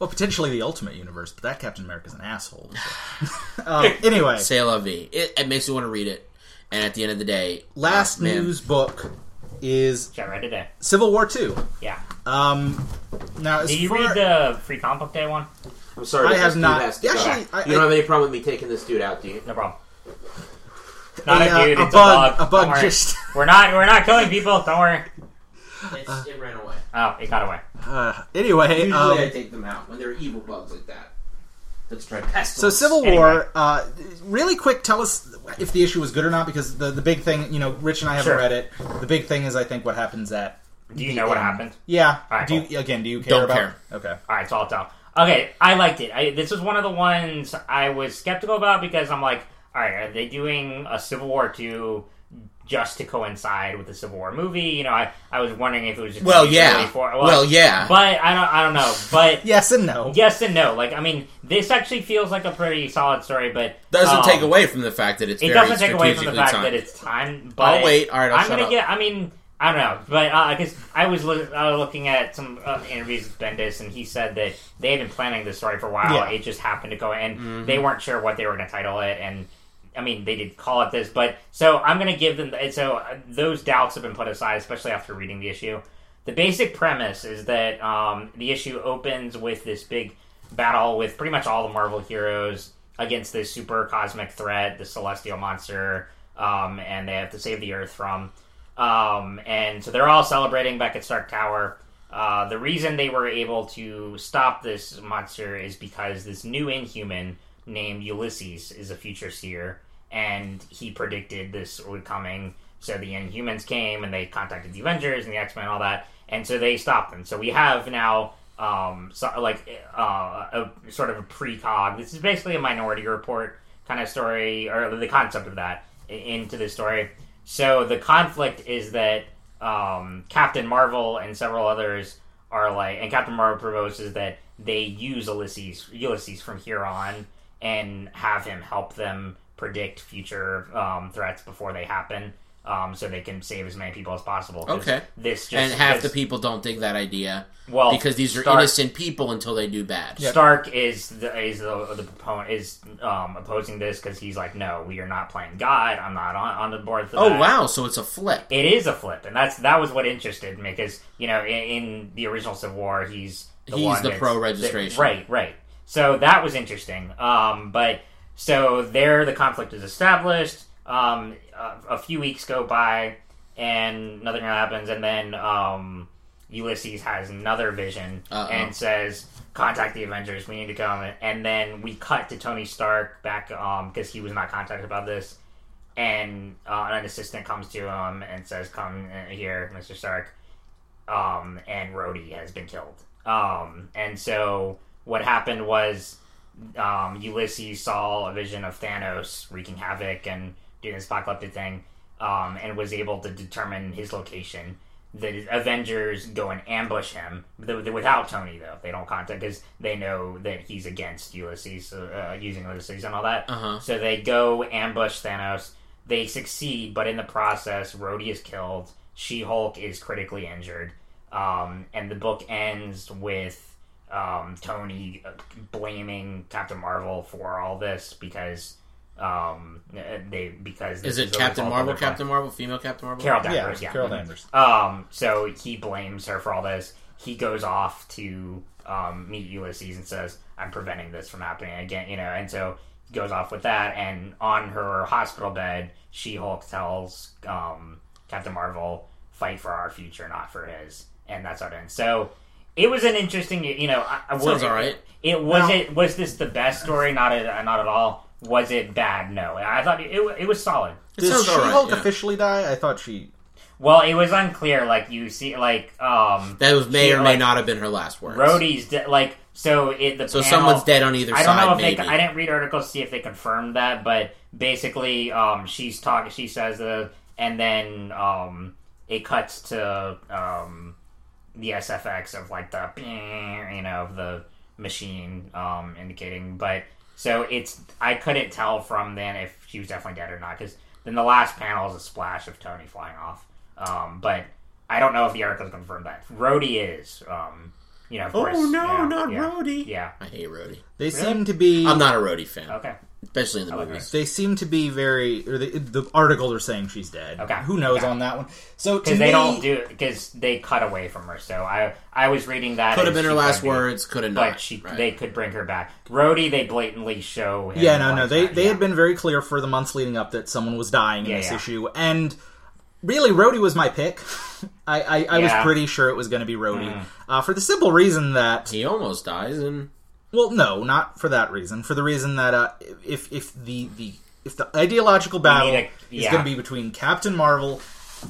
Well, potentially the Ultimate Universe, but that Captain America's an asshole. so. um, anyway,
C'est la vie. It, it makes you want to read it. And at the end of the day,
last
uh, man,
news book is
Which I read today.
Civil War Two.
Yeah.
Um, now,
Did you
far,
read the Free Comic Book Day one?
I'm sorry.
I have not-
has to go.
actually, I-
you don't have any problem with me taking this dude out, do you?
No problem. Not
A,
a,
uh,
dude.
a
it's
bug-
a bug.
a bug
worry.
just-
We're not. We're not killing people. Don't worry.
It's, it ran away.
Oh, it got away.
uh, anyway,
Usually
um,
I take them out when they're evil bugs like that. Let's try pestilence.
So Civil
Anyway.
War, uh, really quick, tell us if the issue was good or not, because the the big thing, you know, Rich and I haven't
Sure.
read it. The big thing is, I think, what happens at.
Do you
the
know what
end.
happened?
Yeah.
Alright,
do you, again? Do you care
Don't
about?
care.
Okay.
All right, so I'll tell. Okay, I liked it. I, this was one of the ones I was skeptical about because I'm like, all right, are they doing a Civil War two just to coincide with the Civil War movie? You know, I, I was wondering if it was just
Well, yeah.
For,
Well, yeah.
but I don't I don't know. But
Yes and no.
yes and no. Like I mean, this actually feels like a pretty solid story, but
doesn't
um,
take away from the fact that it's
It
very
doesn't take away from the fact
timed.
that it's time. But
I'll wait. All right, I'll
I'm
shut
gonna
up.
get. I mean, I don't know, but uh, because I was loo- uh, looking at some uh, interviews with Bendis, and he said that they had been planning this story for a while.
Yeah.
It just happened to go, and
Mm-hmm.
they weren't sure what they were going to title it, and. I mean, they did call it this, but so I'm going to give them. So uh, those doubts have been put aside, especially after reading the issue. The basic premise is that um, the issue opens with this big battle with pretty much all the Marvel heroes against this super cosmic threat, the celestial monster, um, and they have to save the Earth from. Um, and so they're all celebrating back at Stark Tower. Uh, the reason they were able to stop this monster is because this new Inhuman named Ulysses is a future seer, and he predicted this would coming. So the Inhumans came and they contacted the Avengers and the X Men and all that, and so they stopped them. So we have now um, so, like uh, a sort of a precog. This is basically a Minority Report kind of story, or the concept of that into the story. So the conflict is that um, Captain Marvel and several others are like, and Captain Marvel proposes that they use Ulysses Ulysses from here on and have him help them predict future um, threats before they happen. Um, so they can save as many people as possible.
Okay.
This just
and half the people don't dig that idea
well
because these are
Stark-
innocent people until they do bad.
Stark is the is the, the proponent is um, opposing this because he's like, no, we are not playing God. I'm not on, on the board for
Oh
that.
wow, so it's a flip.
It is a flip, and that's that was what interested me because you know in, in the original Civil War he's the
He's
one
the pro-registration.
right, right. So that was interesting. Um, but so there, the conflict is established. Um, a, a few weeks go by, and nothing happens, and then um, Ulysses has another vision
Uh-oh.
and says, "Contact the Avengers. We need to come." And then we cut to Tony Stark back because he was not contacted about this and uh, an assistant comes to him and says, "Come uh, here, Mister Stark." Um, and Rhodey has been killed. Um, and so what happened was um, Ulysses saw a vision of Thanos wreaking havoc and doing this apocalyptic thing, um, and was able to determine his location. The Avengers go and ambush him th- th- without Tony, though. They don't contact because they know that he's against Ulysses, uh, using Ulysses and all that.
Uh-huh.
So they go ambush Thanos. They succeed, but in the process, Rhodey is killed. She Hulk is critically injured. Um, and the book ends with um, Tony uh, blaming Captain Marvel for all this because um, they because
Is it Captain Marvel, Captain Marvel, female Captain Marvel?
Carol
Yeah,
Danvers, yeah,
Carol
Mhm.
Danvers.
Um, so he blames her for all this. He goes off to um, meet Ulysses and says, "I'm preventing this from happening again." You know, and so he goes off with that. And on her hospital bed, She Hulk tells um, Captain Marvel, "Fight for our future, not for his," and that's how it ends. So it was an interesting. You know, I, I
Sounds
was
all right.
It was
Now-
it was this the best story? Not at, not at all. Was it bad? No, I thought it, it, it was solid.
It
Does
sounds all right.
She-Hulk
yeah.
officially die? I thought she.
Well, it was unclear. Like you see, like um,
That was may
She,
or may
like,
not have been her last words.
Rhodey's de- like so. It the
So
panel-
someone's dead on either side.
I don't
side.
know if
maybe.
they. I didn't read articles to see if they confirmed that, but basically, um, she's talking. She says the, and then um, it cuts to um, the SFX of like the, you know, of the machine um, indicating. But so it's. I couldn't tell from then if she was definitely dead or not because then the last panel is a splash of Tony flying off. Um, but I don't know if the article confirmed that. Rhodey is. Um, you know, of
Oh
course.
no,
yeah,
not
yeah,
Rhodey.
Yeah.
I hate Rhodey.
They seem to be.
I'm not a Rhodey fan,
Okay.
Especially in the
like
movies.
They seem to be very. Or the, the articles are saying she's dead.
Okay.
Who knows
Okay.
on that one? So to
because
me,
they don't do because they cut away from her. So I I was reading that
Could have been her last words. Could have not.
but she
right.
they could bring her back. Rhodey, they blatantly show. Him
Yeah, no, no. They
that,
they
yeah.
had been very clear for the months leading up that someone was dying in
Yeah,
this
yeah.
issue, and really, Rhodey was my pick. I I, I was pretty sure it was going to be Rhodey
Mhm.
uh, for the simple reason that
he almost dies, and
well, no, not for that reason. For the reason that uh, if if the the if the ideological battle
a-
is going to be between Captain Marvel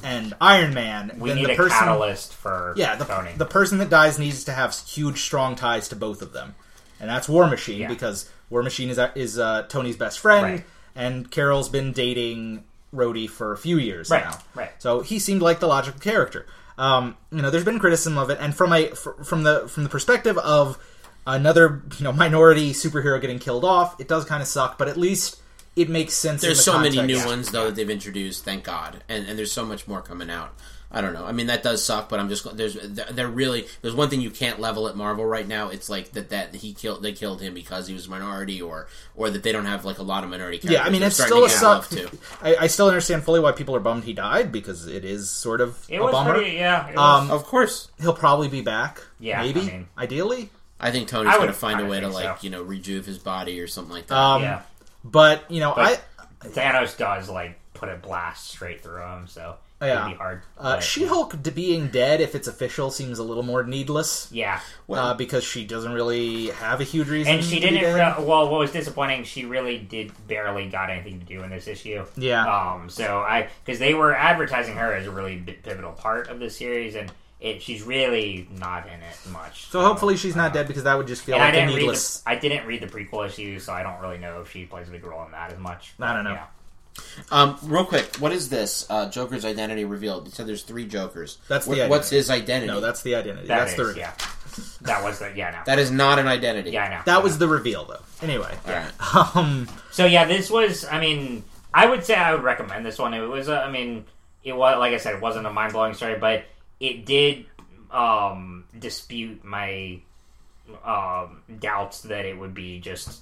and Iron Man,
We
then
need
the
a
person
catalyst for
yeah the,
Tony.
the person that dies needs to have huge strong ties to both of them and that's war machine
Yeah.
because war machine is is uh, tony's best friend
Right.
and carol's been dating Rhodey for a few years
Right,
now
right.
so he seemed like the logical character um, you know there's been criticism of it and from a fr- from the from the perspective of another you know minority superhero getting killed off it does kind of suck but at least it makes sense in
there's
the
so many new ones though that they've introduced. Thank God, and and there's so much more coming out. I don't know. I mean, that does suck, but I'm just there's they're really there's one thing you can't level at Marvel right now. It's like that that he killed they killed him because he was a minority, or or that they don't have like a lot of minority. Characters.
yeah, I mean,
They're
it's still a
to
suck.
too.
I, I still understand fully why people are bummed he died because it is sort of
it
a
was
bummer.
pretty. Yeah. It was,
Um,
Of course,
He'll probably be back.
Yeah,
maybe.
I mean-
ideally.
I think Tony's
I
going to find a way to like
so.
you know rejuve his body or something like that.
Um,
yeah.
But you know,
But-
I
Thanos does like put a blast straight through him, so
Yeah.
it'd be hard.
uh, She-Hulk d- being dead, if it's official, seems a little more needless.
Yeah.
uh, because she doesn't really have a huge reason.
And she
to
didn't.
dead.
Re- well, what was disappointing, she really did barely got anything to do in this issue.
Yeah.
Um. So I, because they were advertising her as a really b- pivotal part of the series, and it, she's really not in it much.
so hopefully she's not
uh,
dead because that would just feel
And I
like a
didn't read
needless.
the. I didn't read the prequel issue, so I don't really know if she plays a big role in that as much.
I don't know.
Yeah.
Um, real quick, what is this? Uh, Joker's identity revealed. You said there's three Jokers.
That's the
What-
identity.
What's his identity?
No, that's the identity.
That
that's
is,
the re-
yeah. That was the yeah no
that is not an identity.
yeah I know
that was the reveal, though. Anyway,
All right.
um,
So yeah, this was. I mean, I would say I would recommend this one. It was. A, I mean, it was like I said, it wasn't a mind blowing story, but it did um, dispute my um, doubts that it would be just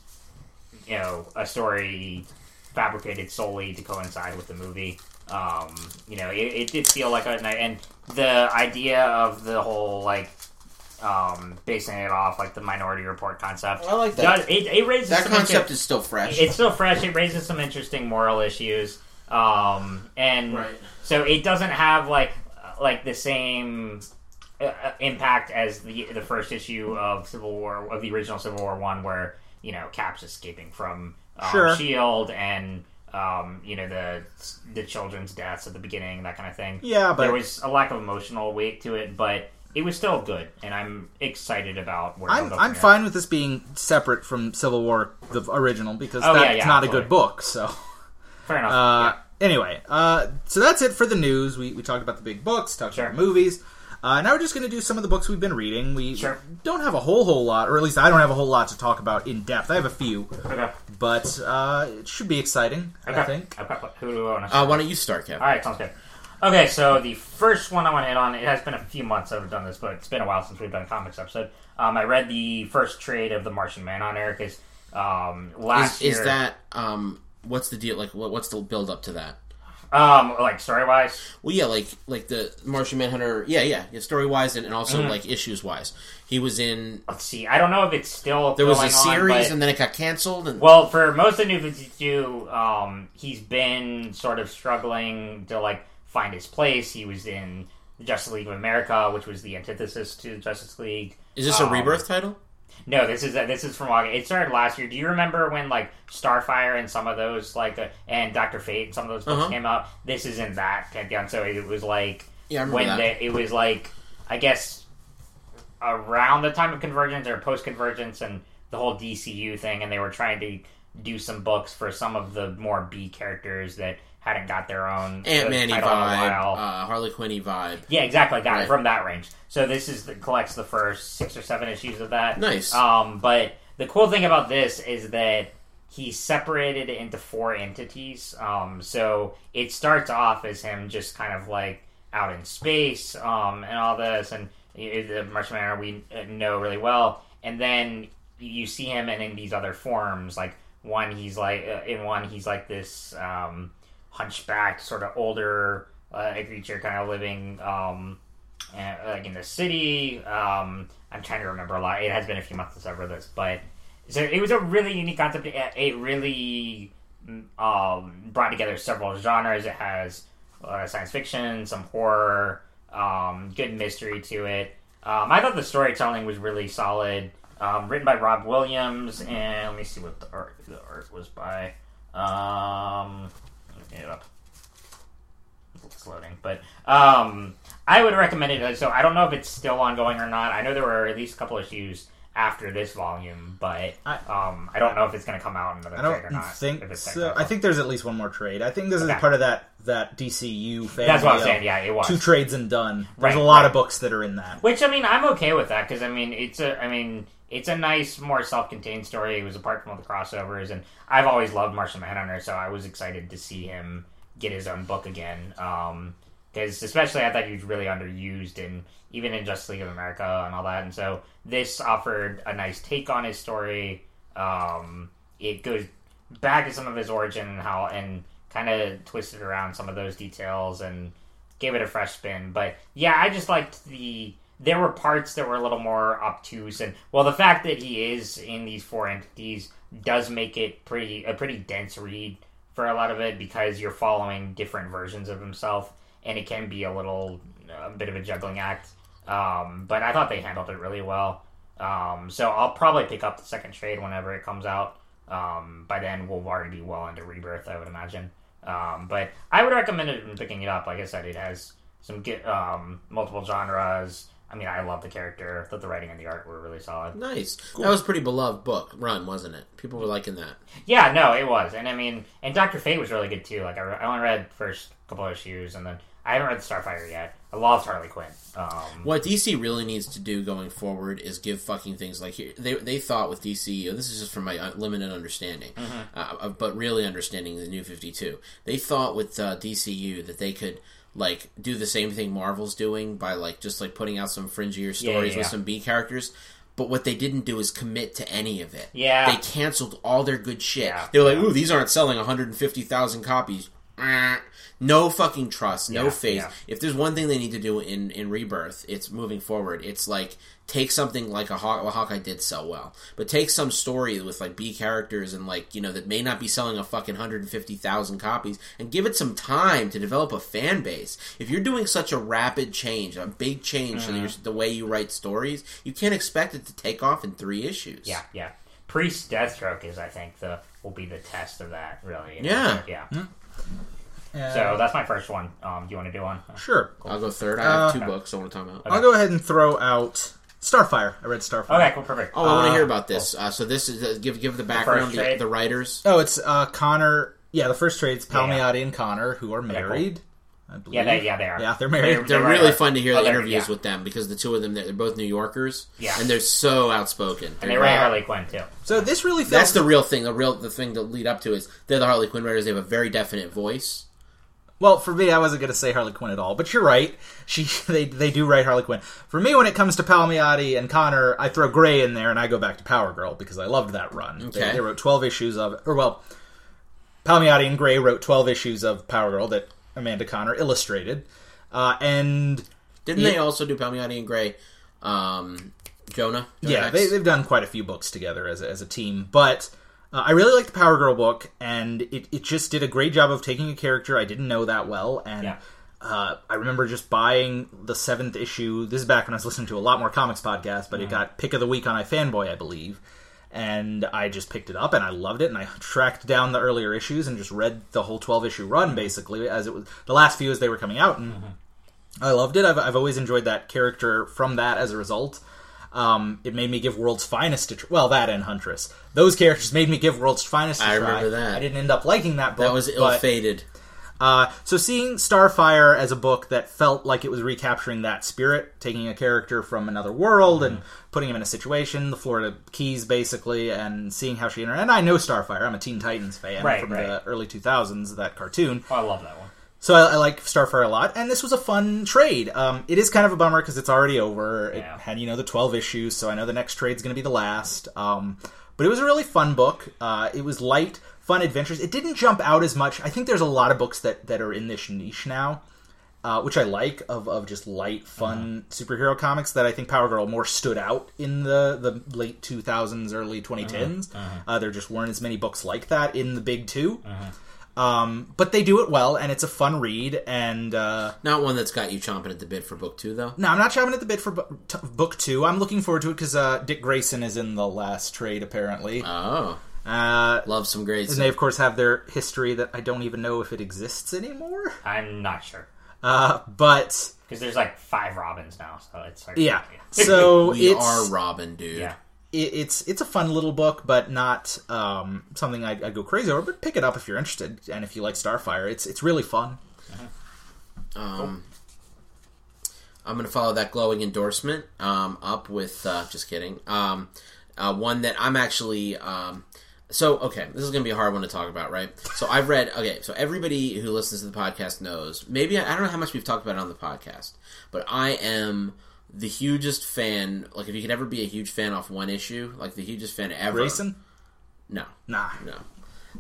you know a story fabricated solely to coincide with the movie. Um, you know, it, it did feel like a and the idea of the whole like um, basing it off like the Minority Report concept.
I like that.
Does, it, it raises
That
some
concept
inter-
is still fresh.
it's still fresh. It raises some interesting moral issues, um, and
Right.
so it doesn't have like like the same uh, uh, impact as the the first issue of Civil War of the original Civil War one, where you know Cap's escaping from um,
Sure.
Shield and. Um, you know the the children's deaths at the beginning, that kind of thing.
Yeah, but-
there was a lack of emotional weight to it, but it was still good, and I'm excited about where
I'm I'm fine with this being separate from Civil War, the original, because
Oh,
that's
yeah,
not a good book. So.
Fair enough.
Uh,
yeah.
Anyway, uh, so that's it for the news. We, we talked about the big books, talked
Sure.
about movies. Uh, now we're just going to do some of the books we've been reading. We
Sure.
don't have a whole whole lot, or at least I don't have a whole lot to talk about in depth. I have a few,
Okay.
but uh, it should be exciting.
Okay.
I think.
Okay. Who do we want to?
uh, why don't you start, Kev?
All right, sounds good. Okay, so the first one I want to hit on, it has been a few months that I've done this, but it's been a while since we've done a comics episode. Um, I read the first trade of the Martian Manhunter because um, last
Is, is that um? What's the deal? Like, what, what's the build up to that?
um, like story wise,
Well, yeah, like like the Martian Manhunter. Yeah, yeah, yeah story wise and, and also
Mm-hmm.
like issues wise. He was in.
let's see. I don't know if it's still
There was a
going on,
series,
but-
and then it got canceled. And
Well, for most of New 52, um, he's been sort of struggling to like find his place. He was in the Justice League of America, which was the antithesis to Justice League.
is this a
um,
rebirth title?
No, this is this is from August. It started last year. Do you remember when like Starfire and some of those like uh, and Doctor Fate and some of those books
Uh-huh.
came out? This is in that pantheon. So it was like
Yeah, I
when it was like I guess around the time of Convergence or post Convergence and the whole DCU thing, and they were trying to do some books for some of the more B characters that hadn't got their own
Ant Man
title in a
vibe, uh, Harley Quinn vibe.
Yeah, exactly. Got
Right.
it from that range. So this is the, collects the first six or seven issues of that.
Nice.
Um, but the cool thing about this is that he separated it into four entities. Um, so it starts off as him just kind of like out in space um, and all this, and the Martian Manhunter we know really well. And then you see him in, in these other forms. Like one, he's like uh, in one, he's like this um, hunchbacked, sort of older uh, creature, kind of living um, like in the city. Um, I'm trying to remember a lot. It has been a few months since I've read this, but so it was a really unique concept. It, it really um, brought together several genres. It has uh, science fiction, some horror, um, good mystery to it. Um, I thought the storytelling was really solid. Um, written by Rob Williams, and let me see what the art the art was by. Um, it up it's loading. But um, I would recommend it. So I don't know if it's still ongoing or not. I know there were at least a couple issues after this volume, but
I-
um, I don't know if it's going to come out in another
I
trade or
don't think so. I think there's at least one more trade. I think this is part of that that DCU family.
that's what I'm saying. Yeah, it was.
Two trades and done. There's
Right,
a lot
right.
of books that are in that.
Which I mean, I'm okay with that because I mean, it's a, I mean, it's a nice, more self-contained story. It was apart from all the crossovers, and I've always loved Martian Manhunter, so I was excited to see him get his own book again. Because especially, I thought he was really underused, and even in Justice League of America and all that. And so this offered a nice take on his story. Um, it goes back to some of his origin and how, and kind of twisted around some of those details and gave it a fresh spin. But yeah, I just liked the. There were parts that were a little more obtuse, and well, the fact that he is in these four entities does make it pretty a pretty dense read for a lot of it because you're following different versions of himself, and it can be a little a bit of a juggling act. Um, but I thought they handled it really well. Um, so I'll probably pick up the second trade whenever it comes out. Um, by then, we'll already be well into rebirth, I would imagine. Um, but I would recommend it in picking it up. Like I said, it has some um, multiple genres. I mean, I love the character. Thought the writing and the art were really solid.
Nice. That was a pretty beloved book run, wasn't it? People were liking that.
Yeah, no, it was, and I mean, and Doctor Fate was really good too. Like I, re- I only read the first couple of issues, and then I haven't read Starfire yet. I love Harley Quinn. Um,
What DC really needs to do going forward is give fucking things like here. They they thought with DCU. This is just from my uh, limited understanding, uh, uh, but really understanding the New Fifty Two. They thought with uh, DCU that they could like do the same thing Marvel's doing by like just like putting out some fringier stories
Yeah, yeah,
with some B characters. But what they didn't do is commit to any of it.
Yeah.
they canceled all their good shit. They were like. "Ooh, these aren't selling 150,000 copies." Eh. No fucking trust, no
Yeah,
faith.
yeah.
If there's one thing they need to do in in Rebirth, it's moving forward. It's like take something like a Haw- well, Hawkeye did sell well, but take some story with like B characters and like you know that may not be selling a fucking hundred and fifty thousand copies, and give it some time to develop a fan base. If you're doing such a rapid change, a big change to your, the way you write stories, you can't expect it to take off in three issues.
yeah, yeah. Priest Deathstroke is, I think, the will be the test of that. Really. you know?
Yeah.
yeah.
Uh,
So that's my first one. Um, do you want to do one?
sure.
I'll go third. I have
Uh,
two books I want to talk about.
I'll go ahead and throw out Starfire. I read Starfire.
Okay, cool, perfect.
Oh, I want to
Uh,
hear about this. Uh, so this is uh, give give the background, the,
trade?
the writers.
Oh, it's uh, Conner. Yeah, the first trade's
Yeah.
Palmiotti and Conner, who are married. I believe.
Yeah, they, yeah, they are.
Yeah, they're married.
They're-
They're
right,
really
right.
fun to hear
Oh,
the interviews
yeah.
with them because the two of them they're both New Yorkers,
Yeah.
and they're so outspoken.
And
They're
they write. Harley Quinn too.
So this really felt
That's the real thing. The real the thing to lead up to is they're the Harley Quinn writers. They have a very definite voice.
Well, for me, I wasn't going to say Harley Quinn at all, but you're right. She they they do write Harley Quinn. For me, when it comes to Palmiotti and Conner, I throw Gray in there and I go back to Power Girl because I loved that run. They,
Okay.
they wrote 12 issues of, or well, Palmiotti and Gray wrote 12 issues of Power Girl that Amanda Conner illustrated, uh, and
Didn't they also do Palmiotti and Gray? Um, Jonah. Jonah
yeah, they, they've done quite a few books together as a, as a team. But uh, I really liked the Power Girl book, and it, it just did a great job of taking a character I didn't know that well. And
Yeah.
uh, I remember just buying the seventh issue. This is back when I was listening to a lot more comics podcasts, but it got pick of the week on iFanboy, I believe. And I just picked it up and I loved it. And I tracked down the earlier issues and just read the whole twelve issue run basically as it was the last few as they were coming out. And I loved it. I've, I've always enjoyed that character from that as a result. Um, it made me give World's Finest a tr- well that and Huntress. Those characters made me give World's Finest a
I
try.
remember that.
I didn't end up liking that book.
that was
but,
ill-fated.
uh, so seeing Starfire as a book that felt like it was recapturing that spirit, taking a character from another world and putting him in a situation, the Florida Keys basically, and seeing how she inter- and I know Starfire. I'm a Teen Titans fan
Right,
from
right.
the early 2000s, that cartoon.
Oh, I love that one.
So I, I like Starfire a lot, and this was a fun trade. Um, it is kind of a bummer because it's already over. It had you know the twelve issues, so I know the next trade's going to be the last. Um, but it was a really fun book. Uh, it was light, fun adventures. It didn't jump out as much. I think there's a lot of books that that are in this niche now. Uh, which I like of, of just light, fun superhero comics that I think Power Girl more stood out in the, the late 2000s, early 2010s. Uh, there just weren't as many books like that in the big 2 Um, but they do it well, and it's a fun read. And uh,
Not one that's got you chomping at the bit for book two, though.
no, I'm not chomping at the bit for bu- t- book two. I'm looking forward to it because uh, Dick Grayson is in the last trade, apparently.
Oh,
Uh,
love some great.
and they, of course, have their history that I don't even know if it exists anymore.
I'm not sure
Uh, but
because there's like five Robins now, so it's hard.
yeah, so
we
it's
are Robin, dude.
yeah.
It, it's it's a fun little book, but not um, something I'd, I'd go crazy over. But pick it up if you're interested, and if you like Starfire, it's it's really fun.
Um, I'm going to follow that glowing endorsement um, up with uh, just kidding. Um, uh, one that I'm actually. Um, so okay, this is going to be a hard one to talk about, right? So I've read. Okay, so everybody who listens to the podcast knows. Maybe I don't know how much we've talked about it on the podcast, but I am the hugest fan. Like, if you could ever be a huge fan off one issue, like the hugest fan ever.
Grayson,
No,
nah,
no.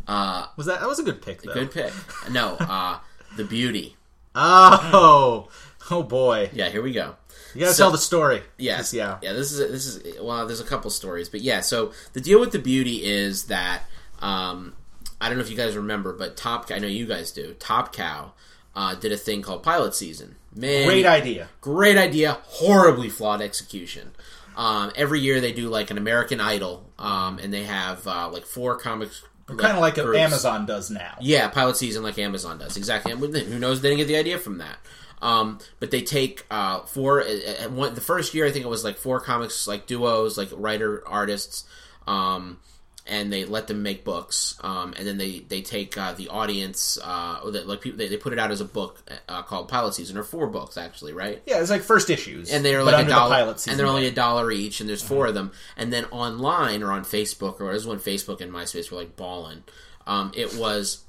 Uh,
was that that was a good pick though?
good pick. No, uh, the beauty.
Oh, oh boy,
Yeah, here we go.
you gotta
So-
tell the story.
Yes,
yeah.
yeah. This is this is well. There's a couple stories, but yeah. So the deal with the beauty is that um, I don't know if you guys remember, but Top I know you guys do. Top Cow uh, did a thing called Pilot Season. Man,
Great idea.
great idea, horribly flawed execution. Um, every year they do like an American Idol, um, and they have uh, like four comics,
Kind of like
groups.
Amazon does now.
Yeah, pilot season like Amazon does. Exactly. And who knows? They didn't get the idea from that. Um, but they take uh, four. Uh, uh, one, the first year, I think it was like four comics, like duos, like writer artists, um, and they let them make books. Um, and then they they take uh, the audience, uh, or the, like people, they, they put it out as a book uh, called Pilot Season, or four books actually, right?
Yeah, it's like first issues,
and they're like a dollar,
pilot season.
and they're only a dollar each, and there's 4 of them. And then online or on Facebook, or this is when Facebook and MySpace were like balling. Um, it was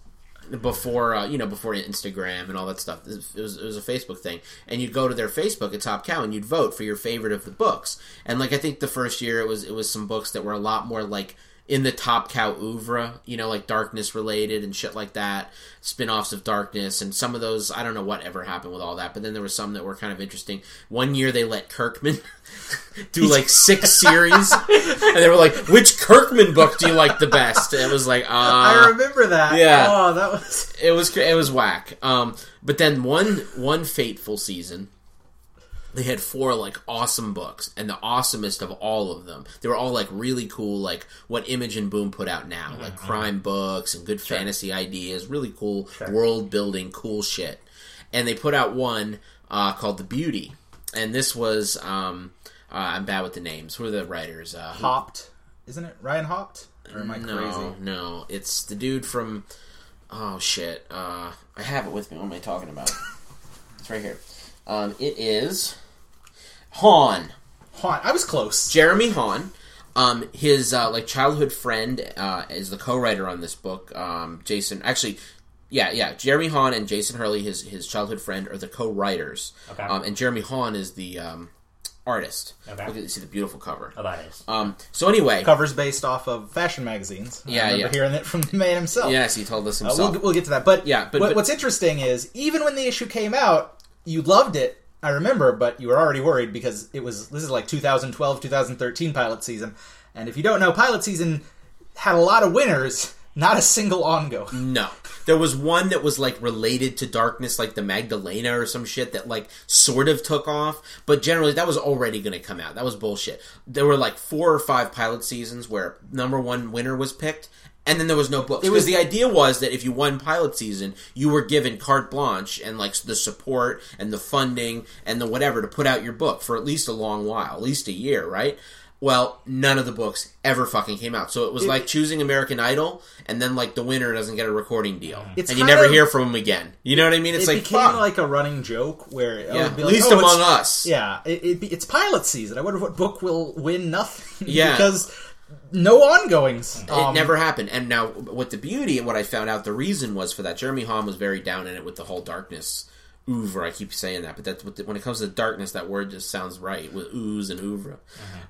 before uh, you know before Instagram and all that stuff. It was, it was a Facebook thing, and you'd go to their Facebook at Top Cow and you'd vote for your favorite of the books. And like I think the first year it was it was some books that were a lot more like in the Top Cow oeuvre, you know, like darkness related and shit like that, spin-offs of darkness and some of those I don't know what ever happened with all that, but then there were some that were kind of interesting. One year they let Kirkman do like six series and they were like, "Which Kirkman book do you like the best?" And it was like, uh
I remember that.
yeah.
Oh, that was.
it was it was whack. Um, but then one one fateful season, they had four like awesome books, and the awesomest of all of them, they were all like really cool, like what Image and Boom put out now, like crime books and good fantasy ideas, really cool world building, cool shit. And they put out one uh, called The Beauty, and this was um, uh, I'm bad with the names. Who are the writers? Uh, who-
Hopped, isn't it? Ryan Hopped? Or am I
no,
crazy?
no, it's the dude from. Oh shit! Uh, I have it with me. What am I talking about? it's right here. Um, it is Han,
Haunt. I was close.
Jeremy Haun. Um, his uh, like childhood friend uh, is the co-writer on this book. Um, Jason, actually, Yeah, yeah. Jeremy Haun and Jason Hurley, his his childhood friend, are the co-writers.
Okay.
Um, and Jeremy Haun is the um, artist.
Okay.
Look at see the beautiful cover.
Oh, that is.
Um, so anyway,
Covers based off of fashion magazines.
Yeah,
I remember
yeah.
hearing it from the man himself.
yes, he told us
Uh,
himself.
we'll, we'll get to that. But
Yeah, but-
what-
but-
what's interesting is even when the issue came out, you loved it. I remember, but you were already worried because it was this is like 2012, 2013 pilot season, and if you don't know, pilot season had a lot of winners, not a single ongoing.
No. There was one that was like related to darkness, like the Magdalena or some shit that like sort of took off, but generally that was already going to come out. That was bullshit. There were like four or five pilot seasons where number one winner was picked, and then there was no books. It
was-
was the idea was that if you won pilot season, you were given carte blanche and like the support and the funding and the whatever to put out your book for at least a long while, at least a year, right? Well, none of the books ever fucking came out. So it was like choosing American Idol, and then like the winner doesn't get a recording deal,
It's
and you never
of-
hear from him again. You know what I mean? It's
it
like
became
fuck.
like a running joke where it
yeah,
would be
at
like,
least
"Oh,
among us.
Yeah, it, it, be- it's pilot season. I wonder what book will win nothing.
Yeah.
because no ongoings.
It
Um,
never happened. And now, with the beauty, and what I found out the reason was for that. Jeremy Haun was very down in it with the whole darkness oeuvre. I keep saying that, but that's what the, when it comes to darkness, that word just sounds right with ooze and oeuvre.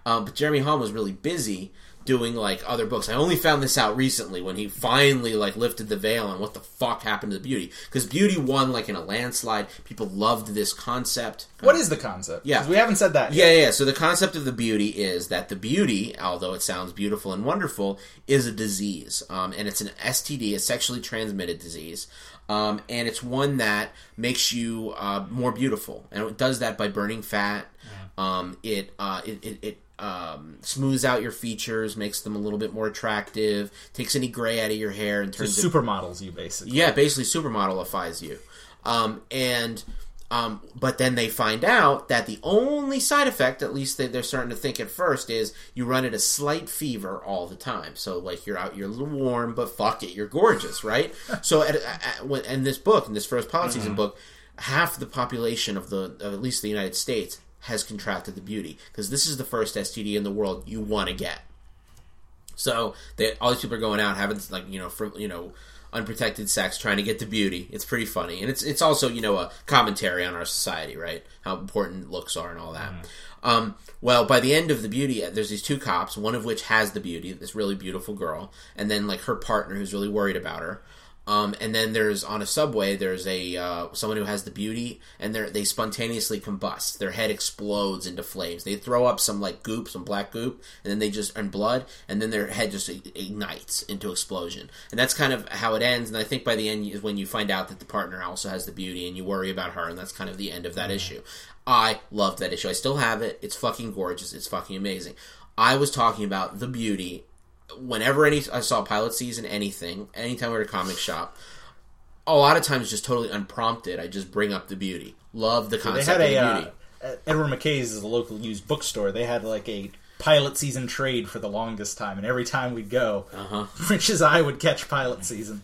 Um, but Jeremy Haun was really busy doing like other books. I only found this out recently when he finally like lifted the veil on what the fuck happened to the beauty because beauty won like in a landslide. People loved this concept.
What is the concept?
Yeah,
we haven't said that. yet.
Yeah, yeah. So the concept of the beauty is that the beauty, although it sounds beautiful and wonderful, is a disease, um, and it's an STD, a sexually transmitted disease, um, and it's one that makes you uh, more beautiful, and it does that by burning fat. Um, it, uh, it it, it um, smooths out your features, makes them a little bit more attractive, takes any gray out of your hair, and turns it
Supermodels, you basically.
yeah, basically supermodelifies you. Um, and um, but then they find out that the only side effect, at least they, they're starting to think at first, is you run at a slight fever all the time. So like you're out, you're a little warm, but fuck it, you're gorgeous, right? so at, at, when- in this book, in this first pilot season book, half the population of the of at least the United States has contracted the beauty because this is the first STD in the world you want to get. So they, all these people are going out having like you know for you know unprotected sex trying to get the beauty. It's pretty funny, and it's it's also you know a commentary on our society, right? How important looks are and all that. Um, well, by the end of the beauty, there's these two cops, one of which has the beauty, this really beautiful girl, and then like her partner who's really worried about her. Um, and then there's on a subway. There's a uh, someone who has the beauty, and they they spontaneously combust. Their head explodes into flames. They throw up some like goop, some black goop, and then they just and blood, and then their head just ignites into explosion. And that's kind of how it ends. And I think by the end is when you find out that the partner also has the beauty, and you worry about her, and that's kind of the end of that issue. I loved that issue. I still have it. It's fucking gorgeous. It's fucking amazing. I was talking about the beauty whenever any I saw pilot season anything, anytime we were at a comic shop, a lot of times just totally unprompted, I just bring up the beauty. Love the
They had
of
a
the
uh,
beauty.
at Edward McKay's is a local used bookstore. They had like a pilot season trade for the longest time, and every time we'd go,
Uh-huh.
Rich's eye would catch pilot season.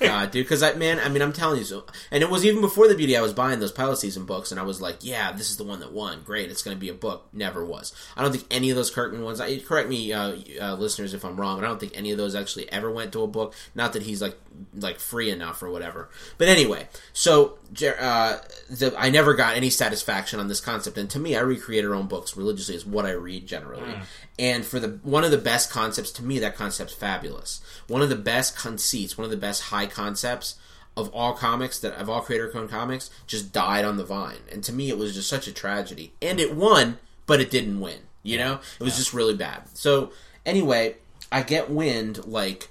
God, dude, because I man, I mean, I'm telling you, so, and it was even before the beauty. I was buying those pilot season books, and I was like, yeah, this is the one that won. Great, it's going to be a book. Never was. I don't think any of those Kirkman ones. I, correct me, uh, uh, listeners, if I'm wrong, but I don't think any of those actually ever went to a book. Not that he's like like free enough or whatever. But anyway, so uh, the, I never got any satisfaction on this concept, and to me, I recreate our own books religiously is what I read generally. And for the one of the best concepts to me, that concept's fabulous. One of the best conceits, one of the best high concepts of all comics that of all creator owned comics just died on the vine. And to me, it was just such a tragedy. And it won, but it didn't win. You know, it was just really bad. So anyway, I get wind like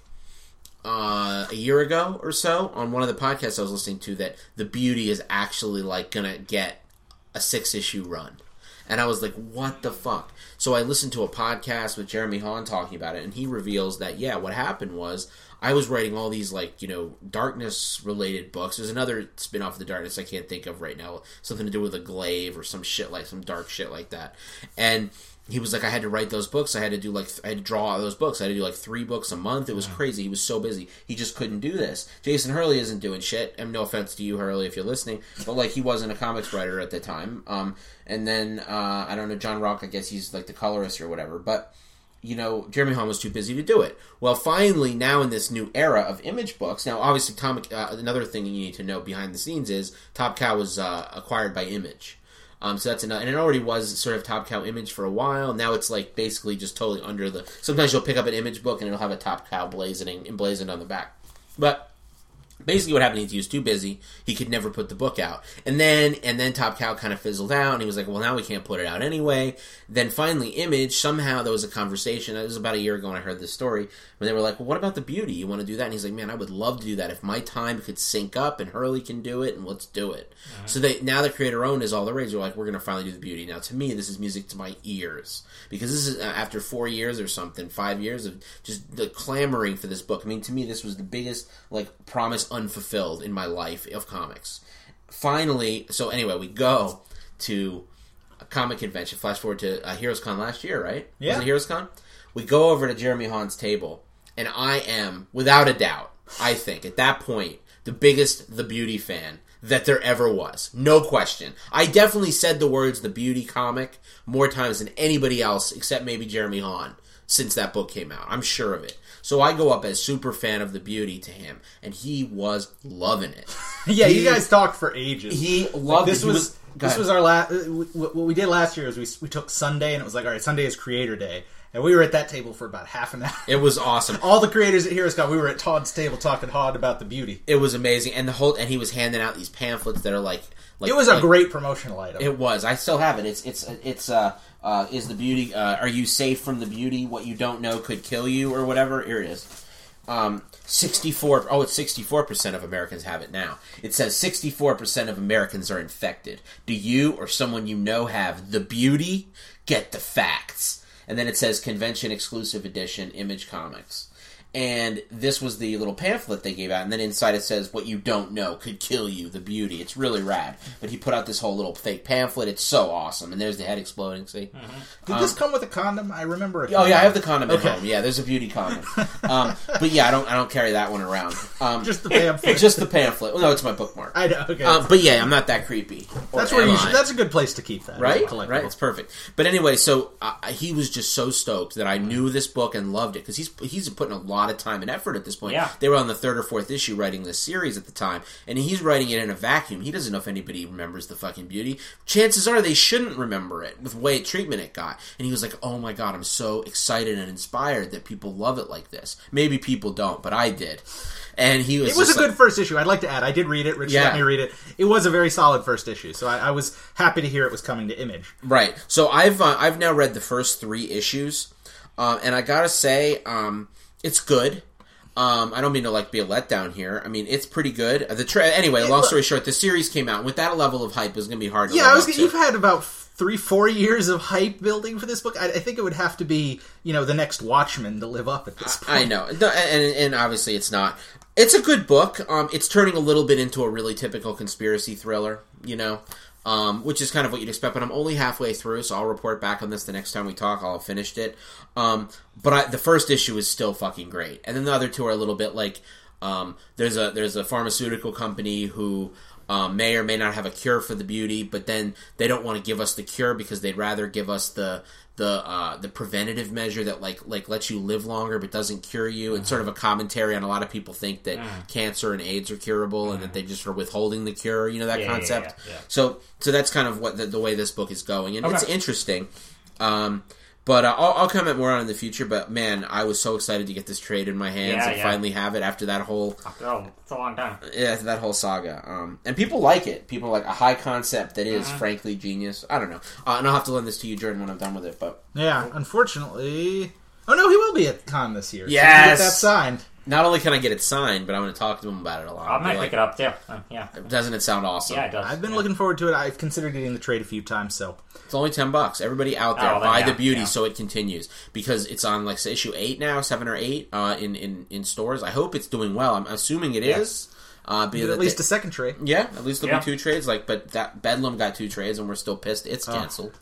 uh, a year ago or so on one of the podcasts I was listening to that the beauty is actually like gonna get a six issue run. And I was like, what the fuck? So I listened to a podcast with Jeremy Haun talking about it, and he reveals that, yeah, what happened was I was writing all these, like, you know, darkness related books. There's another spin off of the darkness I can't think of right now, something to do with a glaive or some shit like some dark shit like that. And he was like, I had to write those books. I had to do like, I had to draw all those books. I had to do like three books a month. It was crazy. He was so busy. He just couldn't do this. Jason Hurley isn't doing shit. And no offense to you, Hurley, if you're listening, but like he wasn't a comics writer at the time. Um, and then uh, I don't know John Rauch. I guess he's like the colorist or whatever. But you know, Jeremy Haun was too busy to do it. Well, finally, now in this new era of image books, now obviously, Tom, uh, another thing you need to know behind the scenes is Top Cow was uh, acquired by Image. Um, so that's another, and it already was sort of Top Cow image for a while. Now it's like basically just totally under the. Sometimes you'll pick up an image book and it'll have a Top Cow blazoning emblazoned on the back, but basically what happened is he was too busy. He could never put the book out. And then and then top cow kind of fizzled out and he was like well now we can't put it out anyway. Then finally image somehow there was a conversation it was about a year ago when i heard this story when they were like well what about the beauty? You want to do that? And he's like man i would love to do that. If my time could sync up and hurley can do it and let's do it. So they now the creator owned is all the rage. They're like we're going to finally do the beauty. Now to me this is music to my ears. Because this is uh, after four years or something five years of just the clamoring for this book. I mean to me this was the biggest like promise unfulfilled in my life of comics. Finally, so anyway, we go to a comic convention. Flash forward to uh, Heroes Con last year, right?
Yeah.
Was it Heroes Con? We go over to Jeremy Haun's table, and I am, without a doubt, I think at that point, the biggest The Beauty fan that there ever was. No question. I definitely said the words The Beauty comic more times than anybody else, except maybe Jeremy Haun, since that book came out. I'm sure of it. So I go up as super fan of The Beauty to him, and he was loving it.
yeah,
He-
you guys talked for ages.
He
Like,
loved
this
it.
Was, this was our last. What we did last year is we we took Sunday and it was like all right, Sunday is Creator Day, and we were at that table for about half an hour.
It was awesome.
All the creators at Heroes Con, we were at Todd's table talking Todd about the beauty.
It was amazing, and the whole and he was handing out these pamphlets that are like, like
It was a
like-
great promotional item.
It was. I still have it. It's it's it's uh uh is the beauty uh, are you safe from the beauty? What you don't know could kill you or whatever. Here it is. Um, 64 oh it's 64% of Americans have it now. It says 64% of Americans are infected. Do you or someone you know have the beauty? Get the facts. And then it says convention exclusive edition Image Comics. And this was the little pamphlet they gave out, and then inside it says, "What you don't know could kill you." The beauty, it's really rad. But he put out this whole little fake pamphlet. It's so awesome, and there's the head exploding. See,
Did this come with a condom? I remember. A
Um, Oh yeah, I have the condom at
Okay.
home. Yeah, there's a beauty condom. um, but yeah, I don't I don't carry that one around. Um,
Just the pamphlet.
just the pamphlet. Well, no, it's my bookmark.
I know. Okay,
Um, but yeah, I'm not that creepy.
That's where you should. That's a good place to keep that.
right,
Collectible.
right. It's perfect. But anyway, so uh, he was just so stoked that I knew this book and loved it because he's he's putting a lot of time and effort at this point.
Yeah.
They were on the third or fourth issue writing this series at the time, and he's writing it in a vacuum. He doesn't know if anybody remembers the fucking beauty. Chances are they shouldn't remember it with the way treatment it got. And he was like, "Oh my god, I'm so excited and inspired that people love it like this. Maybe people don't, but I did." And he was
It was a
like-
good first issue. I'd like to add. I did read it. Rich
Yeah.
let me read it. It was a very solid first issue, so I, I was happy to hear it was coming to Image.
Right. So I've uh, I've now read the first three issues, um, and I gotta say, um, it's good. Um, I don't mean to like be a letdown here. I mean, it's pretty good. The tra- anyway, long story short, the series came out with that level of hype. It was gonna be hard. to
Yeah, I was.
up to.
You've had about three, four years of hype building for this book. I, I think it would have to be, you know, the next Watchmen to live up at this point.
I know, No, and, and obviously it's not. It's a good book. Um, it's turning a little bit into a really typical conspiracy thriller, you know, um, which is kind of what you'd expect. But I'm only halfway through, so I'll report back on this the next time we talk. I'll have finished it. Um, but I, the first issue is still fucking great, and then the other two are a little bit like um, there's a there's a pharmaceutical company who um, may or may not have a cure for the beauty, but then they don't want to give us the cure because they'd rather give us the the uh, the preventative measure that like like lets you live longer but doesn't cure you. It's sort of a commentary on a lot of people think that cancer and AIDS are curable and that they just are withholding the cure. You know that
Yeah,
concept.
yeah, yeah.
So so that's kind of what the, the way this book is going, and it's interesting. Um, but uh, I'll, I'll comment more on it in the future. But man, I was so excited to get this trade in my hands
Yeah,
and
yeah.
finally have it after that whole
Oh, it's a long time.
yeah, that whole saga. Um, and people like it. People like a high concept that is
Uh-huh.
frankly genius. I don't know. Uh, and I'll have to lend this to you, Jordan, when I'm done with it. But
Yeah, unfortunately. Oh no, he will be at con this year. So
Yes!
get that signed.
Not only can I get it signed, but I'm going to talk to him about it a lot.
I
Be
might
like,
pick it up too. Uh, yeah,
Doesn't it sound awesome?
yeah, it does.
I've been
yeah.
looking forward to it. I've considered getting the trade a few times. So
It's only ten bucks. Everybody out there,
Oh,
buy
yeah,
the beauty
yeah.
so it continues because it's on like say, issue eight now, seven or eight uh, in in in stores. I hope it's doing well. I'm assuming it
Yeah.
is. Uh, be
at least
they-
a second trade.
yeah, at least there'll
Yeah.
be two trades. Like, but that Bedlam got two trades, and we're still pissed. It's canceled.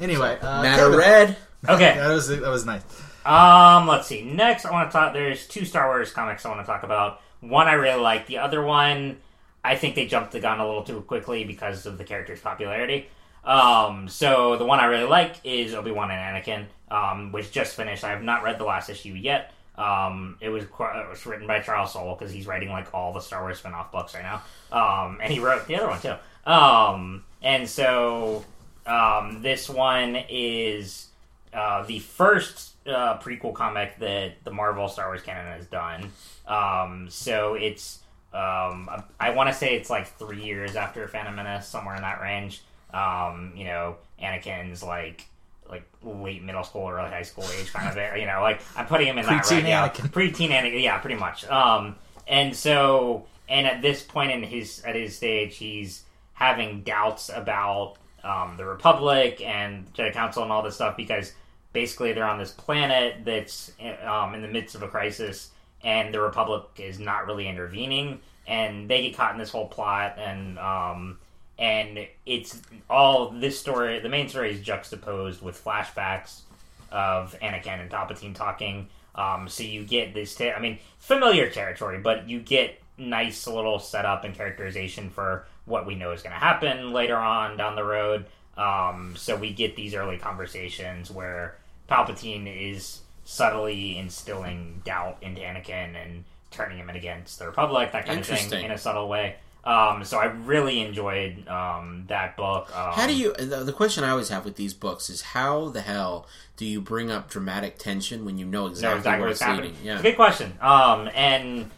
Anyway, uh,
Matter
Kevin-
red.
Okay.
that was that was nice.
Um, let's see. Next, I want to talk. There's two Star Wars comics I want to talk about. One I really like. The other one, I think they jumped the gun a little too quickly because of the character's popularity. Um, so the one I really like is Obi Wan and Anakin, um, which just finished. I have not read the last issue yet. Um, it was it was written by Charles Soule because he's writing like all the Star Wars spin-off books right now. Um, and he wrote the other one too. Um, and so um, this one is uh, the first uh, prequel comic that the Marvel Star Wars canon has done. Um, so it's um, I want to say it's like three years after Phantom Menace, somewhere in that range. Um, you know, Anakin's like like late middle school or early high school age kind of there. You know, like I'm putting him in that right.
Anakin.
preteen Anakin. Yeah, pretty much. Um, and so and at this point in his at his stage, he's having doubts about um, the Republic and Jedi Council and all this stuff because basically they're on this planet that's um, in the midst of a crisis and the Republic is not really intervening and they get caught in this whole plot and um, and it's all this story the main story is juxtaposed with flashbacks of Anakin and Palpatine talking um, so you get this I mean familiar territory but you get nice little setup and characterization for what we know is going to happen later on down the road um, so we get these early conversations where Palpatine is subtly instilling doubt into Anakin and turning him against the Republic, that kind of thing, in a subtle way. Um, so I really enjoyed um, that book. Um,
How do you? The, the question I always have with these books is how the hell do you bring up dramatic tension when you know exactly,
know exactly
where it's
happening?
leading? Yeah,
It's a good question. Um, and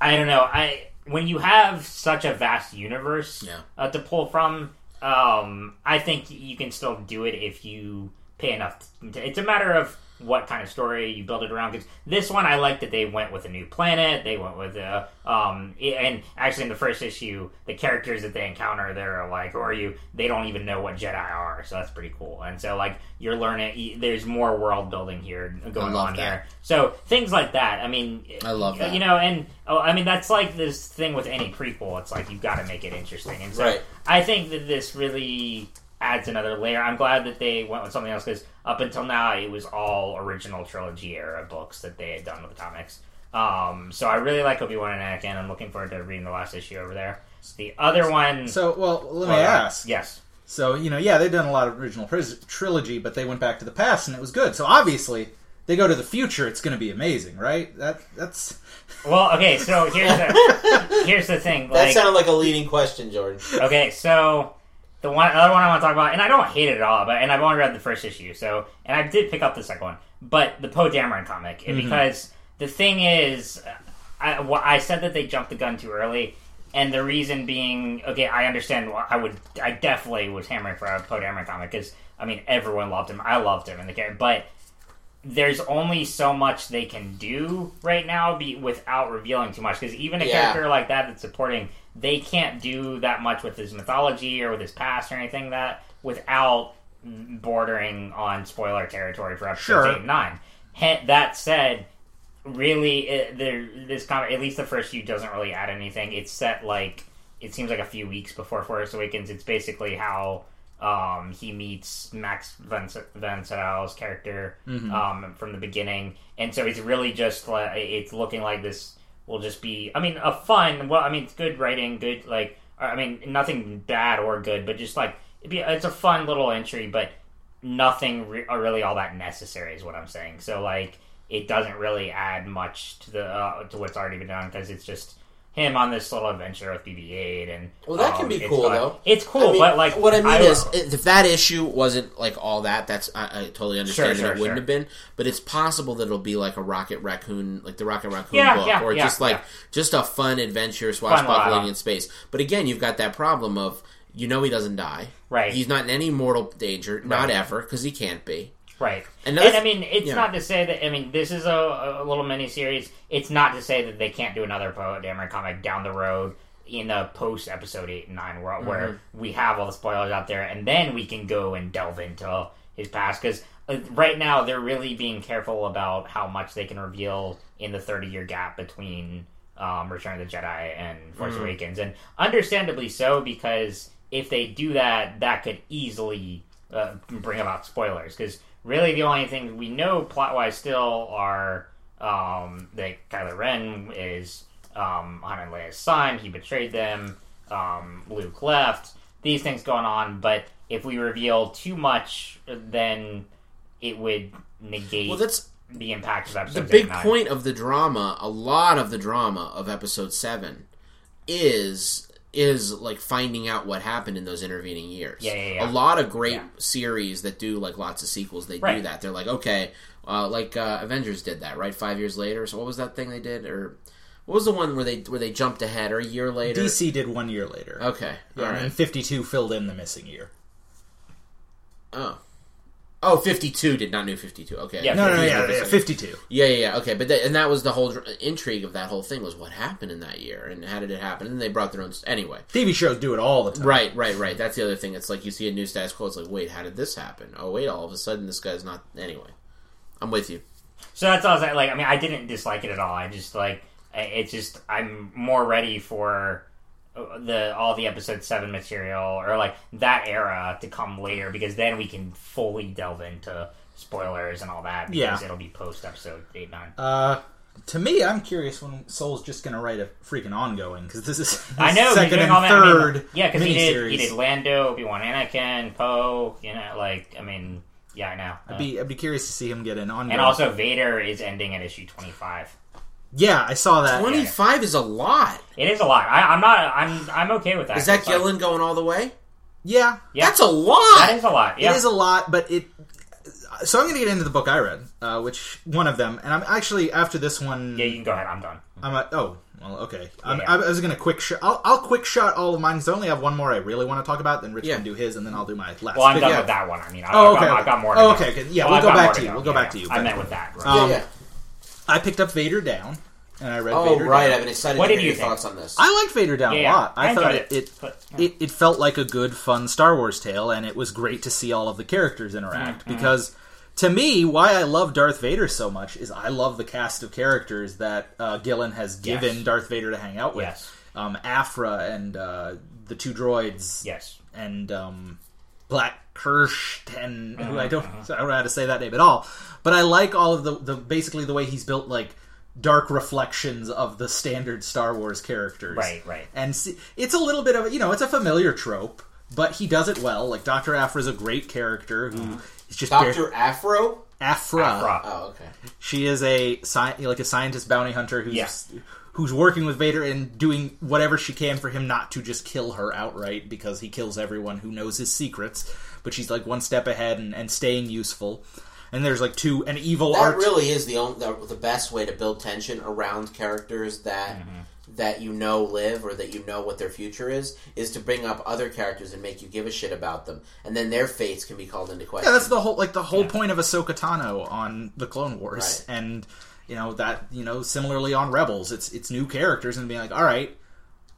I don't know. I when you have such a vast universe
Yeah.
uh, to pull from, um, I think you can still do it if you pay enough. It's a matter of what kind of story you build it around. Because this one, I like that they went with a new planet. They went with a um, and actually in the first issue, the characters that they encounter, they're like, "Who are you?" They don't even know what Jedi are, so that's pretty cool. And so like you're learning. There's more world building here going on
that.
here. So things like that. I mean,
I love that.
You know, and oh, I mean that's like this thing with any prequel. It's like you've got to make it interesting. And so
Right.
I think that this really adds another layer. I'm glad that they went with something else because up until now it was all original trilogy era books that they had done with the comics. Um, so I really like Obi Wan and Anakin. I'm looking forward to reading the last issue over there. The other one.
So, well, let me
Well,
ask.
Yes.
So, you know, yeah, they've done a lot of original pris- trilogy, but they went back to the past and it was good. So, obviously, they go to the future, it's going to be amazing, right? That that's
Well, okay. So here's the here's the thing.
that sounded like a leading question, Jordan.
Okay, so the one other one I want to talk about, and I don't hate it at all, but and I've only read the first issue, so and I did pick up the second one, but the Poe Dameron comic
Mm-hmm.
because the thing is, I, I said that they jumped the gun too early, and the reason being, okay, I understand. I would, I definitely was hammering for a Poe Dameron comic because I mean everyone loved him, I loved him in the game, but there's only so much they can do right now be, without revealing too much because even a
Yeah.
character like that that's supporting they can't do that much with his mythology or with his past or anything that without bordering on spoiler territory for episodes
Sure.
8 and 9 Hen- that said really it, there this comic at least the first few doesn't really add anything. It's set like it seems like a few weeks before force awakens. It's basically how um, he meets Max Van, character um, from the beginning, and so it's really just like it's looking like this will just be. I mean, a fun. Well, I mean, it's good writing, good like. I mean, nothing bad or good, but just like be, it's a fun little entry, but nothing re- uh, really all that necessary is what I'm saying. So like, it doesn't really add much to the uh, to what's already been done because it's just him on this little adventure with BB-8 and
Well, that
um,
can be cool, though.
It's cool,
I mean,
but like
what I mean
I-
is, if that issue wasn't like all that, that's I, I totally understand
Sure,
that it
sure,
wouldn't
sure.
have been. But it's possible that it'll be like a Rocket Raccoon, like the Rocket Raccoon
Yeah,
book,
yeah,
or
yeah,
just like just a fun adventure swashbuckling in space. But again, you've got that problem of you know he doesn't die,
Right.
He's not in any mortal danger, not ever, because he can't be.
Right.
And
And, I mean, it's
yeah.
not to say that, I mean, this is a, a little mini series. It's not to say that they can't do another Poe Dameron comic down the road in the post episode 8 and 9 world where
Mm-hmm.
we have all the spoilers out there and then we can go and delve into his past. Because uh, right now they're really being careful about how much they can reveal in the 30 year gap between um, Return of the Jedi and Force
Mm-hmm.
Awakens. And understandably so, because if they do that, that could easily uh, bring about spoilers because really the only things we know plot wise still are um, that Kylo Ren is um, Han and Leia's son. He betrayed them. Um, Luke left. these things going on, but if we reveal too much, then it would negate
Well, that's
the impact of episode
the big point of the drama. A lot of the drama of episode seven is is like finding out what happened in those intervening years.
Yeah, yeah, yeah.
A lot of great
Yeah.
series that do like lots of sequels, they do that. They're like, okay, uh, like uh, Avengers did that, right? Five years later. So what was that thing they did, or what was the one where they where they jumped ahead, or a year later?
DC did one year later.
Okay,
Yeah,
all
and 52 filled in the missing year.
Oh. Oh, 52 did not new 52. Okay.
Yeah,
No, no, no, yeah, yeah, 52.
Yeah, yeah, yeah. Okay, but that, and that was the whole dr- intrigue of that whole thing was what happened in that year and how did it happen? And they brought their own. Anyway,
TV shows do it all the time.
right, right, right. That's the other thing. It's like you see a new status quo. It's like, wait, how did this happen? Oh, wait, all of a sudden this guy's not. Anyway, I'm with you.
So that's all I was like. I mean, I didn't dislike it at all. I just like I- it's just I'm more ready for the all the episode seven material or like that era to come later because then we can fully delve into spoilers and all that because
Yeah.
it'll be post episode eight nine.
Uh, to me, I'm curious when Soule's just going to write a freaking ongoing because this is
I know
second and
that. I mean,
third
yeah, because he did he did Lando, Obi Wan, Anakin, Poe. You know, like I mean, yeah, I know.
I'd be I'd be curious to see him get an ongoing.
and also Vader is ending at issue twenty five.
Yeah, I saw that.
25 is a lot.
It is a lot. I, I'm not. I'm. I'm okay with that.
Is that
It's like-
Gillen going all the way?
Yeah,
Yeah.
That's a lot.
That is a lot. Yeah.
it is a lot, but it. So I'm going to get into the book I read, uh, which one of them, and I'm actually after this one.
Yeah, you can go ahead. I'm done.
I'm at, oh well, okay. I'm,
Yeah.
I was going to quick shot. I'll, I'll quick shot all of mine because I only have one more I really want to talk about. Then Rich
Yeah.
can do his, and then I'll do my last.
Well, I'm
pick.
done
yeah.
with that one. I mean, I,
Oh,
I've,
okay,
got,
okay.
I've got more.
Oh,
to go.
okay, okay. Yeah,
Well,
we'll
I've
go
got
back
more
to you.
go.
We'll go
Yeah,
back to you.
I
But-
meant with that. Right.
Um,
yeah, yeah.
I picked up Vader Down, and I read
Oh,
Vader
right.
Down.
I've been excited
What
to
did
hear
you
your
think?
thoughts on this.
I liked Vader Down
Yeah,
a
yeah.
lot. I,
I
thought
enjoyed
it
it,
it,
but,
it it felt like a good, fun Star Wars tale, and it was great to see all of the characters interact.
Mm-hmm.
Because to me, why I love Darth Vader so much is I love the cast of characters that uh, Gillen has given
Yes.
Darth Vader to hang out with.
Yes.
Um, Aphra and uh, the two droids,
Yes.
and um, Black Kirsten, who I don't,
Uh-huh,
I don't know how to say that name at all. But I like all of the, the basically the way he's built like dark reflections of the standard Star Wars characters.
Right, right.
And see, it's a little bit of a, you know, it's a familiar trope, but he does it well. Like Doctor Aphra is a great character who is just very-
Dr. Afro?
Aphra.
Aphra.
Oh, okay.
She is a sci- like a scientist bounty hunter who's
Yeah.
who's working with Vader and doing whatever she can for him not to just kill her outright because he kills everyone who knows his secrets. But she's like one step ahead and, and staying useful. And there's like two an evil
That
art.
really is the, only, the the best way to build tension around characters that mm-hmm. that you know live or that you know what their future is is to bring up other characters and make you give a shit about them, and then their fates can be called into question.
Yeah, that's the whole like the whole point of Ahsoka Tano on the Clone Wars,
Right.
and you know that you know similarly on Rebels, it's it's new characters and being like, all right,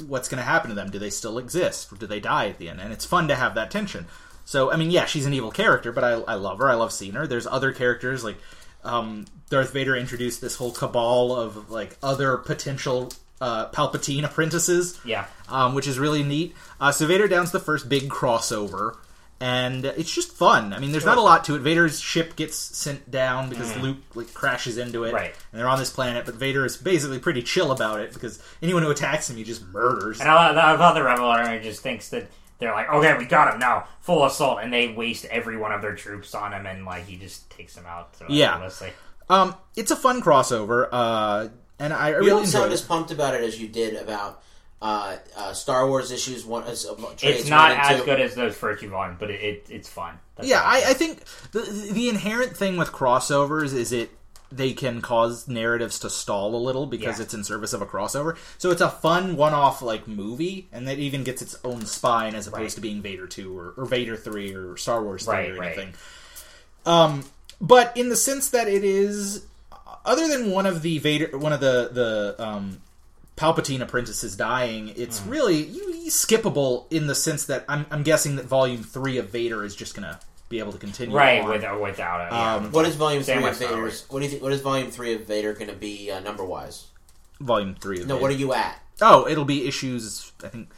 what's going to happen to them? Do they still exist, or do they die at the end? And it's fun to have that tension. So I mean, yeah, she's an evil character, but I I love her. I love seeing her. There's other characters like um, Darth Vader introduced this whole cabal of like other potential uh, Palpatine apprentices
Yeah.
um, which is really neat. Uh, so Vader Down's the first big crossover, and it's just fun. I mean, there's not a lot to it. Vader's ship gets sent down because Luke like crashes into it,
Mm. Right.
and they're on this planet. But Vader is basically pretty chill about it because anyone who attacks him, he just murders.
And I love, I love the Rebel Army just thinks that they're like, okay, we got him now, full assault, and they waste every one of their troops on him, and like he just takes them out. So
Yeah.
honestly.
Um, it's a fun crossover, uh, and I, I
you
really
don't sound
it.
as pumped about it as you did about uh, uh, Star Wars issues. One, uh,
It's not
one
as
two.
good as those first two volumes, but it, it it's fun. That's
Yeah. I, I think the the inherent thing with crossovers is it they can cause narratives to stall a little because
Yeah.
it's in service of a crossover. So it's a fun one-off like movie, and that even gets its own spine as opposed
Right.
to being Vader two or, or Vader three or Star Wars three
Right,
or
right.
anything. Um, but in the sense that it is, other than one of the Vader, one of the the um, Palpatine apprentices dying, it's
Mm.
really you, you skippable in the sense that I'm, I'm guessing that Volume Three of Vader is just gonna be able to continue
right
on.
with or without it. Yeah.
Um,
What is Volume
Same
Three of
Star
Vader's? What do you think? What is Volume Three of Vader going to be uh, number wise?
Volume Three. Of
No,
Vader.
what are you at?
Oh, it'll be issues. I think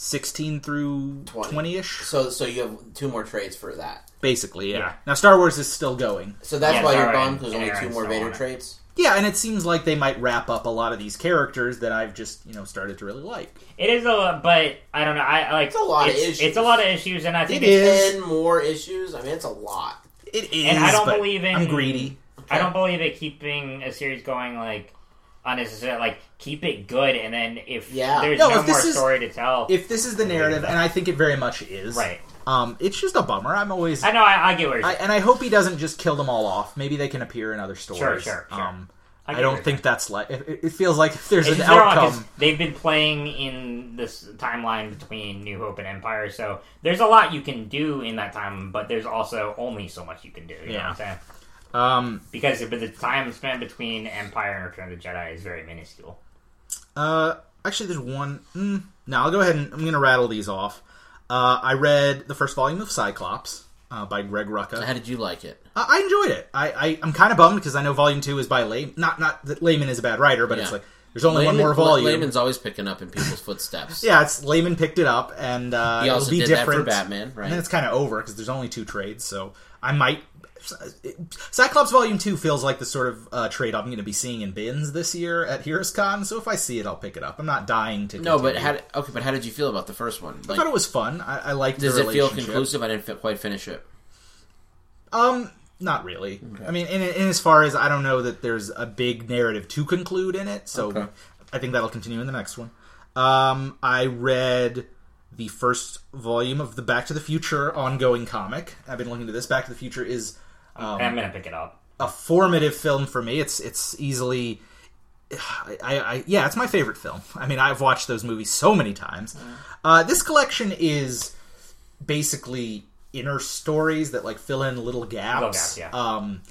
16 through 20 ish.
So so you have two more trades for that.
Basically, yeah.
Yeah.
Now, Star Wars is still going.
So that's
Yeah,
why you're
sorry,
bummed because only two more Vader
on
trades.
Yeah, and it seems like they might wrap up a lot of these characters that I've just, you know, started to really like.
It is a lot, but I don't know. I like
It's a lot of issues.
It's a lot of issues, and I think
It
it's,
is.
Ten more issues. I mean, it's a lot.
It is,
And I don't
but
believe in-
I'm greedy.
I don't believe in keeping a series going like unnecessary. Like keep it good, and then if
Yeah.
there's
No,
no, more
is-
story to tell,
If this is the narrative, and I think it very much is,
right?
Um, it's just a bummer. I'm always,
I know. I, I get where you're.
I, and I hope he doesn't just kill them all off. Maybe they can appear in other stories.
Sure, sure, sure.
Um,
I
I, don't think that's like. It, it feels like if there's
It's
an
they're on- 'cause
outcome.
They've been playing in this timeline between New Hope and Empire, so there's a lot you can do in that time, but there's also only so much you can do. You know
Yeah.
What I'm saying?
Um,
Because but the time spent between Empire and Return of the Jedi is very minuscule.
uh, actually, there's one. Mm, no, I'll go ahead and I'm going to rattle these off. Uh, I read the first volume of Cyclops uh, by Greg Rucka.
How did you like it?
Uh, I enjoyed it. I, I I'm kind of bummed because I know Volume Two is by Lay. Not not that Layman is a bad writer, but it's like there's only one more volume.
Layman's always picking up in people's footsteps.
Yeah, it's Layman picked it up, and uh,
He also
it'll be
did that
different.
for Batman, right?
And then it's kind of over because there's only two trades, so I might. Cyclops Volume Two feels like the sort of uh, trade I'm going to be seeing in bins this year at Heroes Con. So if I see it, I'll pick it up. I'm not dying to.
No, but how did, okay, but how did you feel about the first one?
I thought it was fun. I, I liked.
does it feel conclusive? I didn't quite finish it.
Um, not really. I mean, in, in as far as I don't know that there's a big narrative to conclude in it, so
Okay.
I think that'll continue in the next one. Um, I read the first volume of the Back to the Future ongoing comic. I've been looking to this. Back to the Future is um,
I'm gonna pick it up.
a formative film for me. It's it's easily. I, I, yeah, it's my favorite film. I mean, I've watched those movies so many times. Uh, this collection is basically inner stories that like fill in little gaps.
Little gaps, yeah.
Um,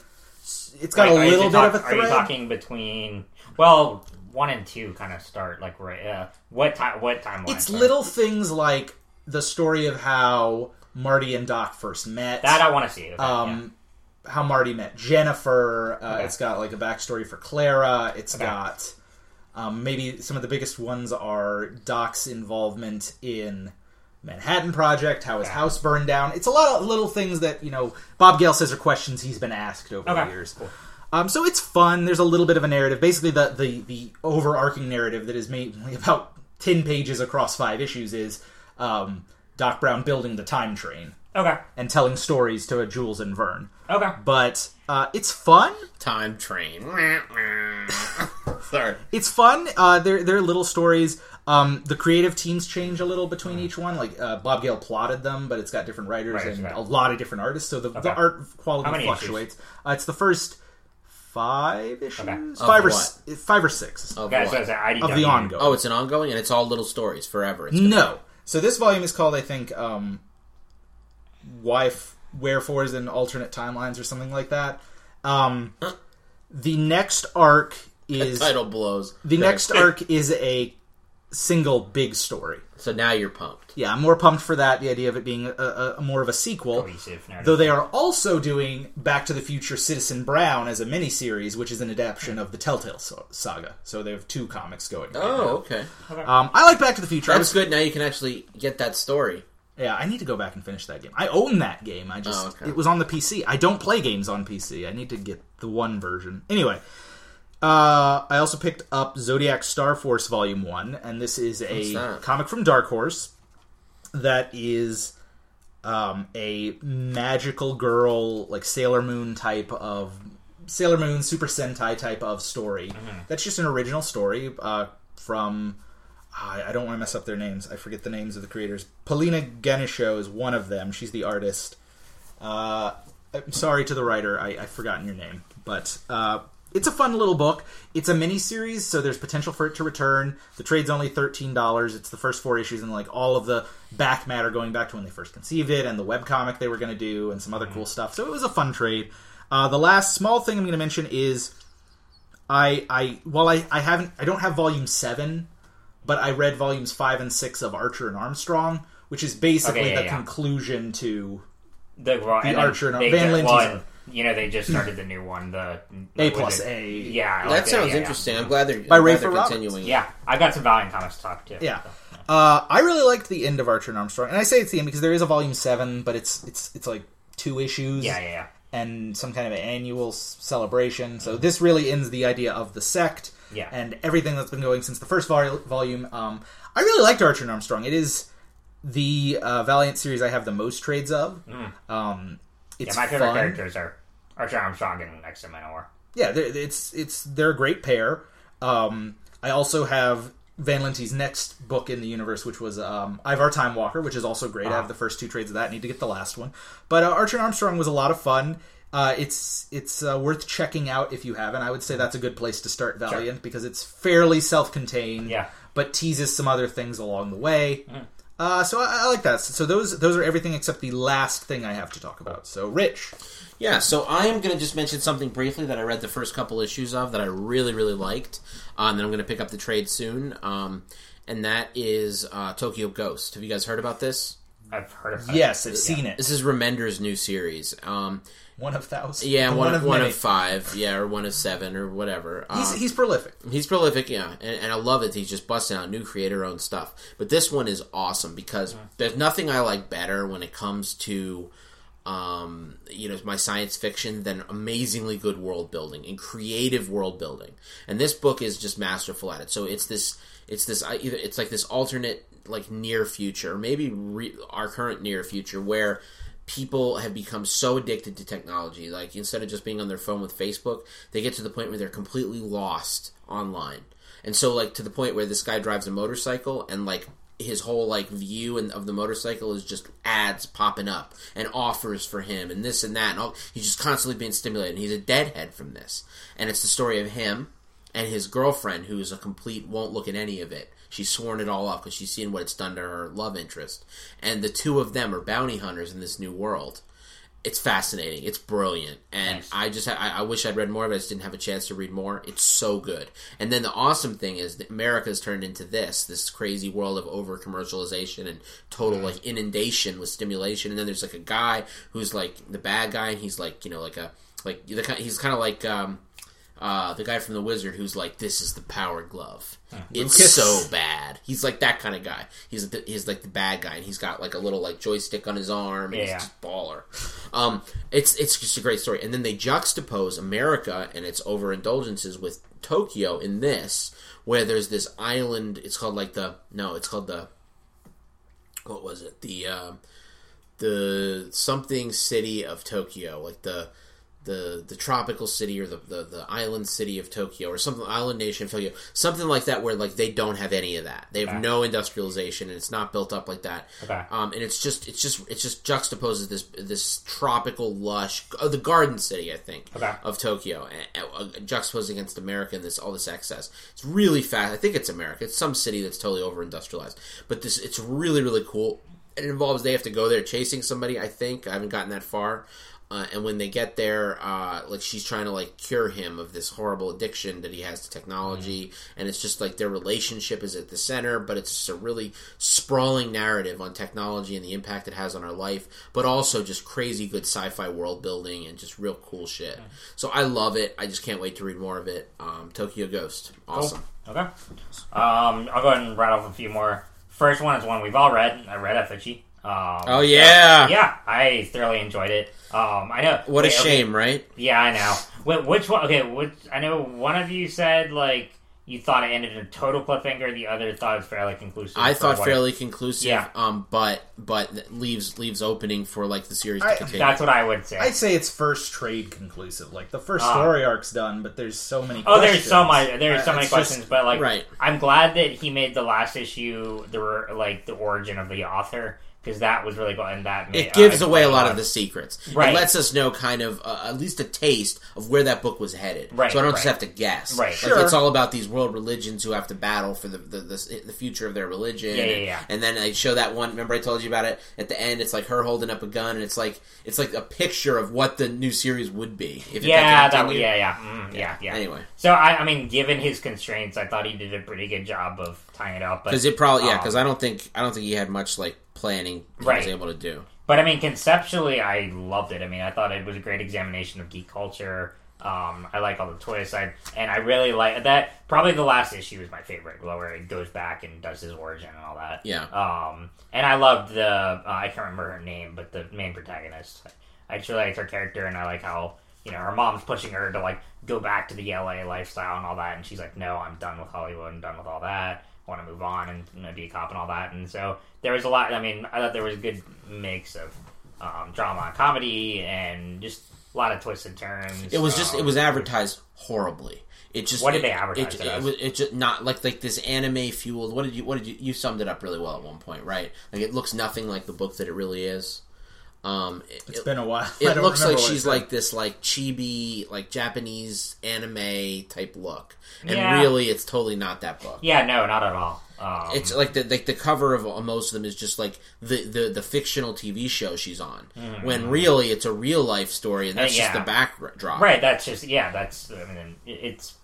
it's got
Like,
a little bit
talk-
of a
Are you talking between? Well, one and two kind of start like right. Uh, what time? What timeline?
It's little things like the story of how Marty and Doc first met.
that I want to see. Okay,
um, how Marty met Jennifer. Uh,
Okay.
It's got like a backstory for Clara. It's
Okay.
got um, maybe some of the biggest ones are Doc's involvement in Manhattan Project, how his
Okay.
house burned down. It's a lot of little things that you know Bob Gale says are questions he's been asked over the years.
Cool.
Um, so it's fun. There's a little bit of a narrative. Basically, the the, the overarching narrative that is made about ten pages across five issues is um, Doc Brown building the time train.
Okay.
and telling stories to Jules and Vern
Okay.
but uh, it's fun.
Time train. Sorry.
It's fun. Uh, they're they're little stories. Um, the creative teams change a little between each one. Like uh, Bob Gale plotted them, but it's got different writers
Writers,
and
okay.
a lot of different artists, so the,
Okay.
the art
How
quality
many
fluctuates. Uh, it's the first five issues,
Okay.
five or
Of
s- five or six
Of
Guys,
what?
so it's IDW.
of the ongoing.
Oh, it's an ongoing, and it's all little stories forever. It's gonna
No. So this volume is called, I think, um, "Why, F- Wherefore" is in alternate timelines or something like that. Um, the next arc
be-
is
title blows.
The next arc is a single big story.
So now you're pumped.
Yeah, I'm more pumped for that. The idea of it being a, a, a more of a sequel.
Cohesive narrative.
Though they are also doing Back to the Future Citizen Brown as a miniseries, which is an adaptation of the Telltale so- saga. So they have two comics going. right
Oh, okay.
Um, I like Back to the Future. I
That's
was-
good. Now you can actually get that story.
Yeah, I need to go back and finish that game. I own that game. I just
Oh, okay.
it was on the PC. I don't play games on PC. I need to get the one version. Anyway, uh, I also picked up Zodiac Star Force Volume One, and this is a comic from Dark Horse that is um, a magical girl, like Sailor Moon type of Sailor Moon Super Sentai type of story. That's just an original story uh, from. I I don't want to mess up their names. I forget the names of the creators. Paulina Ganucheau is one of them. She's the artist. Uh, I'm sorry to the writer. I, I've forgotten your name, but uh, it's a fun little book. It's a mini series, so there's potential for it to return. The trade's only thirteen dollars. It's the first four issues and like all of the back matter going back to when they first conceived it and the webcomic they were going to do and some other cool stuff. So it was a fun trade. Uh, the last small thing I'm going to mention is I I while I, I haven't I don't have volume seven, but I read volumes five and six of Archer and Armstrong, which is basically
Okay, yeah,
the
yeah.
conclusion to
the, the
the Archer and
they
Van
get
Lindy's
one.
are-
You know, they just started the new one. The
A plus
it?
A.
Yeah, I like
That
it,
sounds
yeah, yeah.
interesting. I'm glad they're,
By
I'm glad they're continuing. it.
Yeah, I got some Valiant comics to talk to.
Yeah. Uh, I really liked the end of Archer and Armstrong, and I say it's the end because there is a volume seven, but it's it's it's like two issues.
yeah, yeah, yeah.
and some kind of an annual celebration. So this really ends the idea of the sect
Yeah.
and everything that's been going since the first vol- volume. Um, I really liked Archer and Armstrong. It is the uh, Valiant series I have the most trades of. Um,
Yeah,
it's
my favorite
fun.
characters are Archer Armstrong and X Manowar.
Yeah, they're, it's it's they're a great pair. Um, I also have Van Lente's next book in the universe, which was um, Ivar Time Walker, which is also great. I have the first two trades of that. I need to get the last one. But uh, Archer and Armstrong was a lot of fun. Uh, it's it's uh, worth checking out if you haven't. I would say that's a good place to start Valiant because it's fairly self-contained,
Yeah.
but teases some other things along the way. Uh, so I, I like that. So those those are everything except the last thing I have to talk about. So Rich,
Yeah, so I am going to just mention something briefly that I read the first couple issues of that I really, really liked, uh, and then I'm going to pick up the trade soon. Um, and that is uh, Tokyo Ghost. Have you guys heard about this?
I've heard of it.
yes, I've seen it.
This is Remender's new series. Um,
One of thousands.
yeah, one, of one
many.
of five, yeah, or one of seven, or whatever.
He's,
Um,
he's prolific.
He's prolific, yeah, and, and I love it. He's just busting out new creator-owned stuff. But this one is awesome because there's nothing I like better when it comes to, um, you know, my science fiction than amazingly good world building and creative world building. And this book is just masterful at it. So it's this, it's this, either it's like this alternate, like near future, maybe re- our current near future where people have become so addicted to technology like instead of just being on their phone with facebook they get to the point where they're completely lost online. And so like to the point where this guy drives a motorcycle and like his whole like view and of the motorcycle is just ads popping up and offers for him and this and that and all. He's just constantly being stimulated. And he's a deadhead from this. And it's the story of him and his girlfriend who's a complete won't look at any of it she's sworn it all off because she's seen what it's done to her love interest. And the two of them are bounty hunters in this new world. It's fascinating. It's brilliant. And
Nice.
i just I, I wish i'd read more of it. I just didn't have a chance to read more. It's so good. And then the awesome thing is that america's turned into this this crazy world of over commercialization and total like inundation with stimulation. And then there's like a guy who's like the bad guy. And he's like you know like a like the he's kind of like um uh, the guy from the Wizard who's like, "This is the Power Glove." It's
Lucas.
so bad. He's like that kind of guy. He's the, he's like the bad guy, and he's got like a little like joystick on his arm, and
Yeah.
he's just baller. Um, it's it's just a great story. And then they juxtapose America and its overindulgences with Tokyo in this, where there's this island. It's called like the no, it's called the what was it? The um, the something city of Tokyo, like the the the tropical city or the, the, the island city of Tokyo or something island nation of Tokyo, something like that, where like they don't have any of that. They have
Okay.
no industrialization and it's not built up like that.
Okay.
Um, and it's just it's just it just juxtaposes this this tropical lush uh, the garden city I think
Okay.
of Tokyo uh, uh, juxtaposed against America and this all this excess. It's really fast. I think it's America. It's some city that's totally over industrialized, but this it's really really cool. It involves they have to go there chasing somebody. I think I haven't gotten that far. Uh, and when they get there, uh, like she's trying to like cure him of this horrible addiction that he has to technology, and it's just like their relationship is at the center, but it's just a really sprawling narrative on technology and the impact it has on our life, but also just crazy good sci-fi world building and just real cool shit. So I love it. I just can't wait to read more of it. Um, Tokyo Ghost, awesome.
Okay. Um, I'll go ahead and rattle off a few more. First one is one we've all read. I read Effigy. Um,
Oh yeah,
yeah, I thoroughly enjoyed it. Um, I know.
what a
wait, okay.
shame, right?
Yeah, I know. Wh- which one? Okay, which I know one of you said like you thought it ended in a total cliffhanger. The other thought it was fairly conclusive.
I thought
what it-
fairly conclusive,
Yeah.
um, but but leaves leaves opening for like the series to continue.
That's what I would say.
I'd say it's first trade conclusive. Like the first
Ah.
story arc's done, but there's so many.
Oh, there's so
questions.
much. There's
Uh,
so many
it's
questions,
just-
but like,
Right.
I'm glad that he made the last issue the re- like the origin of the author because that was really cool, and that made,
it gives
I
away a lot of the secrets.
Right.
It lets us know kind of uh, at least a taste of where that book was headed.
Right,
So I don't just have to guess.
Right.
Like
Sure.
it's all about these world religions who have to battle for the the, the, the future of their religion.
Yeah, yeah,
and,
yeah.
and then I show that one. Remember I told you about it at the end. It's like her holding up a gun, and it's like it's like a picture of what the new series would be. If
Yeah, that yeah, yeah, mm, yeah, yeah.
Anyway.
so I, I mean, given his constraints, I thought he did a pretty good job of tying it up.
Because it probably yeah.
um,
Because I don't think I don't think he had much like planning he
Right.
was able to do.
but I mean, conceptually, I loved it. I mean, I thought it was a great examination of geek culture. Um, I like all the twists, I, and I really like that. Probably the last issue is my favorite, where he goes back and does his origin and all that.
Yeah.
Um, and I loved the uh, I can't remember her name, but the main protagonist. I actually liked her character, and I like how you know her mom's pushing her to like go back to the LA lifestyle and all that, and she's like, "No, I'm done with Hollywood. I'm done with all that. Want to move on and you know, be a cop and all that." And so there was a lot. I mean, I thought there was a good mix of um, drama and comedy, and just a lot of twists and turns.
It was just
Um,
it was advertised horribly. It just
What did they advertise
It,
it
it, was it just not like like this anime fueled. What did you what did you you summed it up really well at one point, right? Like it looks nothing like the book that it really is. Um, it,
It's
it-
been a while.
It looks like she's like this like chibi like Japanese anime type look, and
Yeah.
really it's totally not that book.
Yeah, no, not at all. Um,
It's like the like the cover of uh, most of them is just like the the, the fictional TV show she's on, when really it's a real life story, and that's
Mm-hmm. Uh,
just the backdrop.
right. That's just yeah. That's I mean, it's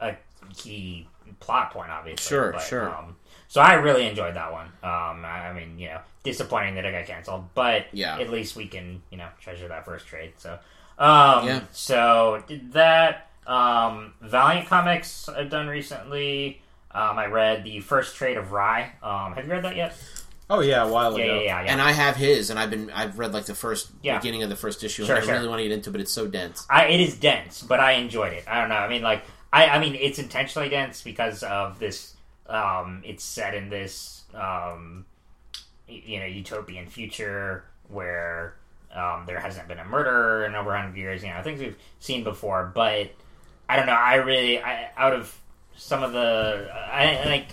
a key plot point, obviously.
Sure,
but,
sure.
Um, so I really enjoyed that one. Um, I, I mean, you know, disappointing that it got canceled, but
Yeah.
at least we can you know treasure that first trade. So, um,
Yeah.
So did that. Um, Valiant Comics I've done recently. Um, I read the first trade of Rai. Um, have you read that yet?
Oh yeah, a while
Yeah,
ago.
yeah, yeah. yeah.
And I have his, and I've been I've read like the first
Yeah.
beginning of the first issue.
Sure,
and I
sure.
really want to get into, it, but it's so dense.
I, it is dense, but I enjoyed it. I don't know. I mean, like, I, I mean, it's intentionally dense because of this. Um, it's set in this, um, you know, utopian future where um, there hasn't been a murder in over hundred years. You know, things we've seen before. But I don't know. I really, I, out of some of the, I like,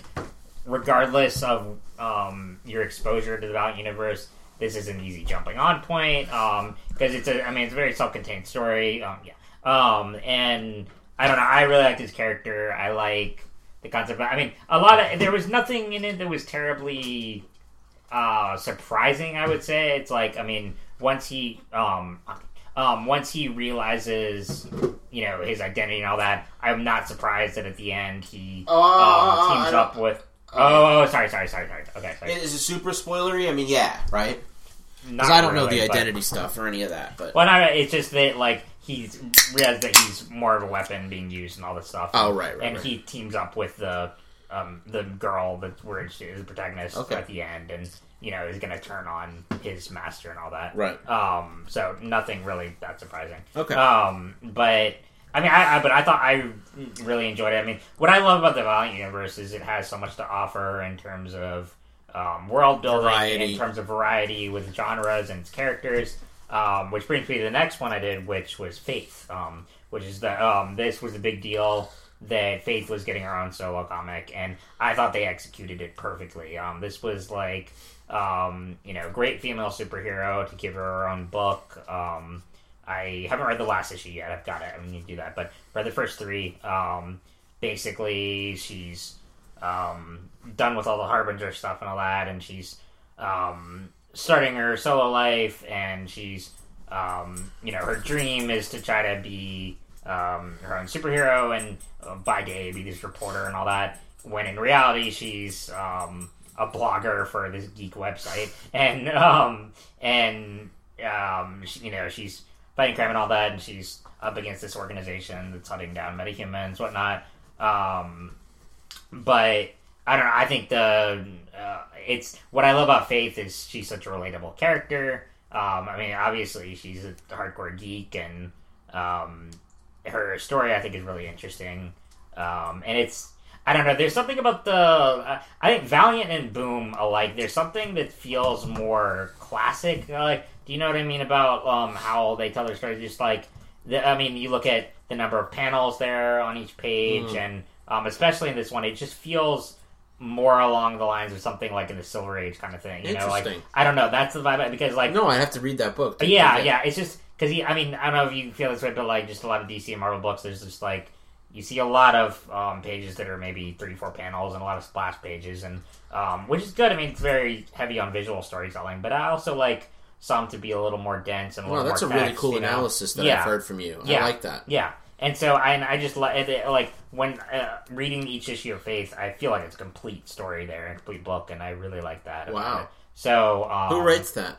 regardless of um, your exposure to the Valiant universe, this is an easy jumping on point because it's a. I mean, it's a very self-contained story. Um, yeah, um, and I don't know. I really like this character. I like the concept. I mean, a lot of there was nothing in it that was terribly uh, surprising. I would say it's like I mean, once he um, um, once he realizes you know his identity and all that, I'm not surprised that at the end he
Oh,
um, teams up with. Oh, sorry, sorry, sorry, sorry. Okay, sorry.
Is it super spoilery? I mean, yeah, right? Because I don't know
really,
the
but-
identity stuff or any of that. But
Well, no, it's just that like he's realized that he's more of a weapon being used and all this stuff.
Oh, right, right,
And
right.
he teams up with the um, the girl that where she is the protagonist
Okay.
at the end, and you know is going to turn on his master and all that.
Right.
Um. So nothing really that surprising.
Okay.
Um. But. I mean, I, I but I thought I really enjoyed it. I mean, what I love about the Valiant universe is it has so much to offer in terms of um, world building,
Variety.
in terms of variety with genres and its characters. Um, which brings me to the next one I did, which was Faith. Um, which is the um, this was a big deal that Faith was getting her own solo comic, and I thought they executed it perfectly. Um, this was like um, you know great female superhero to give her her own book. Um, I haven't read the last issue yet. I've got it. I need to do that, but read the first three. Basically, she's done with all the harbinger stuff and all that, and she's um, starting her solo life, and she's um, you know her dream is to try to be um, her own superhero and uh, by day be this reporter and all that. When in reality, she's um, a blogger for this geek website, and um, and um, she, you know she's fighting crime and all that, and she's up against this organization that's hunting down metahumans, whatnot. Um, but I don't know. I think the uh, it's what I love about Faith is she's such a relatable character. Um, I mean, obviously she's a hardcore geek, and um, her story I think is really interesting. Um, and it's I don't know. There's something about the uh, I think Valiant and Boom alike. There's something that feels more classic. Like, do you know what I mean about um, how they tell their story? Just like the, I mean, you look at the number of panels there on each page, and um, especially in this one, it just feels more along the lines of something like in the Silver Age kind of thing. You know, like
Interesting.
I don't know. That's the vibe because like
no, I have to read that book.
but yeah, yeah. It's just because I mean, I don't know if you feel this way, but like just a lot of DC and Marvel books, there's just like you see a lot of um, pages that are maybe three, four panels, and a lot of splash pages, and um, which is good. I mean, it's very heavy on visual storytelling, but I also like some to be a little more dense and a
Well,
little
that's a
more
really
text,
cool
you know?
analysis that
Yeah.
I've heard from you.
Yeah.
I like that.
Yeah, and so I, and I just like like when uh, reading each issue of Faith, I feel like it's a complete story there, a complete book, and I really like that. about
Wow.
it. So um,
Who writes that?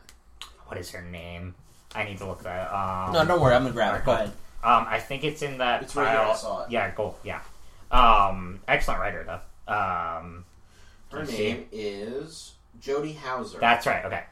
what is her name? I need to look that. Um,
No, don't worry. I'm gonna grab it. Go ahead.
Um, I think it's in that.
It's right here, I saw it.
Yeah, cool. Yeah. Um, excellent writer though. Um,
Her
Let's see.
name is Jody Houser.
that's right. Okay.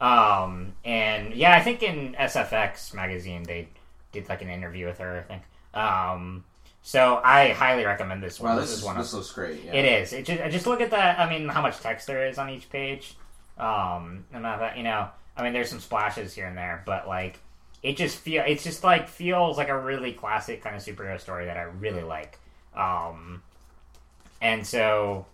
Um, and yeah, I think in SFX magazine they did like an interview with her. I think. Um, so I highly recommend this one.
wow,
this,
this,
is one
this
of.
looks great. Yeah.
It is. It just, just look at that. I mean, how much text there is on each page. Um, and that, you know, I mean, there's some splashes here and there, but like, it just feel. It's just like feels like a really classic kind of superhero story that I really like. Um, and so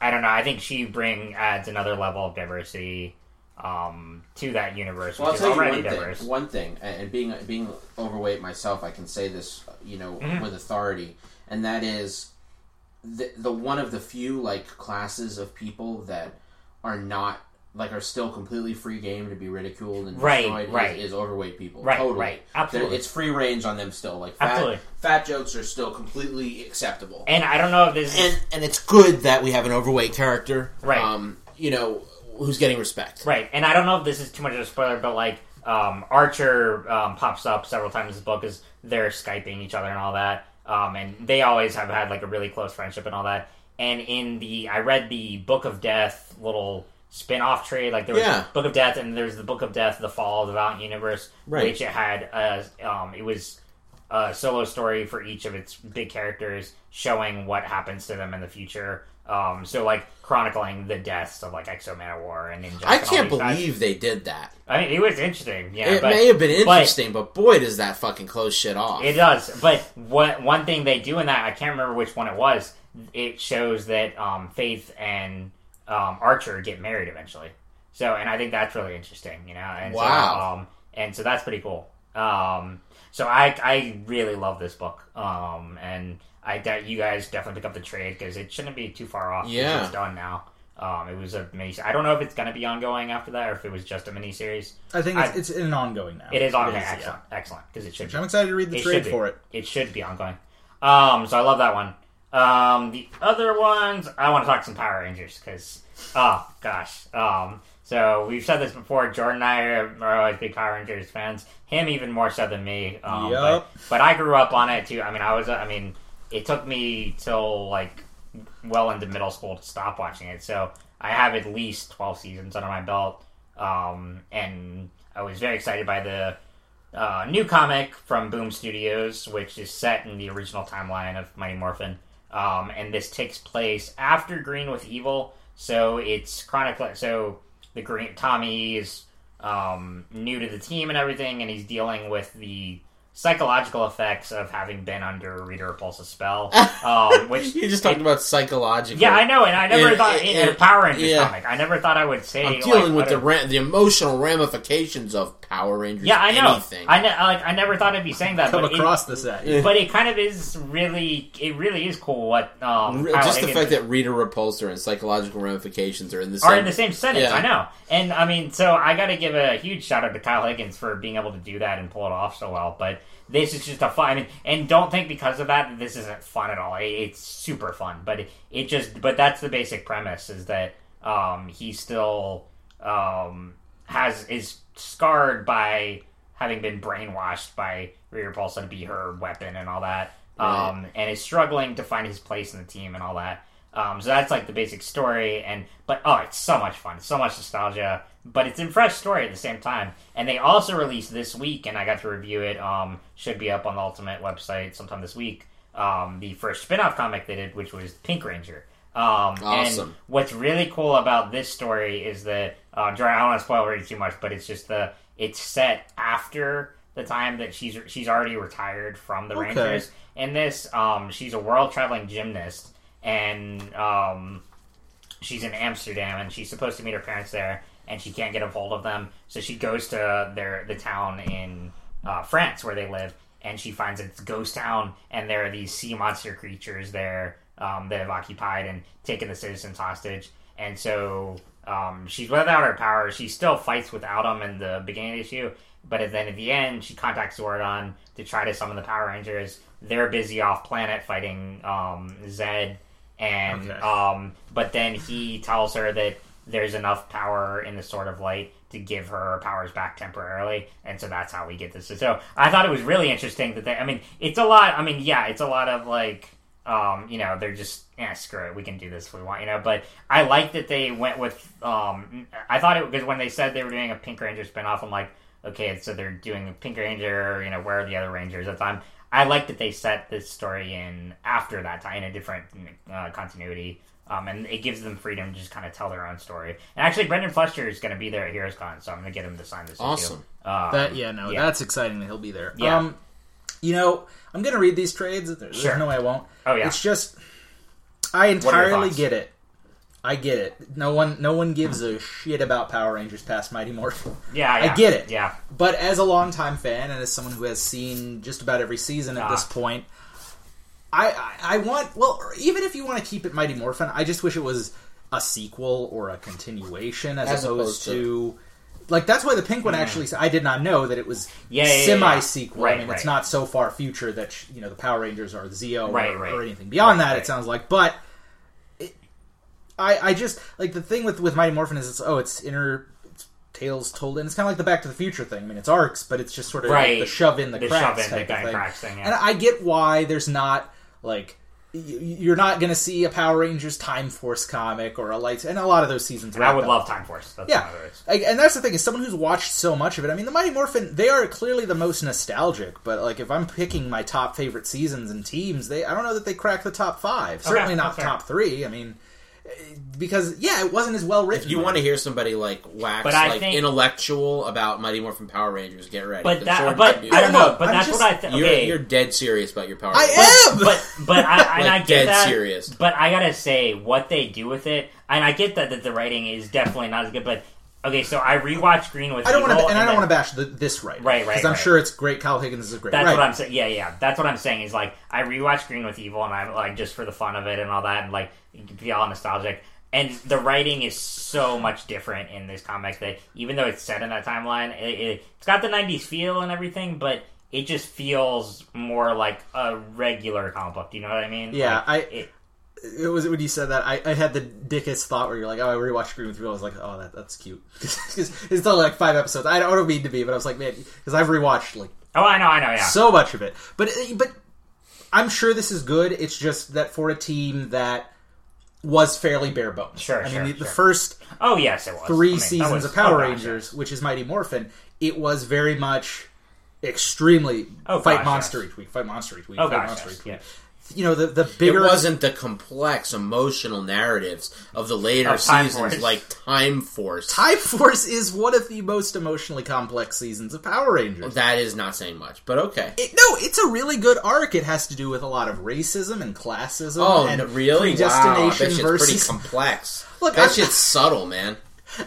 I don't know. I think she bring adds another level of diversity um, to that universe,
Well, I'll
which
tell
is
you
already
one
diverse.
thing. One thing, and being being overweight myself, I can say this, you know,
Mhm.
with authority, and that is the the one of the few like classes of people that are not like are still completely free game to be ridiculed and
Right,
destroyed
right.
Is, is overweight people.
Right,
totally.
right,
They're-
absolutely.
It's free range on them still. Like fat,
Absolutely.
fat jokes are still completely acceptable.
and I don't know if this is
and and it's good that we have an overweight character,
Right.
Um, you know, who's getting respect.
Right, and I don't know if this is too much of a spoiler, but like um, Archer um, pops up several times in this book as they're skyping each other and all that, um, and they always have had like a really close friendship and all that. And in the, I read the Book of Death little spin-off trade, like there was
Yeah.
Book of Death, and there's the Book of Death, the Fall of the Valiant Universe,
Right.
which it had, uh, um, it was a solo story for each of its big characters, showing what happens to them in the future. Um, so like chronicling the deaths of like X-O Manowar and Ninja.
I can't
these guys.
believe they did that.
I mean, it was interesting. Yeah,
it
but
may have been
but
interesting, but, boy, does that fucking close shit off.
It does. But what one thing they do in that, I can't remember which one it was. It shows that um, Faith and um, Archer get married eventually. So, and I think that's really interesting. You know, and
Wow.
So, um, and so that's pretty cool. Um, so I I really love this book. Um, and I doubt you guys definitely pick up the trade because it shouldn't be too far off.
Yeah.
it's done now. Um, it was a mini. I don't know if it's going to be ongoing after that or if it was just a mini series.
I think it's,
I-
it's an ongoing now.
It is ongoing.
yeah.
excellent, excellent, because it should.
Which
be.
I'm excited to read the
It
trade for it.
It should be ongoing. Um, so I love that one. Um, the other ones, I want to talk some Power Rangers because, oh gosh. Um, so we've said this before. Jordan and I are, are always big Power Rangers fans. Him even more so than me. Um,
Yup.
but, but I grew up on it too. I mean, I was. I mean, it took me till like well into middle school to stop watching it. So I have at least twelve seasons under my belt. Um, and I was very excited by the uh, new comic from Boom Studios, which is set in the original timeline of Mighty Morphin. Um, and this takes place after Green with Evil, so it's chronicle. So the Green Tommy is um, new to the team and everything, and he's dealing with the psychological effects of having been under Rita Repulsa's spell. Um, which
you just talked about psychological.
yeah, I know, and I never
And-
thought in
and-
a Power Rangers
yeah.
comic. I never thought I would say
I'm
like,
dealing with the
a-
ra- the emotional ramifications of Power Rangers.
yeah, I know.
Anything.
I ne- like I never thought I'd be saying that.
Come
but it-
across this at you.
but it kind of is really it really is cool what um
Re-
Kyle
just the
Higgins
fact that Reader Repulsa and psychological ramifications are in the
are
same.
in the same sentence.
Yeah.
I know, and I mean, so I got to give a huge shout out to Kyle Higgins for being able to do that and pull it off so well. But this is just a fun. I mean, and don't think because of that that this isn't fun at all. It, it's super fun, but it, it just but that's the basic premise is that um he still um has is scarred by having been brainwashed by Rita Repulsa to be her weapon and all that.
Right.
Um, and is struggling to find his place in the team and all that. Um, so that's like the basic story, and but oh, it's so much fun, so much nostalgia, but it's a fresh story at the same time. And they also released this week, and I got to review it. Um, should be up on the Ultimate website sometime this week. Um, the first spin-off comic they did, which was Pink Ranger. Um,
Awesome.
And what's really cool about this story is that uh, I don't want to spoil it too much, but it's just the it's set after the time that she's she's already retired from the
Okay.
Rangers. In this, um, she's a world traveling gymnast, and um, she's in Amsterdam, and she's supposed to meet her parents there, and she can't get a hold of them, so she goes to their the town in uh, France where they live, and she finds it's ghost town, and there are these sea monster creatures there um, that have occupied and taken the citizens hostage, and so um, she's without her powers. She still fights without them in the beginning of the issue, but then at the end, she contacts Zordon to try to summon the Power Rangers. They're busy off planet fighting um, Zedd, and
Okay.
um, but then he tells her that there's enough power in the Sword of Light to give her powers back temporarily, and so that's how we get this. So I thought it was really interesting that they. I mean, it's a lot. I mean, yeah, it's a lot of like. Um, you know, they're just yeah, screw it, we can do this if we want, you know. But I like that they went with. Um, I thought it because when they said they were doing a Pink Ranger spinoff, I'm like, okay, so they're doing a Pink Ranger. You know, where are the other Rangers at the time? I like that they set this story in after that time in a different uh, continuity. Um, and it gives them freedom to just kind of tell their own story. And actually, Brenden Fletcher is going to be there at Heroes Con, so I'm going to get him to sign this.
Awesome.
Um,
That yeah, no,
yeah.
that's exciting that he'll be there.
Yeah.
Um, you know, I'm gonna read these trades. There's
Sure.
no way I won't.
Oh, yeah.
It's just I entirely get it. I get it. No one, no one gives a shit about Power Rangers past Mighty Morphin.
yeah,
I get it.
Yeah,
But as a longtime fan and as someone who has seen just about every season at
Ah.
this point, I, I I want well, even if you want to keep it Mighty Morphin, I just wish it was a sequel or a continuation as,
As
opposed
opposed
to. Like that's why the pink one hmm. actually. I did not know that it was
Yeah, yeah,
semi sequel.
Right,
I mean,
right.
it's not so far future that you know the Power Rangers are Zeo
Right,
or, or anything beyond that. It sounds like, but it, I I just like the thing with with Mighty Morphin is it's oh it's inner it's tales told in. It's kind of like the Back to the Future thing. I mean, it's arcs, but it's just sort of
Right.
the shove in the,
The
cracks
shove in the
type of
kind of
thing.
cracks thing, yeah.
And I get why there's not like. You're not going to see a Power Rangers Time Force comic or a Lights, and a lot of those seasons.
and I would love Time Force. That's
Yeah, and that's the thing is someone who's watched so much of it. I mean, the Mighty Morphin they are clearly the most nostalgic, but like if I'm picking my top favorite seasons and teams, they I don't know that they crack the top five. Certainly not top three. I mean, because yeah, it wasn't as well written.
If you want to hear somebody like wax
But I
like
think-
intellectual about Mighty Morphin Power Rangers, get ready.
But that,
Sword
but
Tribute.
I don't know.
know.
But
I'm
that's
just-
what I think.
you're
Okay,
you're dead serious about your Power
I
Rangers.
am.
but but I, and
Like,
I get
dead
that.
serious.
But I gotta say, what they do with it, and I get that, that the writing is definitely not as good. But okay, so I rewatched Green with
I don't want to,
Evil,
and I don't want to bash the, this right,
Right, right,
because I'm
right.
sure it's great. Kyle Higgins is a great.
That's
right.
what I'm saying. Yeah, yeah. That's what I'm saying. Is like I rewatched Green with Evil, and I'm like just for the fun of it and all that, and like be all nostalgic. And the writing is so much different in this comic that even though it's set in that timeline, it, it, it's got the '90s feel and everything, but it just feels more like a regular comic book. Do you know what I mean?
Yeah,
Like,
I-
It,
it was when you said that I, I had the dickest thought where you're like, oh, I rewatched Green with You. I was like, oh, that that's cute because it's only like five episodes. I don't mean to be, but I was like, man, because I've rewatched like
oh, I know, I know. Yeah.
so much of it. But uh, but I'm sure this is good. It's just that for a team that was fairly bare bones.
Sure,
I
sure,
mean, the, the first
oh, yes, it was.
three
I mean,
seasons
was-
of Power
oh, gosh,
Rangers, which is Mighty Morphin, it was very much extremely
Oh,
fight
gosh,
monster
yes.
each week, fight monster each week,
Oh,
fight
gosh,
monster
yes,
each week.
yeah.
You know, the the bigger It
wasn't the complex emotional narratives of the later
Of
seasons,
Force.
like Time Force.
Time Force is one of the most emotionally complex seasons of Power Rangers.
That is not saying much, but okay.
It, no, it's a really good arc. It has to do with a lot of racism and classism.
Oh,
and
and really? Wow,
predestination
that shit's
versus.
pretty complex.
Look,
that
I'm-
shit's subtle, man.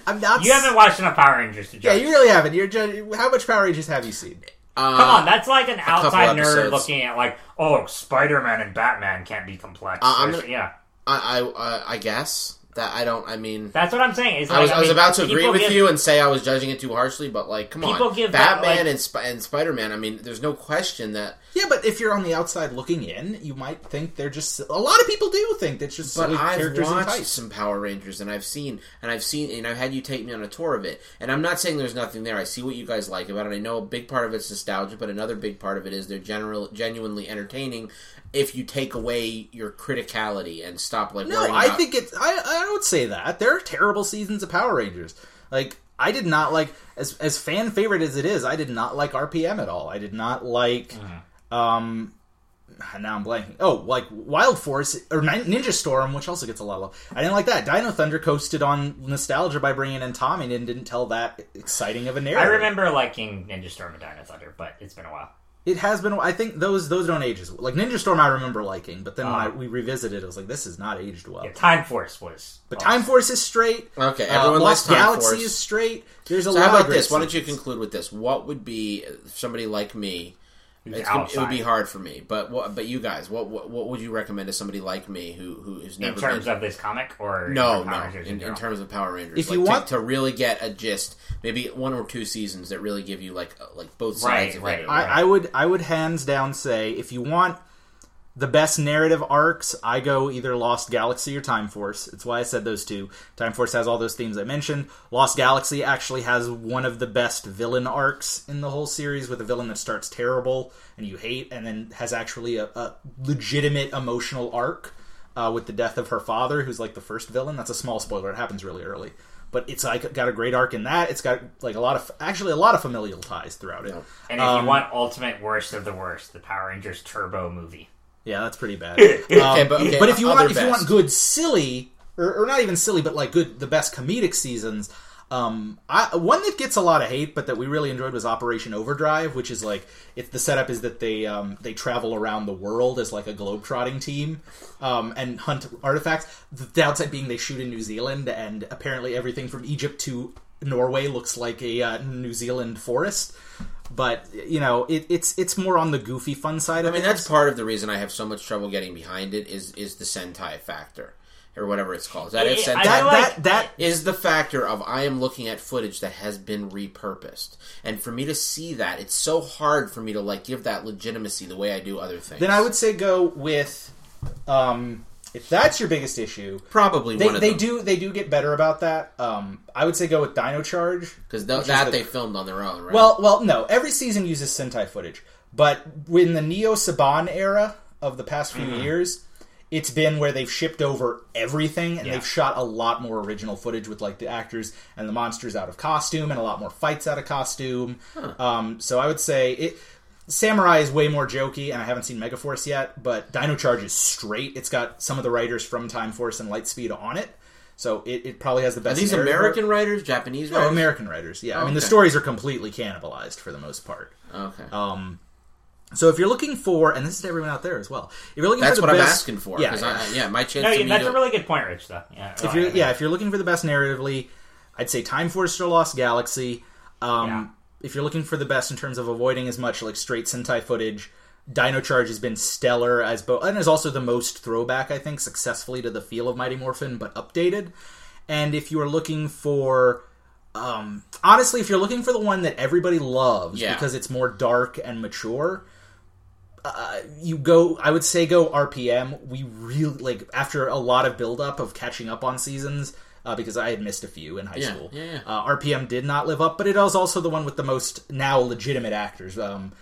I'm not.
You haven't watched enough Power Rangers to judge.
Yeah, you really haven't. You're judging. How much Power Rangers have you seen?
Uh,
Come on, that's like an outside nerd looking at like, oh, Spider-Man and Batman can't be complex.
Uh, gonna-
yeah,
I, I, uh, I guess that I don't. I mean,
that's what I'm saying. It's
I was,
like,
I was
mean,
about to agree with
give-
you and say I was judging it too harshly, but like, come
People
on,
give that,
Batman
like-
and, Sp- and Spider Man. I mean, there's no question that.
Yeah, but if you're on the outside looking in, you might think they're just. A lot of people do think that's just
But
silly
I've
characters
watched some Power Rangers, and I've seen, and I've seen, and I've had you take me on a tour of it. And I'm not saying there's nothing there. I see what you guys like about it. I know a big part of it's nostalgia, but another big part of it is they're general, genuinely entertaining. If you take away your criticality and stop like
No,
worrying
I
about-
think it's. I I don't say that. There are terrible seasons of Power Rangers. Like I did not like as as fan favorite as it is. I did not like RPM at all. I did not like. Uh-huh. Um, now I'm blanking. Oh, like Wild Force or Ninja Storm, which also gets a lot of love. I didn't like that. Dino Thunder coasted on nostalgia by bringing in Tommy and didn't tell that exciting of a narrative.
I remember liking Ninja Storm and Dino Thunder, but it's been a while.
It has been. I think those those don't age as well. Like Ninja Storm, I remember liking, but then when I,
Uh-huh.
we revisited, it was like this is not aged well.
Yeah, Time Force was.
But Time Force is straight.
Okay,
Uh,
everyone
Lost
likes Time
Galaxy
Force.
is straight. There's a
So
lot
how about
great
this? Why don't you conclude with this? What would be somebody like me?
Who's
It's, gonna- it would be hard for me, but what? But you guys, what, what what would you recommend to somebody like me who who has
in terms
been?
of this comic or
no, no.
Rangers
In, in terms of Power Rangers,
If
like,
you want-
to, really get a gist, maybe one or two seasons that really give you like uh, like both
Right,
sides of
right.
it.
I, I would I would hands down say if you want the best narrative arcs, I go either Lost Galaxy or Time Force. It's why I said those two. Time Force has all those themes I mentioned. Lost Galaxy actually has one of the best villain arcs in the whole series, with a villain that starts terrible and you hate, and then has actually a, a legitimate emotional arc uh, with the death of her father, who's like the first villain. That's a small spoiler; it happens really early. But it's like got a great arc in that. It's got like a lot of actually a lot of familial ties throughout it.
And if
Um,
you want ultimate worst of the worst, the Power Rangers Turbo movie.
Yeah, that's pretty bad. Um,
but- okay,
but if you
other
want, if you want good silly, or, or not even silly, but like good, the best comedic seasons. Um, I, one that gets a lot of hate, but that we really enjoyed was Operation Overdrive, which is like it's the setup is that they um, they travel around the world as like a globetrotting team um, and hunt artifacts. The downside being they shoot in New Zealand, and apparently everything from Egypt to Norway looks like a uh, New Zealand forest. But you know, it, it's it's more on the goofy fun side.
I mean, that's part of the reason I have so much trouble getting behind it is is the Sentai factor or whatever it's called. Is that it?
I-
Sentai?
That
like-
that that
is the factor of I am looking at footage that has been repurposed, and for me to see that, it's so hard for me to like give that legitimacy the way I do other things.
Then I would say go with, um, if that's your biggest issue,
probably
they,
one of
they do they do get better about that. Um, I would say go with Dino Charge.
because
is
that
the-
they filmed on their own, right?
Well, well, no. Every season uses Sentai footage, but in the Neo Saban era of the past few years, it's been where they've shipped over everything and
Yeah.
they've shot a lot more original footage with like the actors and the monsters out of costume and a lot more fights out of costume. Um, so I would say it. Samurai is way more jokey, and I haven't seen Megaforce yet, but Dino Charge is straight. It's got some of the writers from Time Force and Lightspeed on it, so it, it probably has the
Are
best.
these
narrative
American writers, Japanese
no,
writers?
American writers. Yeah, I mean the stories are completely cannibalized for the most part.
Okay,
Um, so if you're looking for, and this is to everyone out there as well, if you're looking
that's
for the
what I'm asking for.
Yeah,
'cause
yeah.
I, yeah, my chance
No,
to
yeah, that's
a-
a really good point, Rich. Though, yeah,
if you're yeah, if you're looking for the best narratively, I'd say Time Force or Lost Galaxy. Um,
Yeah.
If you're looking for the best in terms of avoiding as much like straight Sentai footage, Dino Charge has been stellar as both, and is also the most throwback I think successfully to the feel of Mighty Morphin, but updated. And if you are looking for um, honestly, if you're looking for the one that everybody loves
Yeah.
because it's more dark and mature, uh, you go. I would say go RPM. We really like after a lot of build up of catching up on seasons. Uh, because I had missed a few in high
Yeah,
school.
yeah, yeah.
Uh, RPM did not live up, but it was also the one with the most now legitimate actors. Um,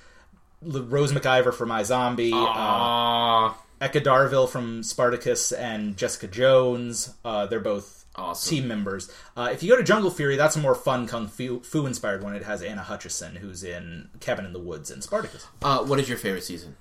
Rose McIver from iZombie, uh,
Aw,
Eka Darville from Spartacus, and Jessica Jones. Uh, they're both
Awesome.
team members. Uh, if you go to Jungle Fury, that's a more fun kung fu, fu inspired one. It has Anna Hutchison, who's in Cabin in the Woods and Spartacus.
uh, what is your favorite season?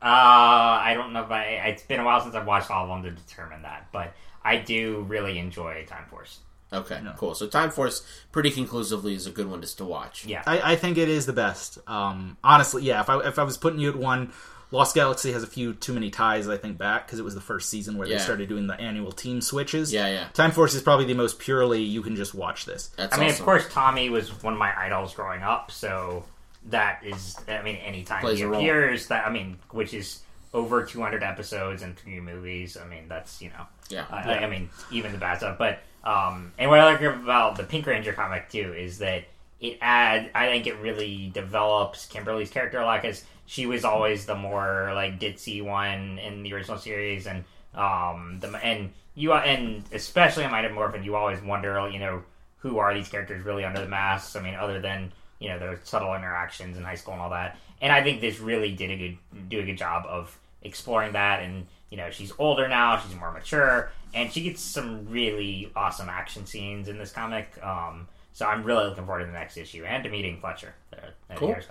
Uh, I don't know if I. It's been a while since I've watched all of them to determine that, but I do really enjoy Time Force.
Okay, cool. So Time Force, pretty conclusively, is a good one just to watch.
Yeah,
I, I think it is the best. Um, honestly, yeah. If I if I was putting you at one, Lost Galaxy has a few too many ties. I think back because it was the first season where
Yeah.
they started doing the annual team switches.
Yeah, yeah.
Time Force is probably the most purely you can just watch this.
That's
I mean,
awesome.
of course, Tommy was one of my idols growing up, so that is. I mean, anytime
Plays
he
a role.
appears, that I mean, which is over 200 episodes and three movies. I mean, that's you know.
Yeah.
I, I- I mean, even the bad stuff. But um, and what I like about the Pink Ranger comic too is that it add. I think it really develops Kimberly's character a lot because she was always the more like ditzy one in the original series, and um, the and you and especially in Mighty Morphin, you always wonder, you know, who are these characters really under the masks? I mean, other than you know their subtle interactions in high school and all that. And I think this really did a good do a good job of exploring that. And you know, she's older now, she's more mature, and she gets some really awesome action scenes in this comic. Um, so I'm really looking forward to the next issue and to meeting Fletcher. At, at
Cool.
Heroes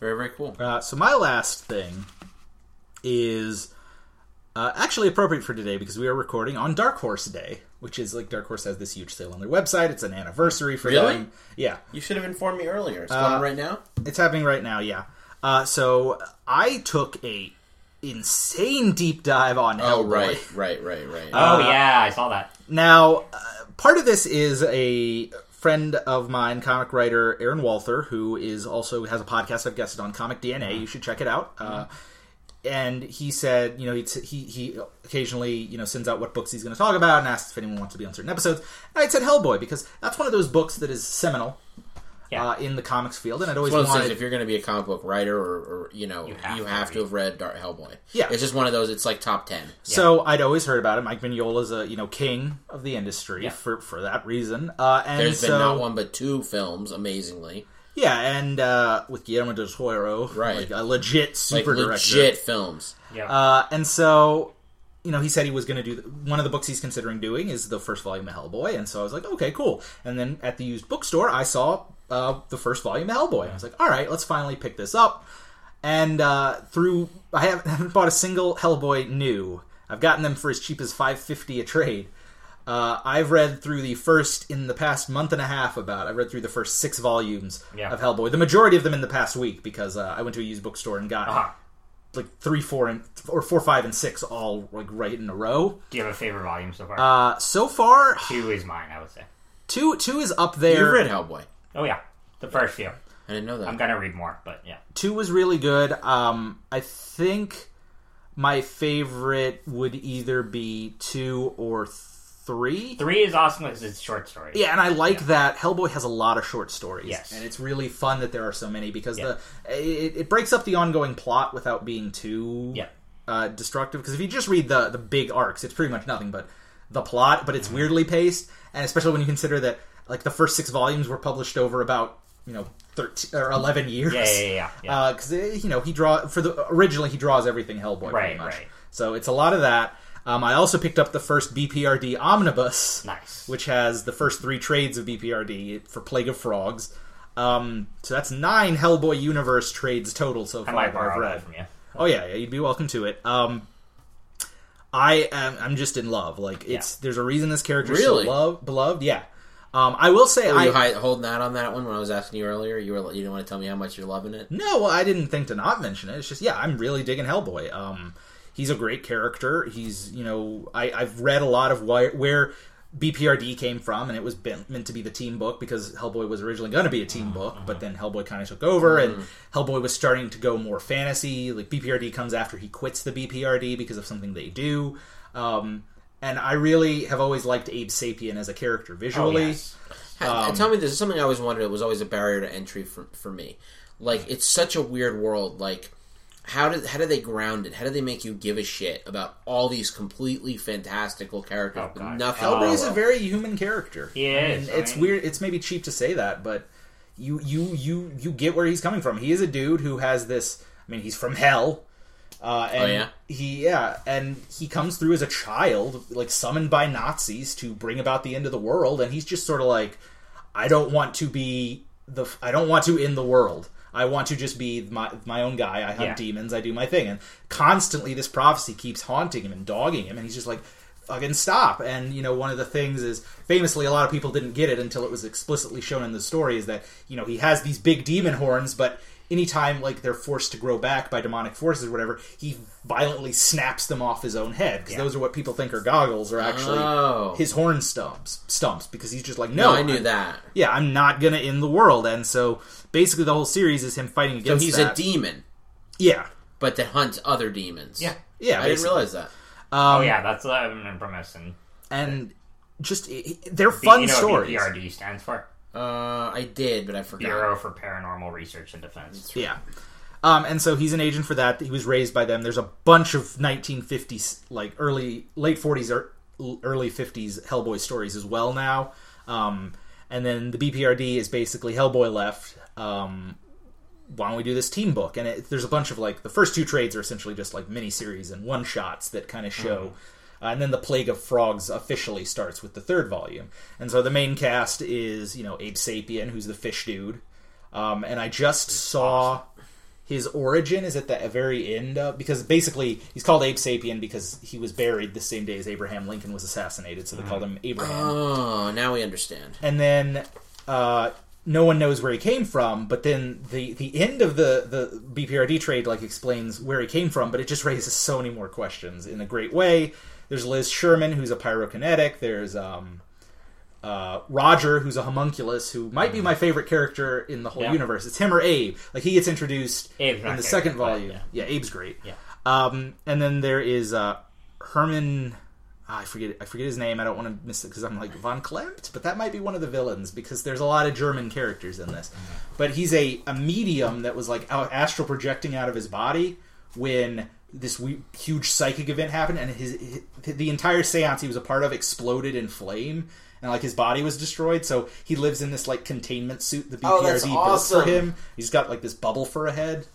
Very, very cool.
Uh, so my last thing is uh, actually appropriate for today because we are recording on Dark Horse Day, which is like Dark Horse has this huge sale on their website. It's an anniversary for
Really?
them. Yeah,
You should have informed me earlier. It's
Uh,
going right now.
it's happening right now. Yeah. Uh, so I took a insane deep dive on
Oh,
Hellboy.
right, right, right, right.
Oh yeah, I saw that.
Now, uh, part of this is a friend of mine, comic writer Aaron Walther, who is also has a podcast I've guested on, Comic DNA. You should check it out. Uh, and he said, you know, he, he he occasionally you know sends out what books he's going to talk about and asks if anyone wants to be on certain episodes. And I said Hellboy because that's one of those books that is seminal.
Yeah.
uh, in the comics field, and I'd always
One of those
wanted.
things, if you're going to be a comic book writer, or, or you know, you
have
have,
to
to, have read Dark Hellboy.
Yeah.
it's just one of those. It's like top ten.
So I'd always heard about it. Mike Mignola's a you know king of the industry
Yeah.
for for that reason. Uh, and
There's been not one but two films, amazingly,
Yeah, and uh, with Guillermo del Toro,
Right.
like a legit
like
super director.
legit films.
Yeah.
Uh, and so, you know, he said he was going to do one of the books he's considering doing is the first volume of Hellboy, and so I was like, okay, cool. And then at the used bookstore, I saw uh, the first volume of Hellboy. I was like, all right, let's finally pick this up. And uh, through, I haven't, haven't bought a single Hellboy new. I've gotten them for as cheap as five fifty a trade. Uh, I've read through the first in the past month and a half. About I've read through the first six volumes
Yeah.
of Hellboy. The majority of them in the past week because uh, I went to a used bookstore and got
Uh-huh.
like three, four, and or four, five, and six all like right in a row.
Do you have a favorite volume so far?
Uh, so far,
two is mine, I would say.
two two is up there.
You've
there.
read Hellboy.
Oh yeah, the first few.
I didn't know that.
I'm gonna read more, but yeah.
Two was really good. Um, I think my favorite would either be two or three.
Three is awesome because it's short stories.
Yeah, and I like that Hellboy has a lot of short stories.
Yes.
and it's really fun that there are so many because
Yeah.
the it, it breaks up the ongoing plot without being too
Yeah.
uh, destructive. Because if you just read the the big arcs, it's pretty much nothing but the plot, but it's
Mm-hmm.
weirdly paced, and especially when you consider that like the first six volumes were published over about you know thirteen or eleven years.
Yeah, yeah, yeah, yeah.
Because you know he draw for the originally he draws everything Hellboy pretty
Right,
much.
right.
So it's a lot of that. Um, I also picked up the first BPRD omnibus
Nice.
which has the first three trades of BPRD for Plague of Frogs. Um, so that's nine Hellboy universe trades total so
I
far
might
that I've
borrow
read.
from you.
Oh yeah, yeah, you'd be welcome to it. Um, I am I'm just in love. Like it's there's a reason this character is
Really?
so love, beloved. Yeah. Um, I will say
Were
I
you hi- holding out on that one when I was asking you earlier? You were you didn't want to tell me how much you're loving it.
No, well, I didn't think to not mention it. It's just, yeah, I'm really digging Hellboy. Um, he's a great character. He's, you know, I, I've read a lot of why, where BPRD came from, and it was been, meant to be the team book because Hellboy was originally going to be a team book, but then Hellboy kind of took over, and Hellboy was starting to go more fantasy. Like BPRD comes after he quits the BPRD because of something they do. Um, and I really have always liked Abe Sapien as a character
Oh,
visually.
yes.
Um,
tell me this is something I always wondered. It was always a barrier to entry for for me. Like it's such a weird world. Like how did how do they ground it? How do they make you give a shit about all these completely fantastical characters?
Oh, God.
nothing.
Oh,
Hellboy is a
well.
very human character.
Yeah,
I mean, it's
mean-
weird. It's maybe cheap to say that, but you you you you get where he's coming from. He is a dude who has this. I mean, he's from hell. Uh, and
Oh, yeah?
he yeah, and he comes through as a child, like summoned by Nazis to bring about the end of the world, and he's just sort of like, I don't want to be the, I don't want to in the world. I want to just be my my own guy. I hunt
Yeah.
demons. I do my thing, and constantly this prophecy keeps haunting him and dogging him, and he's just like, fucking stop. And you know, one of the things is famously, a lot of people didn't get it until it was explicitly shown in the story. Is that you know he has these big demon horns, but anytime like they're forced to grow back by demonic forces or whatever, he violently snaps them off his own head because
Yeah.
those are what people think are goggles, are actually
Oh.
his horn stumps. Stumps because he's just like,
No,
no,
I knew
I'm-
that.
Yeah, I'm not gonna end the world, and so basically the whole series is him fighting against.
So he's
that.
a demon,
Yeah,
but that hunts other demons.
Yeah.
yeah.
I didn't realize that.
oh
Um,
yeah, that's uh, a premise. And
and just i- i- they're fun
you know
stories.
what BPRD stands for?
Uh, I did, but I forgot.
Bureau for Paranormal Research and Defense.
Yeah. Um, and so he's an agent for that. He was raised by them. There's a bunch of 1950s, like early, late 40s or early 50s Hellboy stories as well now. Um, and then the BPRD is basically Hellboy left. Um, why don't we do this team book? And it, there's a bunch of like the first two trades are essentially just like miniseries and one shots that kind of show. Uh, and then the Plague of Frogs officially starts with the third volume. And so the main cast is you know Abe Sapien, who's the fish dude. Um, and I just saw his origin is at the very end of, because basically he's called Abe Sapien because he was buried the same day as Abraham Lincoln was assassinated, so they called him Abraham
Oh, now we understand.
and then uh, no one knows where he came from. But then the the end of the the BPRD trade like explains where he came from, but it just raises so many more questions in a great way. There's Liz Sherman, who's a pyrokinetic. There's um, uh, Roger, who's a homunculus, who might be my favorite character in the whole
Yeah.
universe. It's him or Abe. Like he gets introduced
Abe's
in the second volume.
yeah.
Yeah. Abe's great.
Yeah.
Um, and then there is uh, Herman ah, I forget I forget his name. I don't want to miss it because I'm like Von Klempt, but that might be one of the villains because there's a lot of German characters in this. But he's a a medium that was like astral projecting out of his body when this we, huge psychic event happened, and his, his the entire seance he was a part of exploded in flame. And like his body was destroyed, so he lives in this like containment suit the BPRD
Oh,
built
awesome.
for him. He's got like this bubble for a head,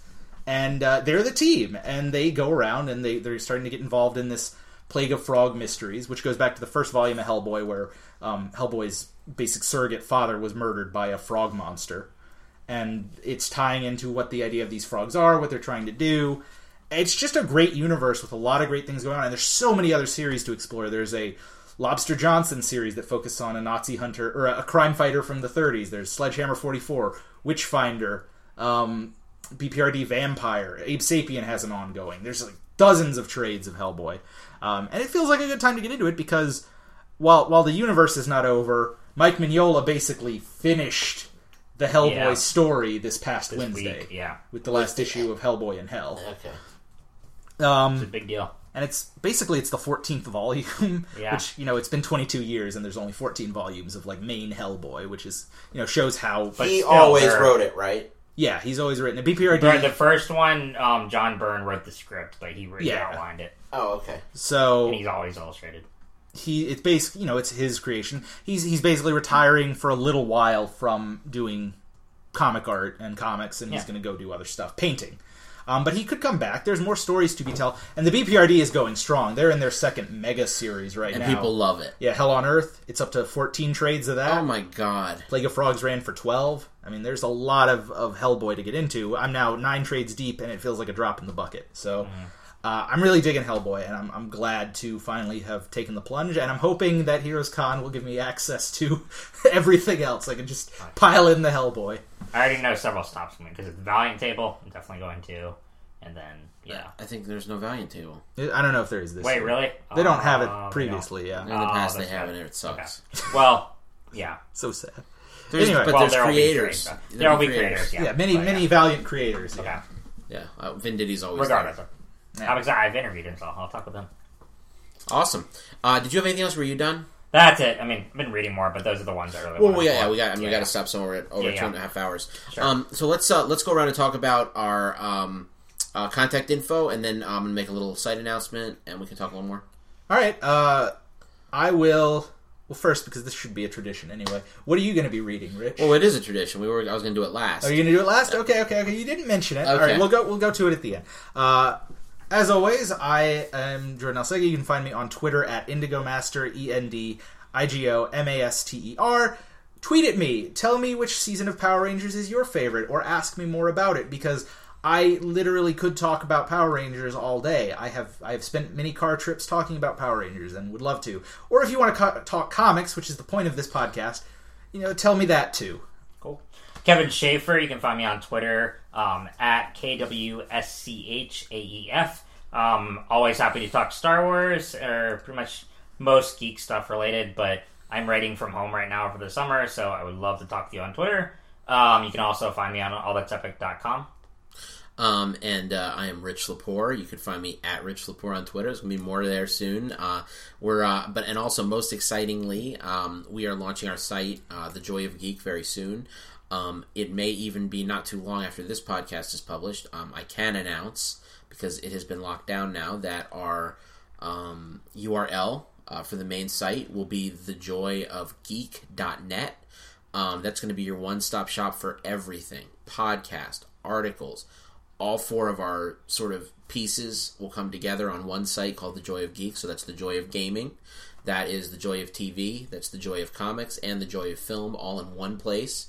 and uh, they're the team, and they go around and they they're starting to get involved in this Plague of Frog mysteries, which goes back to the first volume of Hellboy, where um, Hellboy's basic surrogate father was murdered by a frog monster, and it's tying into what the idea of these frogs are, what they're trying to do. It's just a great universe with a lot of great things going on, and there's so many other series to explore. There's a Lobster Johnson series that focuses on a Nazi hunter or a crime fighter from the 30s. There's Sledgehammer 44, Witchfinder, um, BPRD Vampire, Abe Sapien has an ongoing. There's like dozens of trades of Hellboy, um, and it feels like a good time to get into it because while while the universe is not over, Mike Mignola basically finished the Hellboy
Yeah.
story this past
This
Wednesday
week, yeah,
with the last issue of Hellboy in Hell.
Okay.
Um,
it's a big deal.
and it's basically it's the 14th volume
Yeah.
which you know it's been 22 years and there's only 14 volumes of like main hellboy which is you know shows how
But
he always
they're-
wrote it, right?
yeah he's always written the bprd
The, the first one, um, John Byrne wrote the script, but he really
Yeah.
outlined it,
Oh, okay.
so
and he's always illustrated.
he it's basically you know it's his creation he's he's basically retiring for a little while from doing comic art and comics and he's going to go do other stuff painting um, but he could come back. There's more stories to be told, and the BPRD is going strong. They're in their second mega series right now.
And
now.
people love it.
yeah, Hell on Earth. It's up to 14 trades of that.
Oh my god.
Plague of Frogs ran for 12. I mean, there's a lot of, of Hellboy to get into. I'm now nine trades deep, and it feels like a drop in the bucket. So uh, I'm really digging Hellboy, and I'm, I'm glad to finally have taken the plunge. And I'm hoping that Heroes Con will give me access to everything else. I can just pile in the Hellboy.
I already know several stops coming because it's Valiant table. I'm definitely going to, and then yeah.
I think there's no Valiant table.
I don't know if there is this.
Wait,
year.
really?
They don't have
Oh,
it
they
previously, yeah.
In the
Oh,
past, they
that's
have
good.
it, and it sucks.
Well, yeah.
So sad.
There's,
Anyway.
but
well,
there's
there'll
creators.
Be creators.
There'll
There'll be creators. Yeah,
Yeah, many,
But,
many
yeah.
valiant creators.
Okay.
Yeah, uh, Van Lente's always
Regardless,
there.
Yeah.
I'm excited. I've interviewed him, so I'll talk with him.
Awesome. Uh, did you have anything else? Were you done?
That's it. I mean, I've been reading more, but those are the ones that really.
Well, yeah,
to
yeah, we got. I mean, we
Yeah.
got to stop somewhere at over
Yeah, yeah.
two and a half hours.
Sure.
Um, so let's uh, let's go around and talk about our um, uh, contact info, and then I'm gonna make a little site announcement, and we can talk a little more.
All right. Uh, I will. Well, first, because this should be a tradition anyway. What are you going to be reading, Rich?
Well, it is a tradition. We were. I was gonna do it last.
Are you going to do it last? Okay, okay, okay. You didn't mention it. All
Okay.
right, we'll go. We'll go to it at the end. Uh, as always, I am Jordan Alsaqa. You can find me on Twitter at EndigoMaster. E N D I G O M A S T E R. Tweet at me. Tell me which season of Power Rangers is your favorite, or ask me more about it because I literally could talk about Power Rangers all day. I have I have spent many car trips talking about Power Rangers and would love to. Or if you want to co- talk comics, which is the point of this podcast, you know, tell me that too.
Kevin Schaefer, you can find me on Twitter um, at KWSCHAEF. Um, always happy to talk Star Wars or pretty much most geek stuff related, but I'm writing from home right now for the summer, so I would love to talk to you on Twitter. Um, you can also find me on allthat'sepic.com.
Um, and uh, I am Rich Lepore. You can find me at Rich Lepore on Twitter. There's gonna be more there soon. Uh, we're uh, but and also most excitingly, um, we are launching our site, uh, The Joy of Geek, very soon. Um, it may even be not too long after this podcast is published. Um, I can announce because it has been locked down now that our um, URL uh, for the main site will be thejoyofgeek.net. Um, that's going to be your one stop shop for everything podcast, articles. All four of our sort of pieces will come together on one site called The Joy of Geek. So that's The Joy of Gaming, that is The Joy of TV, that's The Joy of Comics, and The Joy of Film, all in one place.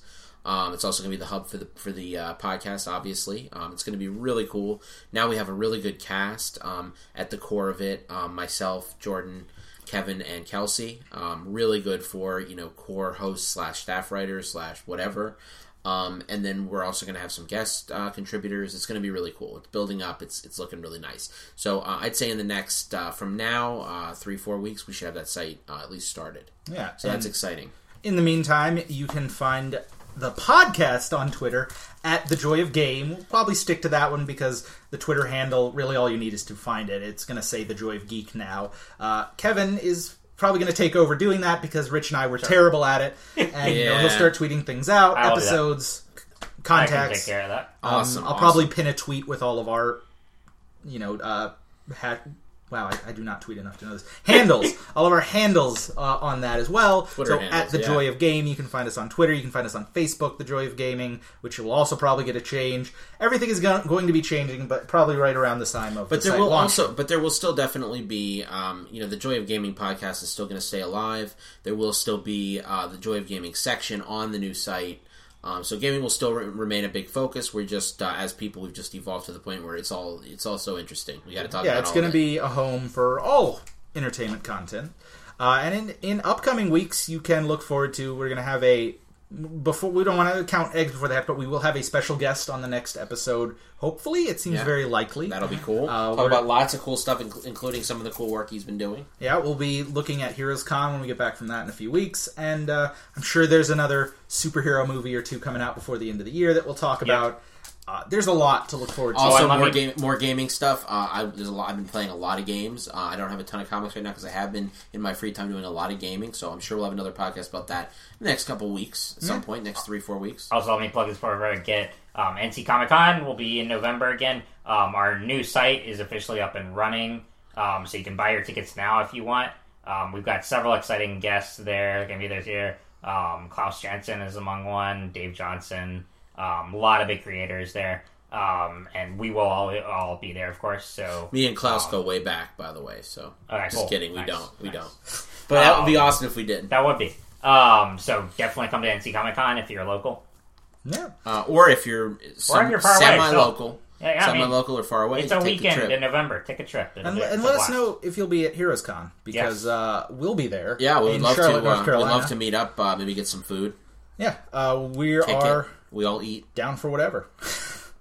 Um, it's also going to be the hub for the for the uh, podcast. Obviously, um, it's going to be really cool. Now we have a really good cast um, at the core of it. Um, myself, Jordan, Kevin, and Kelsey. Um, really good for you know core hosts slash staff writers slash whatever. Um, and then we're also going to have some guest uh, contributors. It's going to be really cool. It's building up. It's it's looking really nice. So uh, I'd say in the next uh, from now uh, three four weeks we should have that site uh, at least started.
Yeah.
So that's exciting.
In the meantime, you can find the podcast on Twitter at the Joy of Game. We'll probably stick to that one because the Twitter handle really all you need is to find it. It's going to say the Joy of Geek now. Uh, Kevin is probably going to take over doing that because Rich and I were terrible at it, and you know, he'll start tweeting things out,
I will do that.
episodes,
I can take care of that.
Um,
Awesome,
I'll
awesome.
probably pin a tweet with all of our, you know, uh, ha- wow, I, I do not tweet enough to know this. Handles, all of our handles uh, on that as well.
Twitter
so
handles,
at the
yeah.
Joy of Game, you can find us on Twitter. You can find us on Facebook, the Joy of Gaming, which will also probably get a change. Everything is go- going to be changing, but probably right around the time of.
But
the
there will
launching.
also, but there will still definitely be, um, you know, the Joy of Gaming podcast is still going to stay alive. There will still be uh, the Joy of Gaming section on the new site. Um, so gaming will still re- remain a big focus. We're just, uh, as people, we've just evolved to the point where it's all, it's all so interesting. We got to talk.
yeah,
about
it's going to be a home for all entertainment content. Uh, and in, in upcoming weeks, you can look forward to. We're going to have a before we don't want to count eggs before that, but we will have a special guest on the next episode. Hopefully, it seems
Yeah.
very likely.
That'll be cool.
Uh,
Talk about lots of cool stuff, inc- including some of the cool work he's been doing.
Yeah, we'll be looking at Heroes Con when we get back from that in a few weeks, and uh, I'm sure there's another superhero movie or two coming out before the end of the year that we'll talk about. Uh, there's a lot to look forward to.
Also, more
me-
game, more gaming stuff. Uh, I, there's a lot. I've been playing a lot of games. Uh, I don't have a ton of comics right now because I have been in my free time doing a lot of gaming. So I'm sure we'll have another podcast about that in the next couple weeks at some point, next three four weeks.
Also, let me plug this before I forget. Um, NC Comic Con will be in November again. Um, our new site is officially up and running, um, so you can buy your tickets now if you want. Um, we've got several exciting guests there. Going to be there here. Um, Klaus Janson is among one. Dave Johnson. Um, a lot of big creators there, um, and we will all all be there, of course. So
Me and Klaus go way back, by the way. So
Okay,
just
cool.
kidding. We
Nice,
don't. We
nice.
don't. But that would be
Um,
awesome if we did.
that would be. Um, so definitely come to NC Comic Con if you're local.
yeah,
Uh, or if you're, some,
if you're far
semi-local,
Yeah, yeah, I mean,
semi-local or far away,
It's a
take the
weekend
trip.
in November. Take a trip. It'll
and,
be-
and let us know if you'll be at Heroes Con because
Yes.
uh, we'll be there.
Yeah, we would love
Charlotte,
to. Uh, we'd love to meet up. Uh, maybe get some food.
Yeah, uh, we are
it. We all eat.
down for whatever.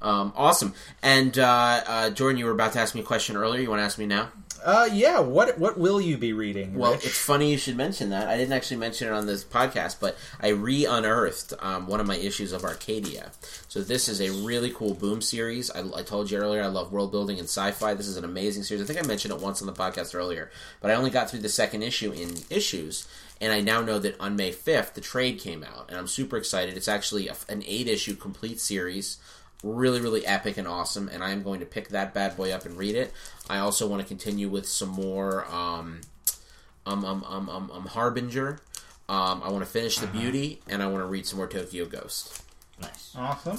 Um, awesome. And uh, uh, Jordan, you were about to ask me a question earlier. You want to ask me now?
Uh, yeah, what what will you be reading?
Well,
Rich?
it's funny you should mention that. I didn't actually mention it on this podcast, but I re-unearthed um, one of my issues of Arcadia. So this is a really cool Boom series. I, I told you earlier I love world building and sci-fi. This is an amazing series. I think I mentioned it once on the podcast earlier, but I only got through the second issue in issues, and I now know that on May fifth the trade came out, and I'm super excited. It's actually a, an eight-issue complete series really really epic and awesome and i am going to pick that bad boy up and read it i also want to continue with some more um um um um um, um harbinger um i want to finish the beauty and i want to read some more tokyo ghost
Nice.
awesome.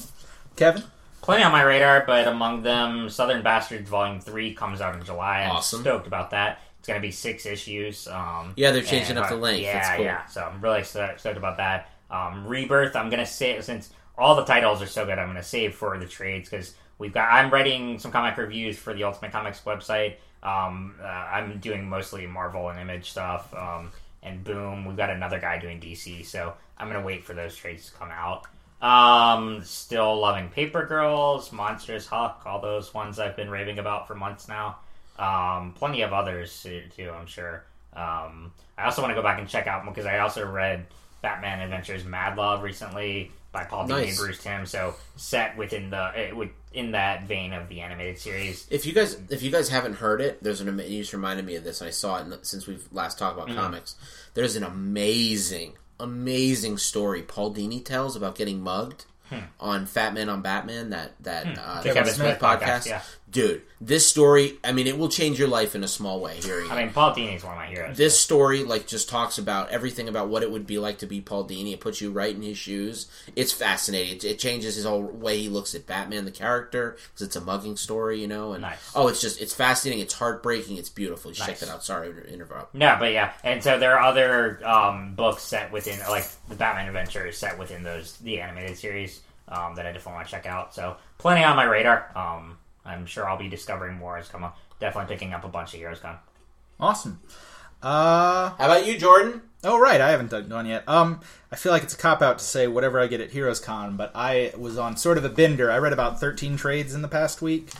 Kevin,
Plenty on my radar, but among them, Southern Bastards Volume Three comes out in July. I'm
Awesome.
stoked about that. It's going to be six issues. Um,
Yeah, they're changing
and,
up the length.
Yeah,
cool.
yeah. So I'm really stoked stoked about that. Um, Rebirth. I'm going to say since all the titles are so good, I'm going to save for the trades because we've got. I'm writing some comic reviews for the Ultimate Comics website. Um, uh, I'm doing mostly Marvel and Image stuff. Um, and boom, we've got another guy doing DC. So I'm going to wait for those trades to come out. Um, still loving Paper Girls, Monsters, Huck, all those ones I've been raving about for months now. Um, plenty of others too, too, I'm sure. Um, I also want to go back and check out because I also read Batman Adventures Mad Love recently by Paul Dini
Nice.
and Bruce Timm. So set within the eh, with- in that vein of the animated series.
if you guys if you guys haven't heard it there's an ama- you just reminded me of this and i saw it in the, since we've last talked
Mm-hmm.
about comics there's an amazing amazing story paul dini tells about getting mugged
Hmm.
on Fat Man on Batman, that that uh,
Kevin
Kevin
Smith
Smith podcast.
yeah.
Dude, this story, I mean, it will change your life in a small way. Hearing
I mean, Paul Dini's one of my heroes.
this story, like, just talks about everything about what it would be like to be Paul Dini. It puts you right in his shoes. It's fascinating. It, it changes his whole way he looks at Batman, the character, because it's a mugging story, you know. And
Nice.
oh, it's just it's fascinating. It's heartbreaking. It's beautiful. You should check
Nice.
that out. Sorry to interrupt.
No, but yeah, and so there are other um, books set within, like the Batman Adventures set within those the animated series um, that I definitely want to check out. So plenty on my radar. Um, I'm sure I'll be discovering more as come up. Definitely picking up a bunch of Heroes Con.
awesome. Uh,
How about you, Jordan?
oh right, I haven't done one yet. Um, I feel like it's a cop out to say whatever I get at Heroes Con, but I was on sort of a bender. I read about 13 trades in the past week,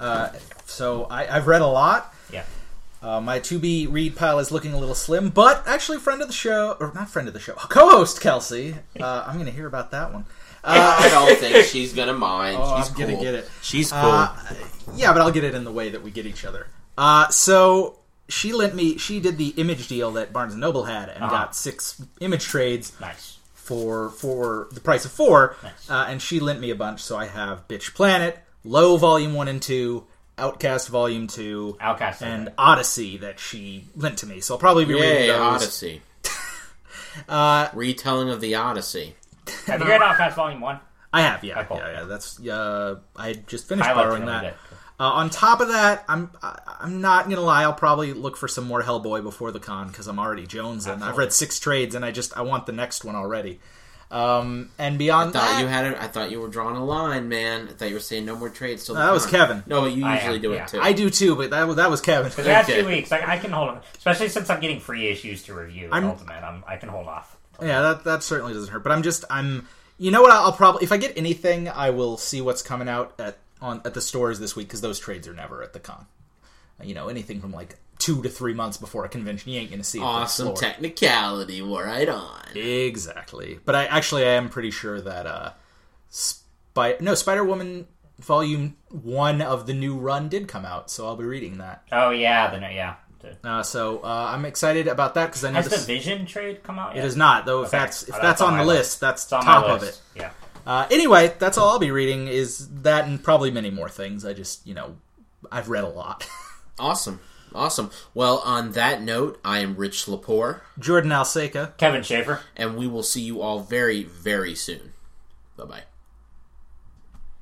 uh, so I, I've read a lot.
Yeah,
Uh, my to be read pile is looking a little slim, but actually, friend of the show, or not friend of the show, co-host Kelsey. Uh, I'm going to hear about that one.
I don't think she's gonna mind.
Oh,
she's
I'm
cool.
gonna get it.
She's cool.
Uh, yeah, but I'll get it in the way that we get each other. Uh, so she lent me. She did the image deal that Barnes and Noble had, and
Uh-huh.
got six image trades
Nice.
for for the price of four.
Nice.
Uh, and she lent me a bunch, so I have Bitch Planet, Low Volume One and Two, Outcast Volume Two,
Outcast.
and ODY-C that she lent to me. So I'll probably be
Yay,
reading those.
Odyssey.
Uh,
Retelling of the Odyssey.
Have you read Outcast Volume One?
I have, yeah,
Oh, cool.
yeah, yeah. That's uh, I just finished
I
borrowing that.
bit.
Uh, on top of that, I'm I- I'm not gonna lie. I'll probably look for some more Hellboy before the con because I'm already Jones and I've read six trades and I just I want the next one already. Um, and beyond
Thought
that,
you had it. I thought you were drawing a line, man. I thought you were saying no more trades. Till the
that was. Kevin.
No, but you
I
usually
am,
do
yeah.
it too.
I do too, but that was that was Kevin.
Because I
Okay.
two weeks. I, I can hold on, especially since I'm getting free issues to review.
I'm-
Ultimate, I'm, I can hold off.
Yeah, that that certainly doesn't hurt. But I'm just I'm you know what I'll probably if I get anything I will see what's coming out at on at the stores this week because those trades are never at the con. You know anything from like two to three months before a convention you ain't gonna see it at the
awesome
floor.
technicality. Right on.
Exactly. But I actually I am pretty sure that uh Spy no Spider Woman volume one of the new run did come out, so I'll be reading that.
Oh yeah, the yeah. The,
Uh, so uh, I'm excited about that because I know
has the
this,
Vision trade come out
it
yet?
is not though. If
Okay.
that's if
Oh,
that's,
that's on
on the
my
list, that's
on
top
my
of it.
Yeah.
Uh, anyway, that's all I'll be reading is that and probably many more things. I just you know I've read a lot.
Awesome, awesome. Well, on that note, I am Rich Lepore,
Jordan Alsaqa.
Kevin Schaefer.
and we will see you all very, very soon. Bye bye.